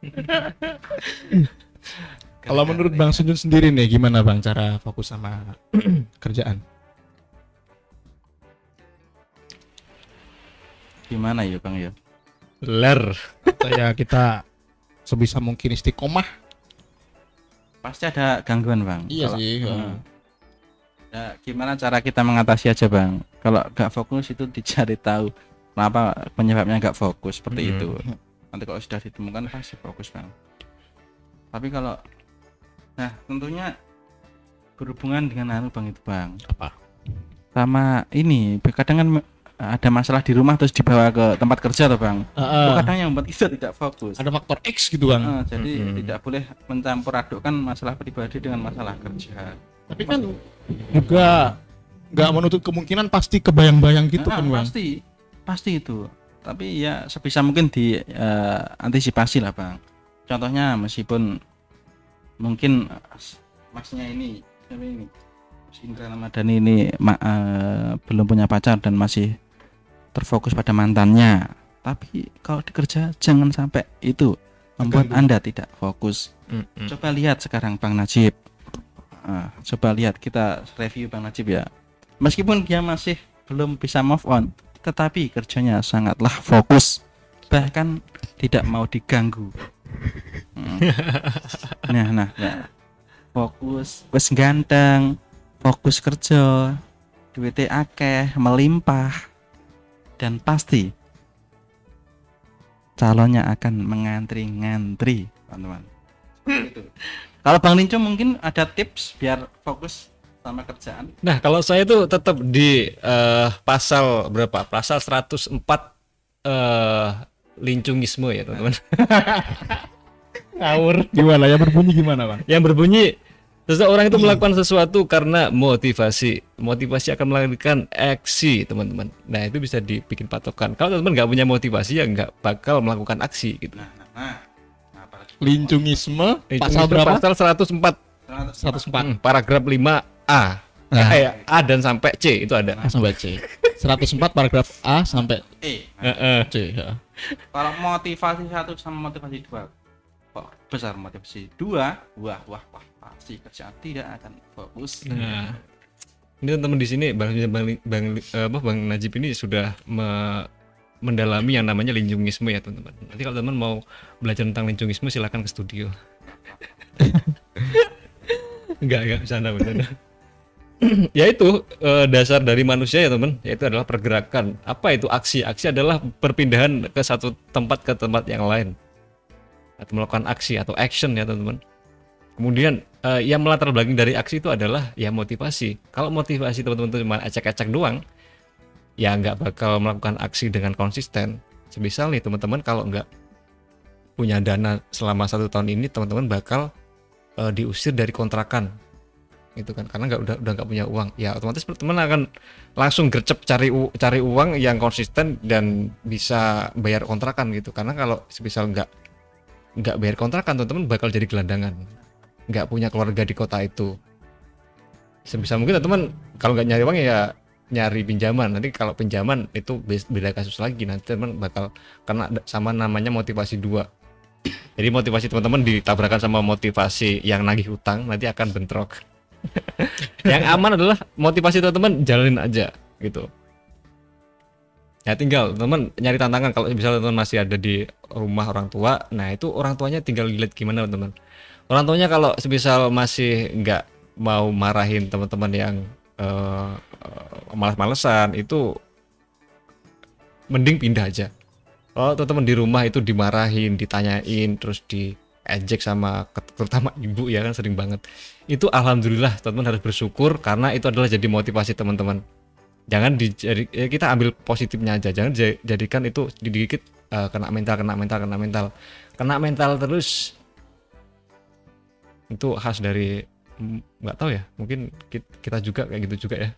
Kalau menurut Bang Sunjun sendiri nih, gimana Bang cara fokus sama kerjaan? gimana ya bang ya ler Atau ya kita sebisa mungkin istiqomah. pasti ada gangguan bang Iya Kalau- sih, Hmm. Ya, gimana cara kita mengatasi aja bang kalau nggak fokus itu dicari tahu kenapa penyebabnya nggak fokus seperti Hmm. itu nanti kalau sudah ditemukan pasti fokus bang tapi kalau nah tentunya berhubungan dengan anu bang itu bang Apa? sama ini kadang kan ada masalah di rumah terus dibawa ke tempat kerja tuh bang Heeh. kadang yang membuat kita tidak fokus ada faktor X gitu Bang. Eh, jadi Mm-mm. tidak boleh mencampur adukkan masalah pribadi dengan masalah kerja Tapi kan juga nggak menutup kemungkinan pasti kebayang-bayang gitu Ah, kan Bang. pasti pasti itu tapi ya sebisa mungkin di eh, antisipasi lah bang contohnya meskipun mungkin eh, masnya ini siapa ini? Mas Indra Ramadhani ini ma- eh, belum punya pacar dan masih terfokus pada mantannya. Tapi kalau di kerja jangan sampai itu membuat anda tidak fokus. Mm-mm. coba lihat sekarang Bang Najib. Ah, coba lihat kita review Bang Najib ya. Meskipun dia masih belum bisa move on tetapi kerjanya sangatlah fokus. Bahkan tidak mau diganggu. Nah nah nah fokus wes ganteng fokus kerja duitnya akeh melimpah dan pasti calonnya akan mengantri-ngantri teman-teman Seperti itu. Kalau Bang Linco mungkin ada tips biar fokus sama kerjaan. Nah, kalau saya itu tetap di eh, pasal berapa? Pasal 104 eh lincungisme ya, teman-teman. Ngawur. Gimana ya berbunyi gimana Bang? Yang berbunyi Seseorang itu melakukan sesuatu karena motivasi. Motivasi akan melahirkan aksi, teman-teman. Nah, itu bisa dibikin patokan. Kalau teman-teman nggak punya motivasi ya nggak bakal melakukan aksi gitu. Nah, nah, nah. Nah, apalagi Lincungisme Itu pasal berapa? Pasal 104 104. Hmm, paragraf 5A. Nah. Eh, A dan sampai C itu ada. A sampai C. 104 paragraf A sampai eh Heeh. C. ya. kalau motivasi satu sama motivasi dua kok besar motivasi dua wah wah wah pasti kerjaan tidak akan fokus Nah, ini teman-teman di sini Bang Bang, Bang, apa, Bang Najib ini sudah me- mendalami yang namanya linjungisme ya teman-teman. Nanti kalau teman mau belajar tentang linjungisme silahkan ke studio. enggak enggak bercanda bercanda. Ya itu eh, dasar dari manusia ya teman, yaitu adalah pergerakan. Apa itu aksi? Aksi adalah perpindahan ke satu tempat ke tempat yang lain. Atau melakukan aksi atau action ya teman-teman. Kemudian eh, yang melatar belakang dari aksi itu adalah ya motivasi. Kalau motivasi teman-teman cuma acak-acak doang, ya nggak bakal melakukan aksi dengan konsisten. Semisal nih teman-teman kalau nggak punya dana selama satu tahun ini, teman-teman bakal eh, diusir dari kontrakan, itu kan. Karena nggak udah udah nggak punya uang. Ya otomatis teman akan langsung gercep cari u- cari uang yang konsisten dan bisa bayar kontrakan gitu. Karena kalau semisal nggak nggak bayar kontrakan, teman-teman bakal jadi gelandangan. Nggak punya keluarga di kota itu. Sebisa mungkin teman kalau nggak nyari uang ya nyari pinjaman. Nanti kalau pinjaman itu beda kasus lagi. Nanti teman bakal kena sama namanya motivasi dua. Jadi motivasi teman-teman ditabrakan sama motivasi yang nagih hutang nanti akan bentrok yang aman adalah motivasi teman-teman jalanin aja gitu. Ya tinggal teman nyari tantangan kalau misalnya teman masih ada di rumah orang tua nah itu orang tuanya tinggal lihat gimana teman orang tuanya kalau semisal masih nggak mau marahin teman-teman yang eh, malas-malesan itu mending pindah aja. Kalau teman-teman di rumah itu dimarahin ditanyain terus diejek sama terutama ibu ya kan sering banget. Itu alhamdulillah teman-teman harus bersyukur karena itu adalah jadi motivasi teman-teman. Jangan dijadi ya kita ambil positifnya aja. Jangan ja- jadikan itu dikit eh, kena mental kena mental kena mental. Kena mental terus. Itu khas dari nggak tahu ya mungkin kit- kita juga kayak gitu juga ya.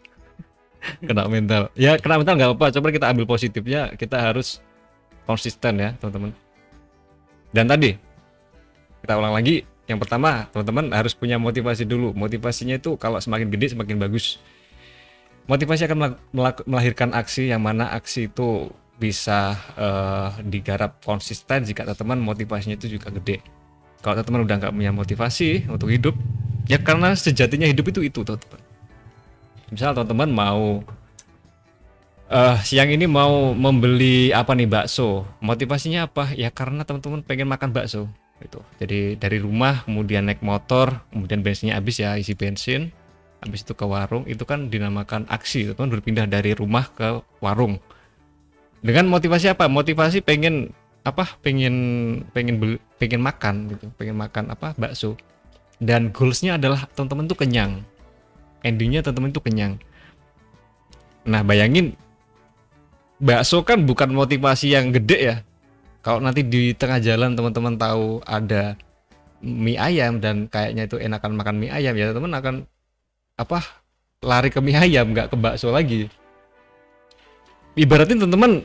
Kena mental. Ya kena mental nggak apa coba kita ambil positifnya kita harus konsisten ya teman-teman. Dan tadi kita ulang lagi. Yang pertama teman-teman harus punya motivasi dulu. Motivasinya itu kalau semakin gede semakin bagus. Motivasi akan melahirkan aksi yang mana aksi itu bisa eh, digarap konsisten jika teman-teman motivasinya itu juga gede. Kalau teman-teman udah nggak punya motivasi untuk hidup ya karena sejatinya hidup itu itu teman-teman. Misal teman-teman mau eh siang ini mau membeli apa nih bakso. Motivasinya apa? Ya karena teman-teman pengen makan bakso itu jadi dari rumah kemudian naik motor kemudian bensinnya habis ya isi bensin habis itu ke warung itu kan dinamakan aksi teman berpindah dari rumah ke warung. Dengan motivasi apa? Motivasi pengen apa pengen pengen beli, pengen makan gitu pengen makan apa bakso. Dan goalsnya adalah teman-teman tuh kenyang. Endingnya teman-teman tuh kenyang. Nah bayangin bakso kan bukan motivasi yang gede ya kalau nanti di tengah jalan teman-teman tahu ada mie ayam dan kayaknya itu enakan makan mie ayam ya teman akan apa lari ke mie ayam nggak ke bakso lagi. Ibaratin teman-teman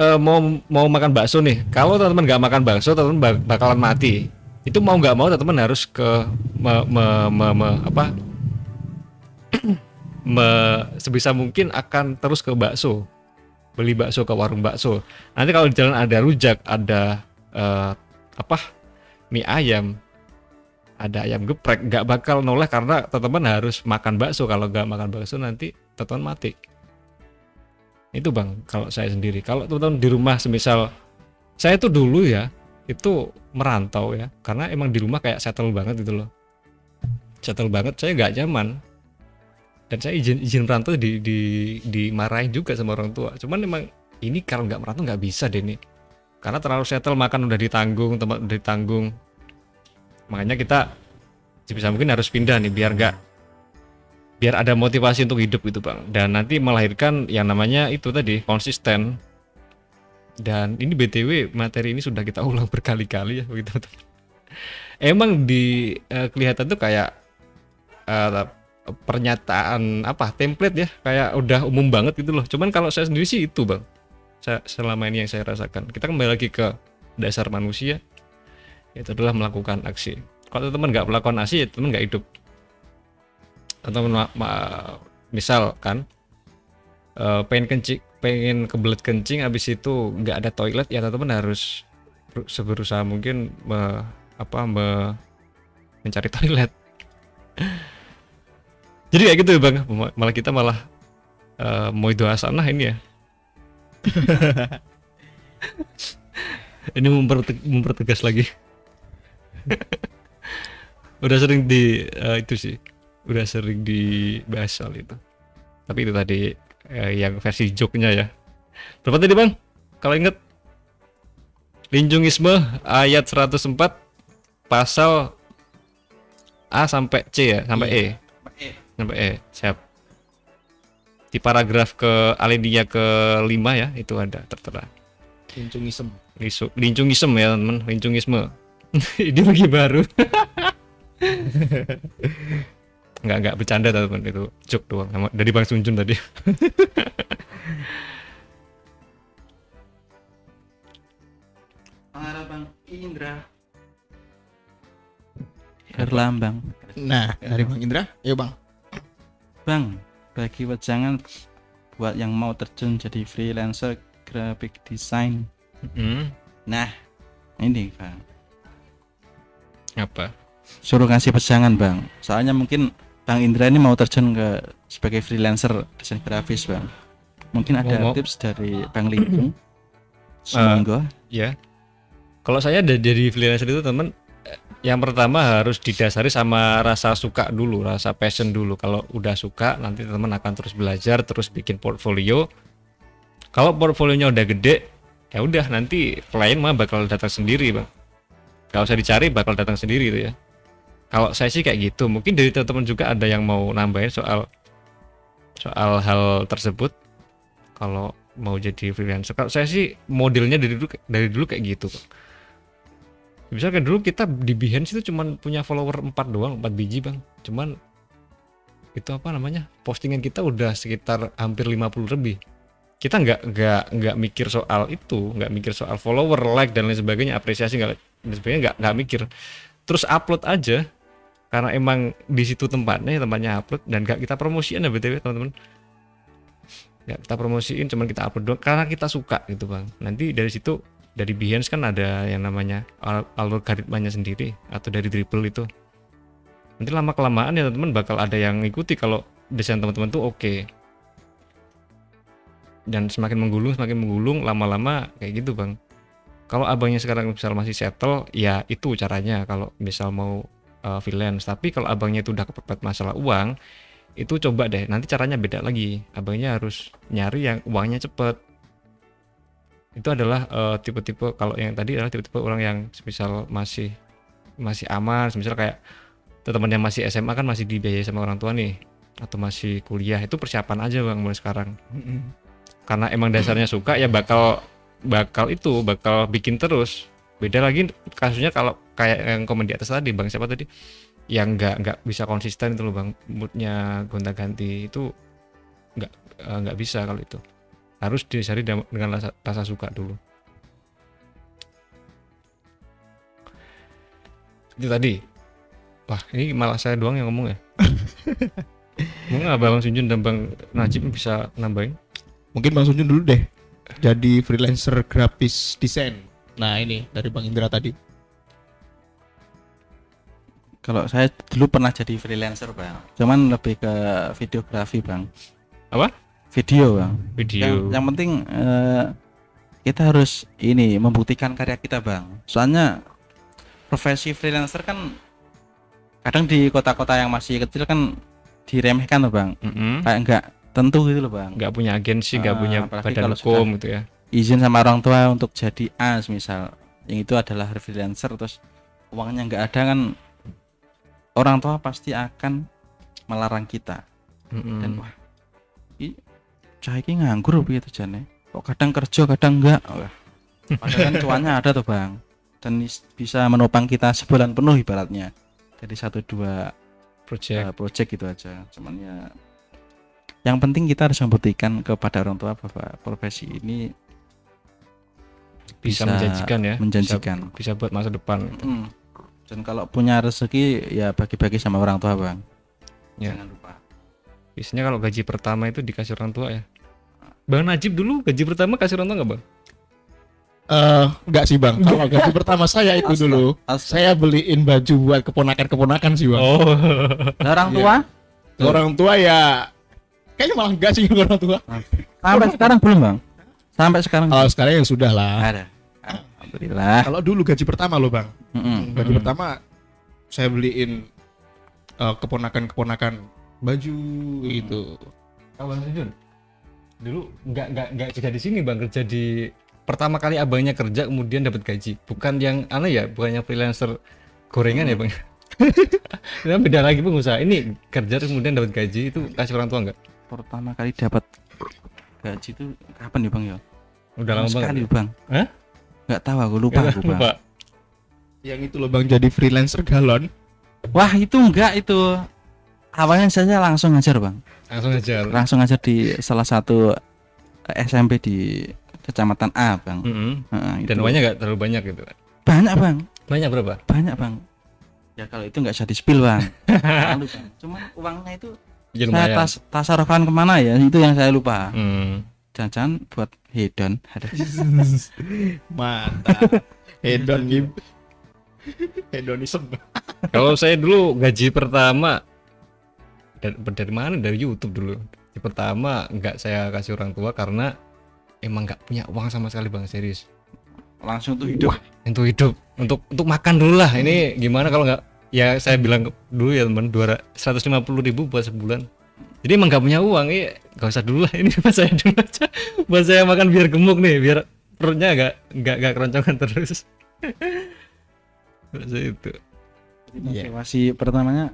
eh, mau mau makan bakso nih. Kalau teman-teman nggak makan bakso teman-teman bak- bakalan mati. Itu mau nggak mau teman-teman harus ke me- me- me- me- apa me- sebisa mungkin akan terus ke bakso beli bakso ke warung bakso. Nanti kalau di jalan ada rujak ada eh, apa mie ayam ada ayam geprek nggak bakal noleh karena teman-teman harus makan bakso. Kalau nggak makan bakso nanti teman-teman mati. Itu bang kalau saya sendiri. Kalau teman-teman di rumah semisal saya tuh dulu ya itu merantau ya karena emang di rumah kayak settle banget gitu loh. Settle banget saya nggak nyaman dan saya izin izin merantau di di dimarahin juga sama orang tua. Cuman emang ini kalau nggak merantau nggak bisa deh nih karena terlalu settle makan udah ditanggung tempat udah ditanggung. Makanya kita sebisa mungkin harus pindah nih biar nggak biar ada motivasi untuk hidup gitu bang. Dan nanti melahirkan yang namanya itu tadi konsisten. Dan ini btw materi ini sudah kita ulang berkali-kali ya begitu emang di eh, kelihatan tuh kayak eh, pernyataan apa template ya kayak udah umum banget gitu loh. Cuman kalau saya sendiri sih itu bang. Saya, selama ini yang saya rasakan. Kita kembali lagi ke dasar manusia itu adalah melakukan aksi. Kalau teman nggak melakukan aksi ya teman nggak hidup. Atau misal kan eh, pengen kencing pengen kebelet kencing habis itu nggak ada toilet ya teman harus ber- seberusaha mungkin me- apa me- mencari toilet jadi kayak gitu ya bang. Ma- malah kita malah eh, mau itu asanah ini ya. Ini memperteg- mempertegas lagi. Udah sering di eh, itu sih. Udah sering dibahas soal itu. Tapi itu tadi eh, yang versi joke-nya ya. Berapa tadi bang? Kalau inget linjungisme ayat 104 pasal A sampai C ya sampai E sampai E siap. Di paragraf ke alinea ke 5 ya itu ada tertera. Lincungism. Lisu, lincungisme ya teman lincungisme ini lagi baru. Nggak nggak bercanda teman itu joke doang. Sama dari bang Sunjun tadi. Para Bang Indra. Herlambang. Nah, dari Bang Indra, yuk Bang. Bang, bagi wejangan buat yang mau terjun jadi freelancer graphic design. hmm, Nah, ini Bang. apa Suruh kasih pesangan Bang. Soalnya mungkin Bang Indra ini mau terjun ke sebagai freelancer desain grafis Bang. Mungkin ada Mau- mau- tips dari Bang Lintung. Semonggo. ya kalau saya da- jadi freelancer itu teman eh, yang pertama harus didasari sama rasa suka dulu rasa passion dulu. Kalau udah suka nanti teman akan terus belajar terus bikin portfolio. Kalau portfolionya udah gede ya udah nanti klien mah bakal datang sendiri bang. Kalau usah dicari bakal datang sendiri itu ya. Kalau saya sih kayak gitu. Mungkin dari teman-teman juga ada yang mau nambahin soal soal hal tersebut. Kalau mau jadi freelancer. Kalau saya sih modelnya dari dulu dari dulu kayak gitu Pak. Misalkan dulu kita di Behance itu cuman punya follower 4 doang 4 biji bang. Cuman itu apa namanya? Postingan kita udah sekitar hampir 50 lebih. Kita nggak nggak nggak mikir soal itu nggak mikir soal follower like dan lain sebagainya apresiasi nggak dan sebagainya nggak nggak mikir. Terus upload aja karena emang di situ tempatnya tempatnya upload dan nggak kita promosiin ya btw teman-teman. Nggak kita promosiin cuman kita upload doang karena kita suka gitu bang. Nanti dari situ dari Behance kan ada yang namanya al- algoritmanya sendiri atau dari dribble itu. Nanti lama kelamaan ya teman-teman bakal ada yang ngikuti kalau desain teman-teman tuh oke. Dan semakin menggulung semakin menggulung lama-lama kayak gitu bang. Kalau abangnya sekarang misal masih settle ya itu caranya kalau misal mau uh, freelance. Tapi kalau abangnya itu udah kepepet masalah uang itu coba deh. Nanti caranya beda lagi. Abangnya harus nyari yang uangnya cepet itu adalah eh, tipe-tipe kalau yang tadi adalah tipe-tipe orang yang misal masih masih aman misal kayak teman yang masih SMA kan masih dibiayai sama orang tua nih atau masih kuliah itu persiapan aja bang mulai sekarang. Karena emang dasarnya suka ya bakal bakal itu bakal bikin terus. Beda lagi kasusnya kalau kayak yang komen di atas tadi bang siapa tadi? Yang nggak nggak bisa konsisten itu loh bang moodnya gonta ganti itu nggak eh, nggak bisa kalau itu harus dam- dengan rasa, rasa suka dulu itu tadi wah ini malah saya doang yang ngomong ya mungkin abang Sunjun dan bang Najib bisa nambahin Mungkin Bang Sunjun dulu deh. Jadi freelancer grafis desain. Nah, ini dari Bang Indra tadi. Kalau saya dulu pernah jadi freelancer bang, cuman lebih ke videografi bang. Apa? Video bang. video Yang, yang penting eh, kita harus ini membuktikan karya kita bang. Soalnya profesi freelancer kan kadang di kota-kota yang masih kecil kan diremehkan loh bang. Mm-mm. Kayak nggak tentu gitu loh bang. nggak punya agensi nggak Ah, punya badan kalau hukum gitu ya Izin sama orang tua untuk jadi as misal, yang itu adalah freelancer terus uangnya nggak ada kan orang tua pasti akan melarang kita. Mm-mm. dan wah cah iki nganggur begitu jane kok kadang kerja kadang enggak? Wah padahal kan cuannya ada tuh bang. Dan is- bisa menopang kita sebulan penuh ibaratnya. Dari satu dua project. uh, project gitu aja. Cuman ya yang penting kita harus membuktikan kepada orang tua bahwa profesi ini bisa, bisa menjanjikan ya. menjanjikan. bisa, bisa buat masa depan Mm. dan kalau punya rezeki ya bagi-bagi sama orang tua bang. Ya. jangan lupa. Biasanya kalau gaji pertama itu dikasih orang tua ya Bang Najib dulu gaji pertama kasih orang tua nggak bang? Eh, enggak sih bang. Kalau gaji pertama saya itu Astaga. dulu, Astaga. saya beliin baju buat keponakan-keponakan sih bang. Oh, orang Iya. tua Orang tua ya, kayaknya malah enggak sih orang tua. sampai sekarang belum bang sampai sekarang Kalau sekarang yang sudah lah. ada alhamdulillah Kalau dulu gaji pertama loh bang, gaji Hmm. pertama saya beliin eh, keponakan-keponakan baju itu. Sujun dulu nggak nggak nggak kerja di sini bang. Kerja di pertama kali abangnya kerja kemudian dapat gaji. Bukan yang aneh ya bukannya freelancer gorengan ya bang? Ini beda lagi pengusaha ini kerja terus kemudian dapat gaji itu kasih orang tua nggak? Pertama kali dapat gaji itu kapan ya bang ya? Udah lama sekali banget. bang. Hah? nggak tahu aku lupa aku bang. lupa. Yang itu loh bang jadi freelancer galon. wah itu enggak itu. Awalnya saya langsung ngajar bang langsung aja langsung ngajar di salah satu SMP di kecamatan A bang. Mm-mm. Heeh, dan itu. uangnya nggak? Terlalu banyak gitu. Banyak bang. Banyak berapa? Banyak bang. Ya kalau itu nggak bisa di spill bang. Malu, bang. Cuma uangnya itu ya saya tas tasarufkan ke mana ya? Itu yang saya lupa. Hmm. jangan buat hedon. Mantap. Hedon gitu. Hedonism. kalau saya dulu gaji pertama dari, dari mana? Dari YouTube dulu. Gaji pertama nggak saya kasih orang tua karena emang nggak punya uang sama sekali bang. Serius. Langsung tuh hidup. Untuk hidup. Untuk untuk makan dulu lah. Ini gimana kalau nggak? Ya saya bilang dulu ya teman dua seratus lima puluh ribu buat sebulan. Jadi emang nggak punya uang. Ini nggak usah dulu lah. Ini buat saya dulu aja. Buat saya makan biar gemuk nih biar perutnya nggak nggak nggak keroncongan terus. Itu. Iya. motivasi pertamanya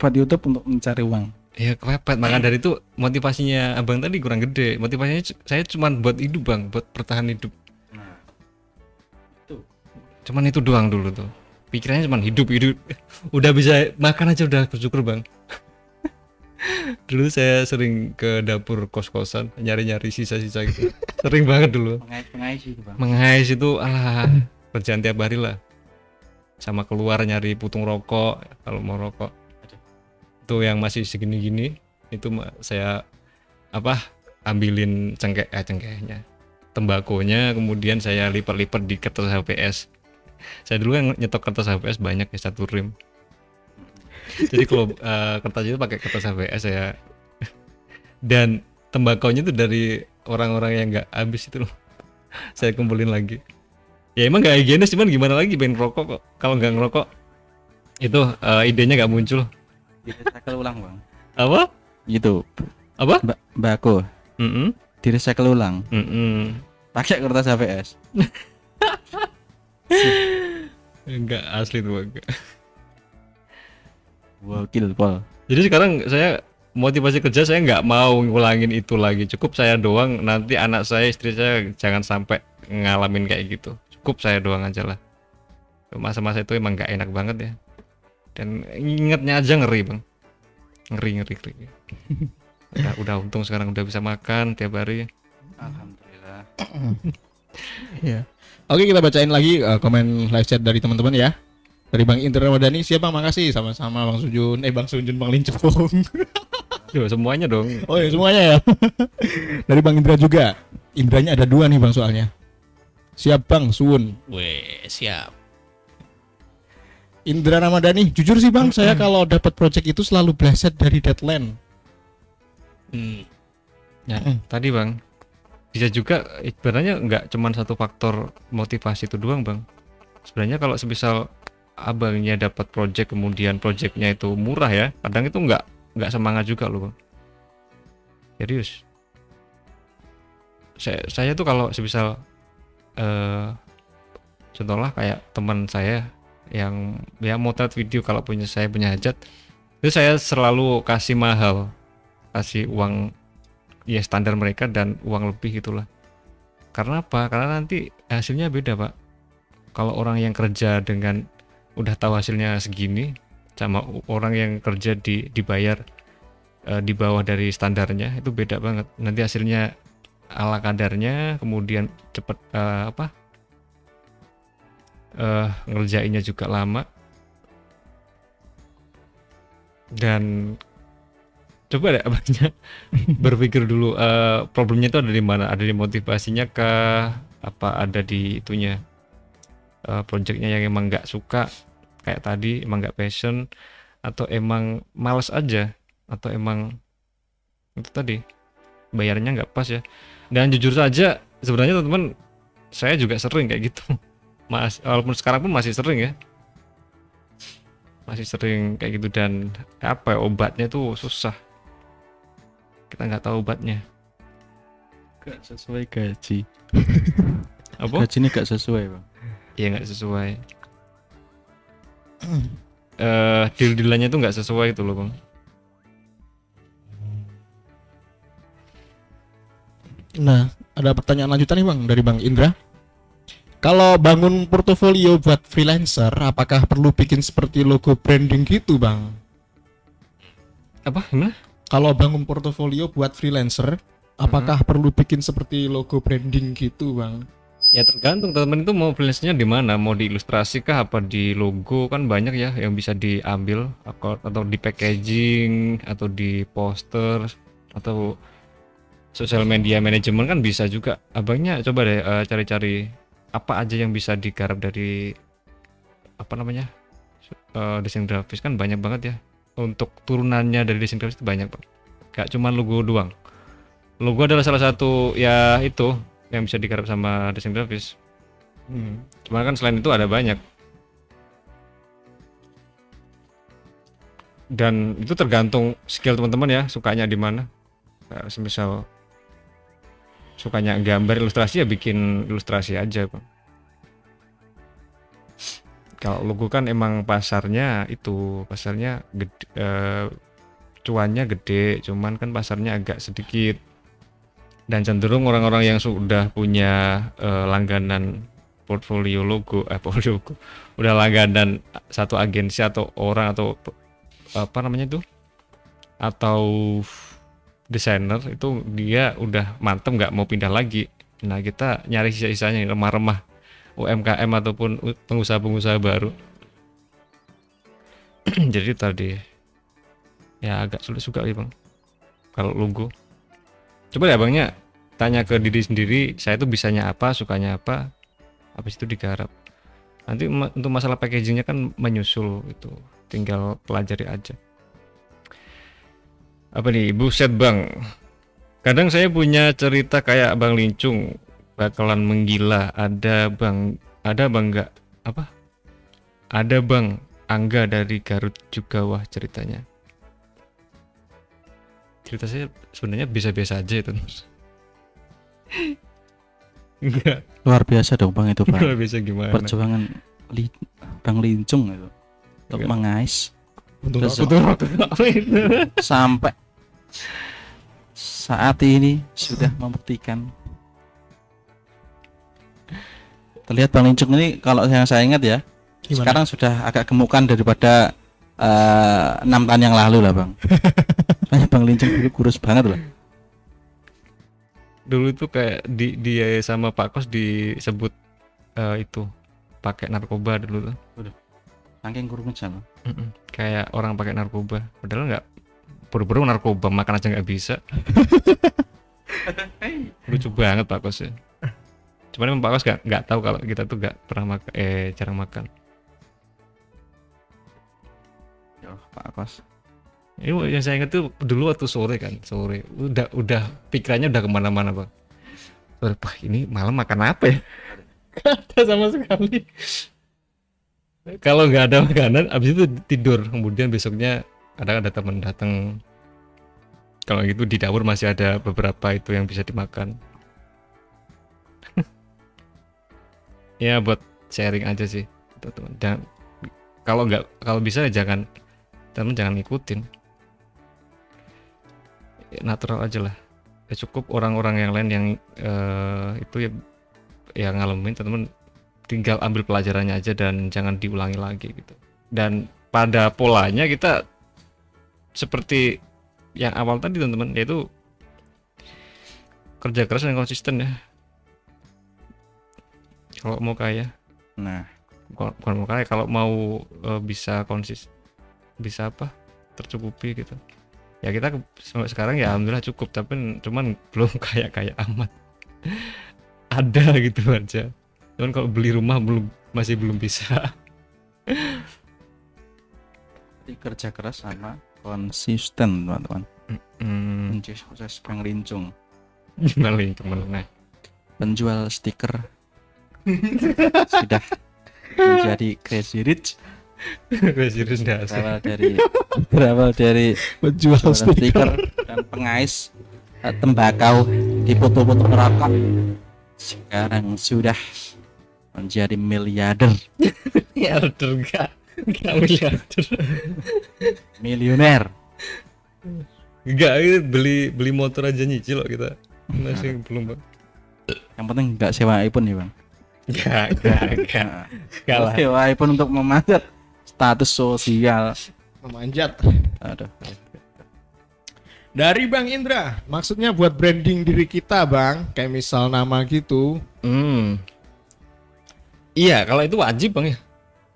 buat YouTube untuk mencari uang. Ya kepepet maka dari itu motivasinya abang tadi kurang gede. Motivasinya saya cuma buat hidup bang. Buat bertahan hidup. Nah cuman itu doang dulu tuh. Pikirannya cuma hidup hidup. Udah bisa makan aja udah bersyukur bang. Dulu saya sering ke dapur kos kosan nyari nyari sisa sisa gitu. Sering banget dulu. Pengais itu bang. Mengais itu alah kerjaan tiap hari lah. Sama keluar nyari putung rokok kalau mau rokok itu yang masih segini gini itu saya apa ambilin cengkeh eh cengkehnya tembakonya kemudian saya lipat-lipat di kertas HPS saya dulu kan nyetok kertas HPS banyak ya satu rim. Jadi kalau eh, kertas itu pakai kertas HPS saya dan tembakonya itu dari orang-orang yang nggak habis itu loh. Saya kumpulin lagi. Ya emang nggak higienis cuman gimana lagi pengen rokok kok. Kalau nggak ngerokok itu eh, idenya nggak muncul di recycle ulang bang. Apa? Gitu. Apa? Mbak Mbako Mm-mm. di recycle ulang. Mm-mm. pakai kertas HVS enggak asli tuh Bang. wakil pol jadi sekarang saya motivasi kerja saya nggak mau ngulangin itu lagi. Cukup saya doang. Nanti anak saya istri saya jangan sampai ngalamin kayak gitu. Cukup saya doang aja lah. Masa-masa itu emang nggak enak banget ya dan ingetnya aja ngeri bang ngeri ngeri ngeri udah udah untung sekarang udah bisa makan tiap hari alhamdulillah Iya. Oke kita bacain lagi eh, komen live chat dari teman-teman ya. Dari Bang Indra Ramadhani, siapa makasih sama-sama Bang Sujun, eh Bang Sujun Bang Lincong. Duh, semuanya dong oh ya semuanya ya. dari Bang Indra juga. Indranya ada dua nih Bang soalnya. Siap Bang Sun. Weh, siap. Indra Ramadhani, jujur sih Bang, saya kalau dapat project itu selalu bleset dari deadline. Hmm. Ya, tadi bang. Bisa juga sebenarnya nggak cuman satu faktor motivasi itu doang bang. Sebenarnya kalau semisal abangnya dapat project kemudian projectnya itu murah ya kadang itu nggak nggak semangat juga loh bang. Serius. Saya saya tuh kalau semisal eh contohlah kayak teman saya yang ya motret video kalau punya saya punya hajat itu saya selalu kasih mahal kasih uang ya standar mereka dan uang lebih gitulah. Karena apa? Karena nanti hasilnya beda pak. Kalau orang yang kerja dengan udah tahu hasilnya segini sama orang yang kerja di dibayar eh, di bawah dari standarnya itu beda banget. Nanti hasilnya ala kadarnya kemudian cepet eh, apa eh ngerjainnya juga lama. Dan coba deh abangnya berpikir dulu eh, problemnya itu ada di mana? Ada di motivasinya kah? Apa ada di itunya? Eh, projectnya yang emang nggak suka kayak tadi emang nggak passion atau emang males aja atau emang itu tadi bayarnya nggak pas ya. Dan jujur saja sebenarnya teman-teman saya juga sering kayak gitu mas walaupun sekarang pun masih sering ya masih sering kayak gitu dan apa ya, obatnya tuh susah kita nggak tahu obatnya Gak sesuai gaji. apa Gaji ini gak sesuai bang. ya nggak sesuai eh deal dealannya tuh nggak sesuai itu loh bang Nah, ada pertanyaan lanjutan nih Bang dari Bang Indra. Kalau bangun portofolio buat freelancer, apakah perlu bikin seperti logo branding gitu, Bang? apa gimana Kalau bangun portofolio buat freelancer, apakah perlu bikin seperti logo branding gitu, Bang? Ya tergantung teman itu mau freelance-nya di mana, mau di ilustrasi kah apa di logo kan banyak ya yang bisa diambil atau di packaging atau di poster atau sosial media manajemen kan bisa juga. Abangnya coba deh eh, cari-cari apa aja yang bisa digarap dari apa namanya eh, desain grafis kan banyak banget ya. Untuk turunannya dari desain grafis itu banyak bang. Gak cuma logo doang. Logo adalah salah satu ya itu yang bisa digarap sama desain grafis. Hmm. Cuma kan selain itu ada banyak. Dan itu tergantung skill teman-teman ya, sukanya di mana. Semisal sukanya gambar ilustrasi ya bikin ilustrasi aja, Bang. Kalau logo kan emang pasarnya itu, pasarnya gede, eh, cuannya gede, cuman kan pasarnya agak sedikit. Dan cenderung orang-orang yang sudah punya eh, langganan portfolio logo eh portfolio logo udah langganan satu agensi atau orang atau apa namanya itu atau desainer itu dia udah mantep nggak mau pindah lagi. Nah kita nyari sisa-sisanya remah-remah UMKM ataupun pengusaha-pengusaha baru. Jadi tadi ya agak sulit juga ya bang kalau logo. Coba ya bangnya tanya ke diri sendiri saya tuh bisanya apa sukanya apa habis itu digarap. Nanti untuk masalah packagingnya kan menyusul itu tinggal pelajari aja apa nih buset bang. Kadang saya punya cerita kayak bang lincung. Bakalan menggila. Ada bang ada bang nggak apa? Ada bang angga dari Garut juga wah ceritanya. Cerita saya sebenarnya biasa-biasa aja itu enggak. Luar biasa dong bang itu bang. Luar biasa gimana? Perjuangan li- bang Lincung itu. Untuk mengais Aku tuh sampai saat ini sudah membuktikan. Terlihat bang Lincung ini kalau yang saya ingat ya Gimana? sekarang sudah agak gemukan daripada eh, enam tahun yang lalu lah bang. Makanya bang Lincung dulu kurus banget loh. dulu itu kayak di dia sama Pak Kos disebut eh, itu pakai narkoba dulu tuh Saking kurusnya loh. Mm-mm. kayak orang pakai narkoba. Padahal nggak buru-buru narkoba makan aja nggak bisa. Lucu banget Pak Kos ya. Cuman emang Pak Kos nggak nggak tahu kalau kita tuh nggak pernah makan eh jarang makan. Yo, Pak Kos. ini yang saya ingat tuh dulu waktu sore kan sore. Udah udah pikirannya udah ke mana-mana bang sore wah ini malam makan apa ya? Ada sama sekali kalau nggak ada makanan abis itu tidur. Kemudian besoknya kadang ada teman datang. Kalau gitu di dapur masih ada beberapa itu yang bisa dimakan. Ya buat sharing aja sih teman-teman. Dan kalau nggak kalau bisa jangan teman jangan ngikutin. Ya, natural aja lah. Ya cukup orang-orang yang lain yang eh, itu ya yang ngalamin teman-teman tinggal ambil pelajarannya aja dan jangan diulangi lagi gitu. Dan pada polanya kita seperti yang awal tadi teman-teman yaitu kerja keras dan konsisten ya. Kalau mau kaya. Nah, bukan, bukan mau kaya kalau mau eh, bisa konsis bisa apa? Tercukupi gitu. Ya kita sampai sekarang ya alhamdulillah cukup tapi cuman belum kaya kaya amat. Ada gitu aja cuman kalau beli rumah belum masih belum bisa. Jadi kerja keras sama konsisten teman-teman. hmm, Kunci sukses pengelincung. paling ke mana Penjual stiker. Sudah menjadi crazy rich. Serius dah berawal dari berawal dari Penjual stiker. stiker dan pengais eh, tembakau di foto-foto rokok sekarang sudah menjadi miliarder. Miliarder enggak. Enggak miliarder. Milioner. Enggak beli beli motor aja nyicil kok kita. Masih belum bang. Yang penting nggak sewa iPhone ya bang. Enggak enggak enggak. Nah, enggak lah. Sewa iPhone untuk memanjat status sosial. Memanjat. aduh. Dari Bang Indra, maksudnya buat branding diri kita, Bang. Kayak misal nama gitu. Hmm. Iya, kalau itu wajib bang ya.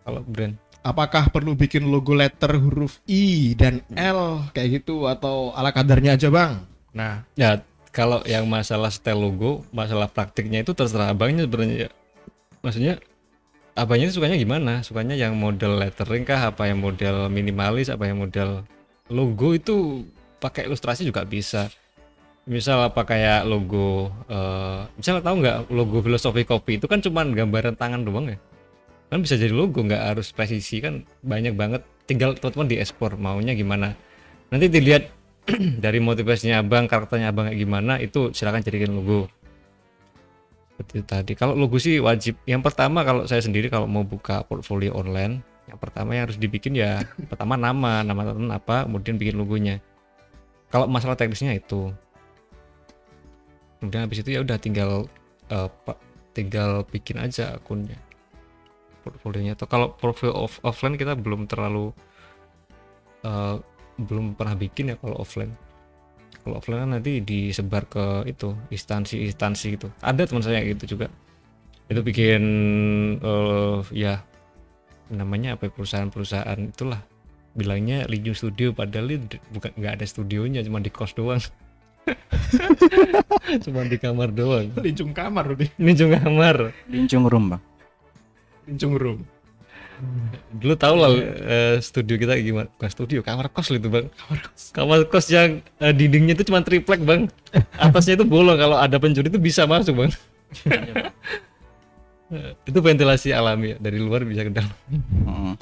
Kalau brand. Apakah perlu bikin logo letter huruf I dan L kayak gitu atau ala kadarnya aja, Bang? Nah, ya kalau yang masalah style logo, masalah praktiknya itu terserah abangnya sebenarnya. ya. Maksudnya abangnya itu sukanya gimana? Sukanya yang model lettering kah? Apa yang model minimalis? Apa yang model logo itu pakai ilustrasi juga bisa. Misal apa kayak logo, eh misalnya tahu nggak logo filosofi kopi itu kan cuman gambaran tangan doang ya. Kan bisa jadi logo nggak harus presisi kan banyak banget. Tinggal teman-teman diekspor maunya gimana. Nanti dilihat dari motivasinya abang karakternya abang kayak gimana itu silakan jadikan logo seperti tadi kalau logo sih wajib yang pertama kalau saya sendiri kalau mau buka portfolio online yang pertama yang harus dibikin ya pertama nama nama teman apa kemudian bikin logonya kalau masalah teknisnya itu kemudian habis itu ya udah tinggal pak tinggal bikin aja akunnya. Portfolionya atau kalau portfolio off- offline kita belum terlalu eh, belum pernah bikin ya kalau offline. Kalau offline kan nanti disebar ke itu instansi-instansi gitu. Ada teman saya gitu juga. Itu bikin eh ya namanya apa ya, perusahaan-perusahaan itulah. Bilangnya Linjung Studio padahal itu bukan nggak ada studionya cuma di kos doang cuma di kamar doang. Lincung kamar udah. Linjung kamar. Lincung room bang. Lincung room. dulu tau lah eh, studio kita gimana? Bukan studio kamar kos itu bang. Kamar kos. Kamar kos yang eh, dindingnya itu cuma triplek bang. Atasnya itu bolong. Kalau ada pencuri itu bisa masuk bang. Eh, itu ventilasi alami ya, dari luar bisa ke dalam. Heeh.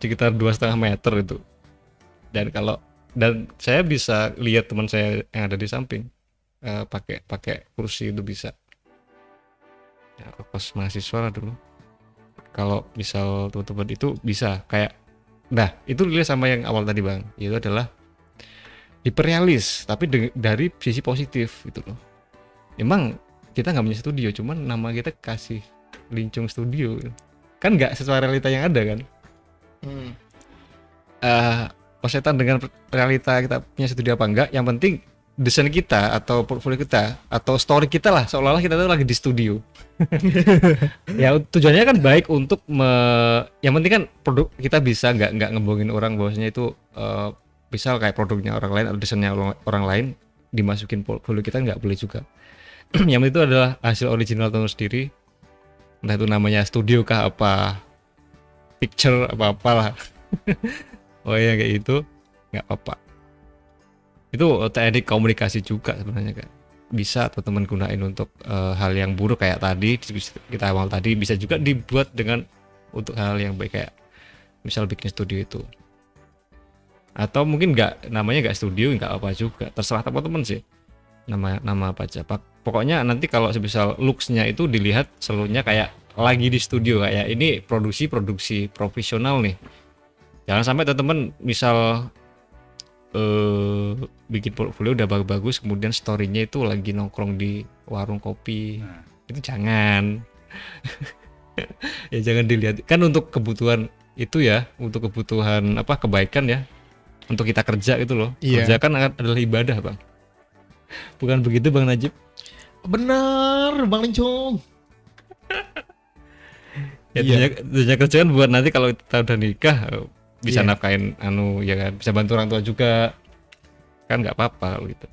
sekitar dua setengah meter itu. Dan kalau dan saya bisa lihat teman saya yang ada di samping eh, pakai pakai kursi itu bisa. Ya kos mahasiswa lah dulu. Kalau misal teman-teman itu bisa kayak nah itu dilihat sama yang awal tadi bang. Itu adalah hiperrealis tapi de- dari sisi positif gitu loh. Emang kita nggak punya studio cuman nama kita kasih lincung studio. Kan nggak sesuai realita yang ada kan? Hmm. eh persetan dengan realita kita punya studio apa enggak yang penting desain kita atau portfolio kita atau story kita lah seolah-olah kita tuh lagi di studio. Ya tujuannya kan baik untuk me- yang penting kan produk kita bisa nggak nggak ngebohongin orang bahwasanya itu eh, misal kayak produknya orang lain atau desainnya orang, orang lain dimasukin portfolio kita nggak boleh juga. Yang itu adalah hasil original teman sendiri. Entah itu namanya studio kah apa picture apa apalah oh ya kayak itu nggak apa-apa. Itu teknik komunikasi juga sebenarnya kan bisa teman-teman gunain untuk eh, hal yang buruk kayak tadi kita awal tadi bisa juga dibuat dengan untuk hal yang baik kayak misal bikin studio itu. Atau mungkin nggak namanya nggak studio nggak apa juga. Terserah teman-teman sih nama nama apa aja. Pokoknya nanti kalau sebisal looksnya itu dilihat seluruhnya kayak lagi di studio kayak ini produksi produksi profesional nih jangan sampai teman-teman misal eh bikin portfolio udah bagus-bagus kemudian storynya itu lagi nongkrong di warung kopi Nah. itu jangan ya jangan dilihat kan untuk kebutuhan itu ya untuk kebutuhan apa kebaikan ya untuk kita kerja gitu loh Iya. kerja kan adalah ibadah bang bukan begitu bang Najib Bener, Bang Lincung. ya Iya. dunia, dunia kerja kan buat nanti kalau kita udah nikah bisa Iya. nafkain anu ya kan? Bisa bantu orang tua juga. Kan nggak apa-apa gitu.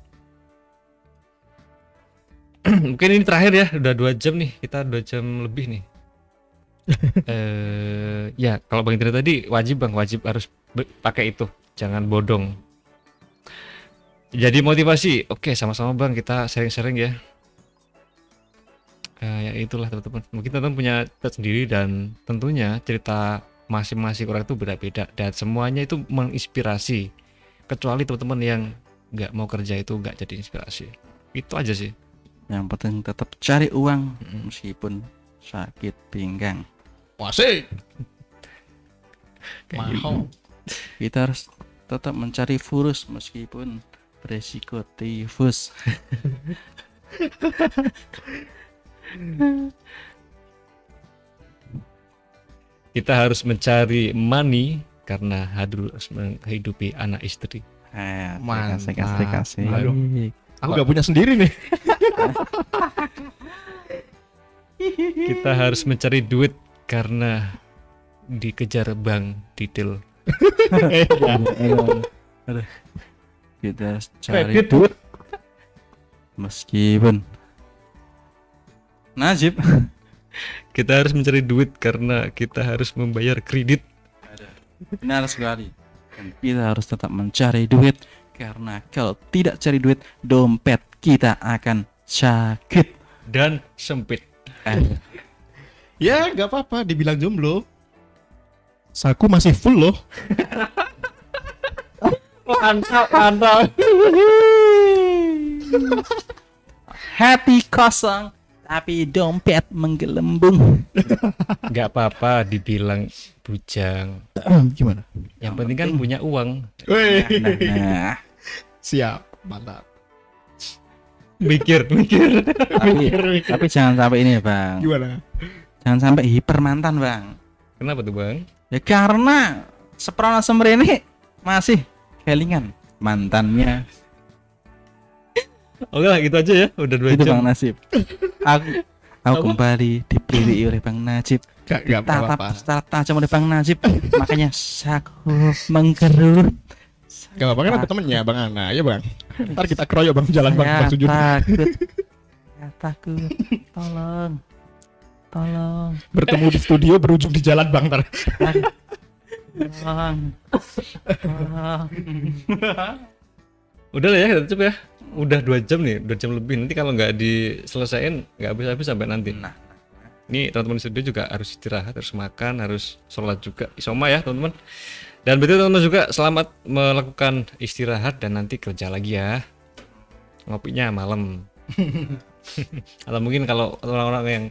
Mungkin ini terakhir ya udah dua jam nih kita dua jam lebih nih. Eh ya kalau bang Indra tadi wajib bang wajib harus pakai itu. Jangan bodong. Jadi motivasi. Oke sama-sama bang kita sharing-sharing ya. Eh, ya itulah teman-teman. Mungkin teman-teman punya cerita sendiri dan tentunya cerita masing-masing orang itu beda-beda. Dan semuanya itu menginspirasi. Kecuali teman-teman yang nggak mau kerja itu nggak jadi inspirasi. Itu aja sih. Yang penting tetap cari uang meskipun sakit pinggang. Kayak Mahal. kita harus tetap mencari furus meskipun beresiko tifus kita harus mencari money karena harus menghidupi anak istri. Eh, kasih kasih kasih. Aduh. Aku gak punya sendiri nih. kita harus mencari duit karena dikejar bank detail. Kita harus cari duit. Meskipun. Najib kita harus mencari duit karena kita harus membayar kredit. Benar sekali. Dan kita harus tetap mencari duit karena kalau tidak cari duit dompet kita akan sakit. Dan sempit. Eh, Ya gak apa-apa, dibilang jomblo. Saku masih full loh. mantap mantap. Hati kosong tapi dompet menggelembung. Nggak apa-apa dibilang bujang. Gimana? yang penting kan punya uang. Wih, nah, nah. siap, mantap. mikir mikir. Tapi tapi jangan sampai ini ya bang. Gimana? jangan sampai hiper mantan bang. Kenapa tuh bang? Ya karena seperona ini masih kelingan mantannya oke lah gitu aja ya. Udah dua itu jam. Bang Nasib. Aku aku Apa? kembali dipilih oleh bang Najib Gak, gak tatap apa-apa. secara tajam oleh bang Najib makanya saku menggerut. Gak apa-apa kan ada temennya Bang Ana, ya Bang. Ntar kita keroyok Bang jalan Bang, saya Bang Sujud. takut. Saya takut. Tolong. Tolong. Bertemu di studio berujung di jalan Bang ntar. tolong. Tolong. Udah lah ya kita cukup ya udah dua jam nih dua jam lebih. Nanti kalau nggak diselesain nggak habis-habis sampai nanti. Nah ini teman-teman di studio juga harus istirahat harus makan harus sholat juga. Isoma ya teman-teman. Dan betul teman-teman juga selamat melakukan istirahat dan nanti kerja lagi ya. Ngopinya malam. Atau mungkin kalau orang-orang yang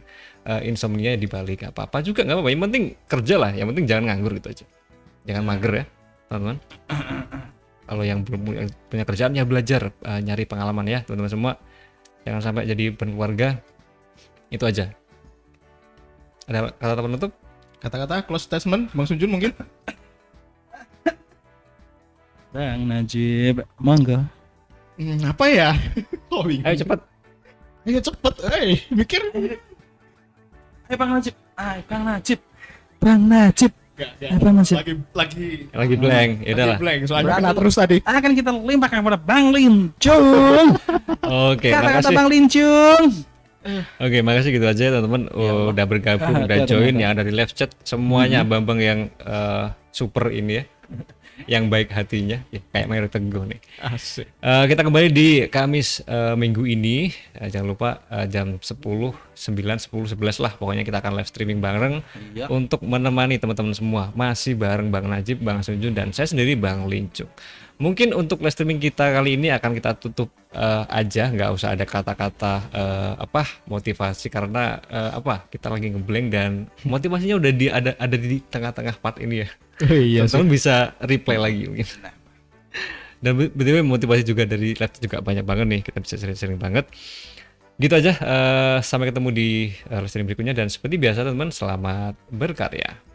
eh, insomnia di balik apa apa juga nggak apa-apa. Yang penting kerja lah yang penting jangan nganggur gitu aja. Jangan mager ya teman-teman kalau yang belum punya, kerjaan ya belajar eh, nyari pengalaman ya teman-teman semua. Jangan sampai jadi berkeluarga itu aja. Ada kata penutup? Kata-kata close statement Bang Sujun mungkin. bang Najib monggo. Hmm, apa ya? Oh, bingung. ayo cepat Ayo cepet, eh mikir. ayo bang Najib. Ayo bang Najib. Bang Najib Gak, gak. Apa, Mas? Lagi lagi. Lagi blank ya udah lah. blank soalnya Berani. kena terus tadi. akan kita limpahkan kepada Bang Lincung oke kata-kata makasih. Bang Lincung oke makasih gitu aja teman-teman. Oh, udah bergabung Ah, udah join ada di live chat. Semuanya bambang yang eh, super ini ya yang baik hatinya ya, kayak Mayor Teguh nih Asik. Eh, kita kembali di Kamis eh, minggu ini Eh, jangan lupa eh, jam 10 9 10 11 lah pokoknya kita akan live streaming bareng Iya. untuk menemani teman-teman semua masih bareng Bang Najib, Bang Sunjun dan saya sendiri Bang Lincung. Mungkin untuk live streaming kita kali ini akan kita tutup eh, aja, nggak usah ada kata-kata eh, apa motivasi karena eh, apa kita lagi ngeblank dan motivasinya udah di ada ada di tengah-tengah part ini ya. iya. Teman-teman bisa replay lagi mungkin. Dan btw motivasi juga dari live juga banyak banget nih kita bisa sering-sering banget. Gitu aja, eh, sampai ketemu di live streaming berikutnya dan seperti biasa teman-teman selamat berkarya.